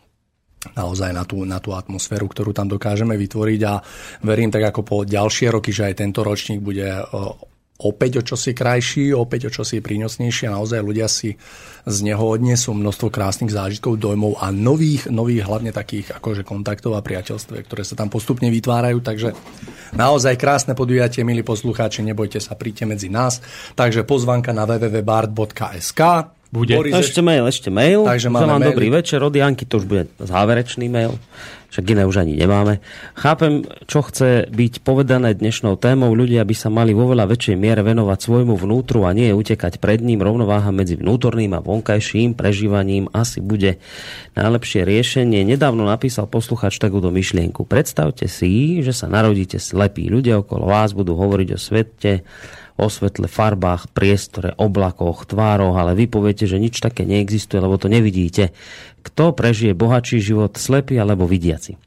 naozaj na tú, na tú atmosféru, ktorú tam dokážeme vytvoriť a verím tak ako po ďalšie roky, že aj tento ročník bude opäť o čosi krajší, opäť o čosi prínosnejší a naozaj ľudia si z neho odnesú množstvo krásnych zážitkov, dojmov a nových, nových hlavne takých akože kontaktov a priateľstv, ktoré sa tam postupne vytvárajú. Takže naozaj krásne podujatie, milí poslucháči, nebojte sa, príďte medzi nás. Takže pozvanka na www.bard.sk bude. Boris, ešte mail, ešte mail. Takže máme mail. dobrý večer od Janky, to už bude záverečný mail však iné už ani nemáme. Chápem, čo chce byť povedané dnešnou témou. Ľudia by sa mali vo veľa väčšej miere venovať svojmu vnútru a nie utekať pred ním. Rovnováha medzi vnútorným a vonkajším prežívaním asi bude najlepšie riešenie. Nedávno napísal posluchač takúto myšlienku. Predstavte si, že sa narodíte slepí. Ľudia okolo vás budú hovoriť o svete, o svetle, farbách, priestore, oblakoch, tvároch, ale vy poviete, že nič také neexistuje, lebo to nevidíte kto prežije bohatší život, slepý alebo vidiaci.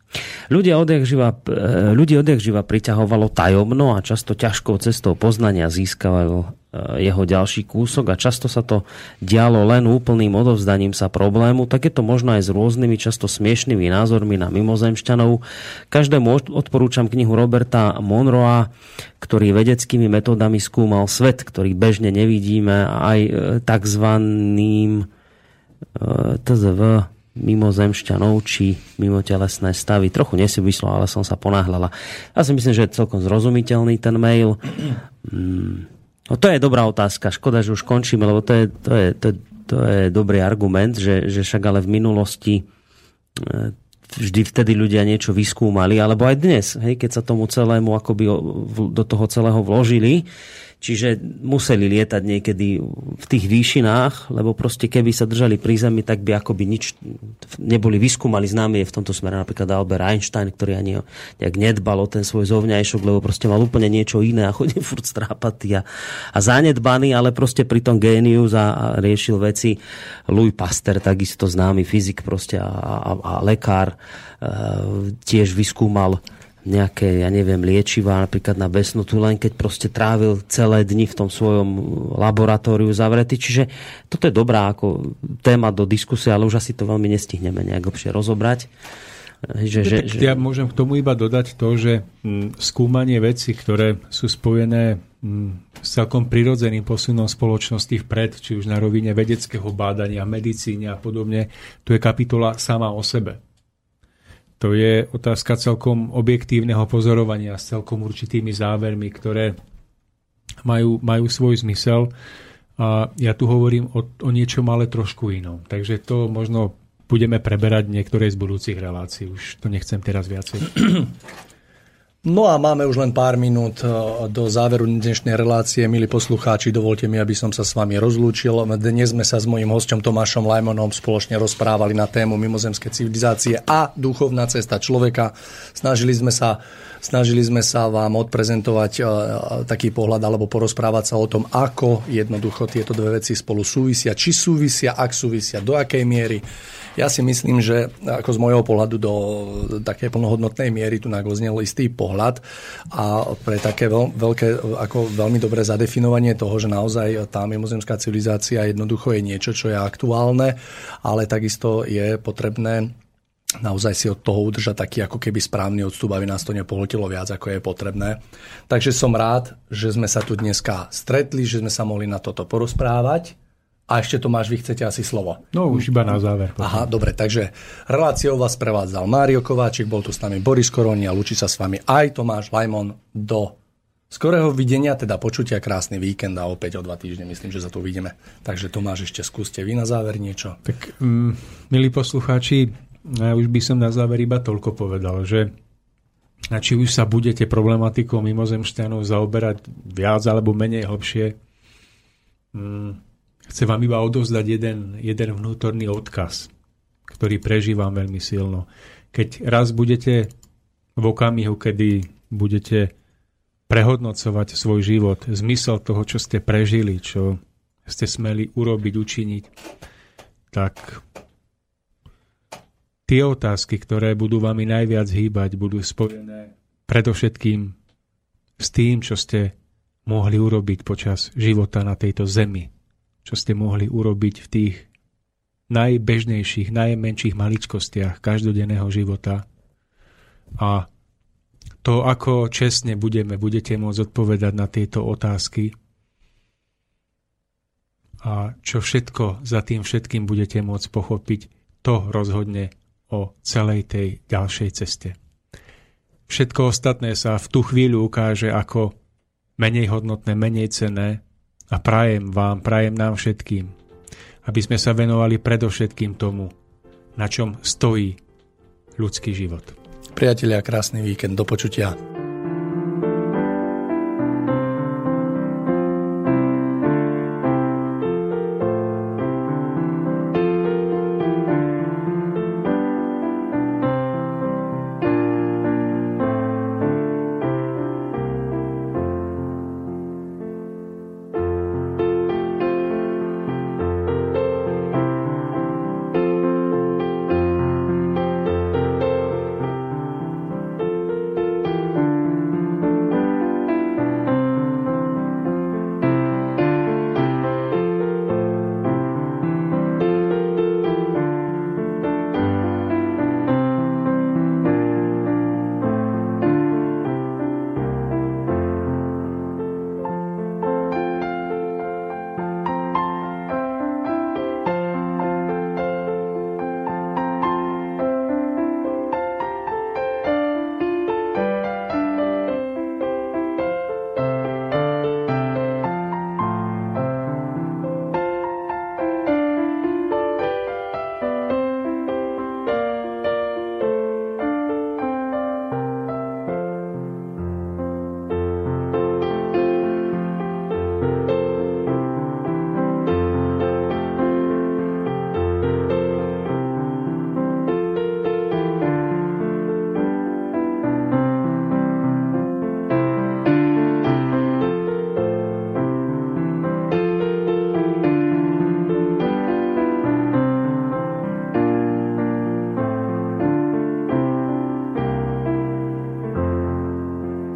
Ľudia odjak živa, e, ľudí odjak živa priťahovalo tajomno a často ťažkou cestou poznania získavajú jeho ďalší kúsok a často sa to dialo len úplným odovzdaním sa problému, tak je to možno aj s rôznymi často smiešnými názormi na mimozemšťanov. Každému odporúčam knihu Roberta Monroa, ktorý vedeckými metódami skúmal svet, ktorý bežne nevidíme aj e, takzvaným E, TZV mimozemšťanov či mimotelesné stavy. Trochu nesúvislo, ale som sa ponáhľala. Ja si myslím, že je celkom zrozumiteľný ten mail. Mm. No to je dobrá otázka. Škoda, že už končíme, lebo to je, to je, to je, to je dobrý argument, že, že však ale v minulosti e, vždy vtedy ľudia niečo vyskúmali, alebo aj dnes, hej, keď sa tomu celému akoby do toho celého vložili, Čiže museli lietať niekedy v tých výšinách, lebo proste keby sa držali pri zemi, tak by akoby nič neboli vyskúmali známy je v tomto smere napríklad Albert Einstein, ktorý ani nejak nedbal o ten svoj zovňajšok, lebo proste mal úplne niečo iné a chodil furt strápatý a, a zanedbaný, ale proste pri tom génius a, a riešil veci. Louis Pasteur, takisto známy fyzik proste a, a, a lekár, e, tiež vyskúmal nejaké, ja neviem, liečivá napríklad na besnotu, len keď proste trávil celé dni v tom svojom laboratóriu zavretý. Čiže toto je dobrá ako téma do diskusie, ale už asi to veľmi nestihneme nejak lepšie rozobrať. Že, že, že... Ja môžem k tomu iba dodať to, že skúmanie veci, ktoré sú spojené mm, s celkom prirodzeným posunom spoločnosti vpred, či už na rovine vedeckého bádania, medicíne a podobne. Tu je kapitola sama o sebe. To je otázka celkom objektívneho pozorovania s celkom určitými závermi, ktoré majú, majú svoj zmysel. A ja tu hovorím o, o niečom ale trošku inom. Takže to možno budeme preberať niektoré z budúcich relácií. Už to nechcem teraz viacej. No a máme už len pár minút e, do záveru dnešnej relácie. Milí poslucháči, dovolte mi, aby som sa s vami rozlúčil. Dnes sme sa s mojím hostom Tomášom Lajmonom spoločne rozprávali na tému mimozemské civilizácie a duchovná cesta človeka. Snažili sme sa Snažili sme sa vám odprezentovať e, taký pohľad alebo porozprávať sa o tom, ako jednoducho tieto dve veci spolu súvisia, či súvisia, ak súvisia, do akej miery. Ja si myslím, že ako z môjho pohľadu do také plnohodnotnej miery tu nagoznel istý pohľad a pre také veľ, veľké, ako veľmi dobré zadefinovanie toho, že naozaj tá mimozemská civilizácia jednoducho je niečo, čo je aktuálne, ale takisto je potrebné naozaj si od toho udržať taký ako keby správny odstup, aby nás to nepohltilo viac, ako je potrebné. Takže som rád, že sme sa tu dneska stretli, že sme sa mohli na toto porozprávať. A ešte Tomáš, vy chcete asi slovo. No už iba na záver. Potom. Aha, dobre, takže reláciou vás prevádzal Mário Kováčik, bol tu s nami Boris Koroni a lúči sa s vami aj Tomáš Lajmon do skorého videnia, teda počutia krásny víkend a opäť o dva týždne myslím, že sa tu vidíme. Takže Tomáš, ešte skúste vy na záver niečo. Tak, mm, milí poslucháči, ja už by som na záver iba toľko povedal, že či už sa budete problematikou mimozemšťanov zaoberať viac alebo menej hlbšie, mm, chcem vám iba odovzdať jeden, jeden vnútorný odkaz, ktorý prežívam veľmi silno. Keď raz budete v okamihu, kedy budete prehodnocovať svoj život, zmysel toho, čo ste prežili, čo ste smeli urobiť, učiniť, tak tie otázky, ktoré budú vami najviac hýbať, budú spojené predovšetkým s tým, čo ste mohli urobiť počas života na tejto zemi. Čo ste mohli urobiť v tých najbežnejších, najmenších maličkostiach každodenného života. A to, ako čestne budeme, budete môcť odpovedať na tieto otázky a čo všetko za tým všetkým budete môcť pochopiť, to rozhodne o celej tej ďalšej ceste. Všetko ostatné sa v tú chvíľu ukáže ako menej hodnotné, menej cenné a prajem vám, prajem nám všetkým, aby sme sa venovali predovšetkým tomu, na čom stojí ľudský život. Priatelia, krásny víkend, do počutia.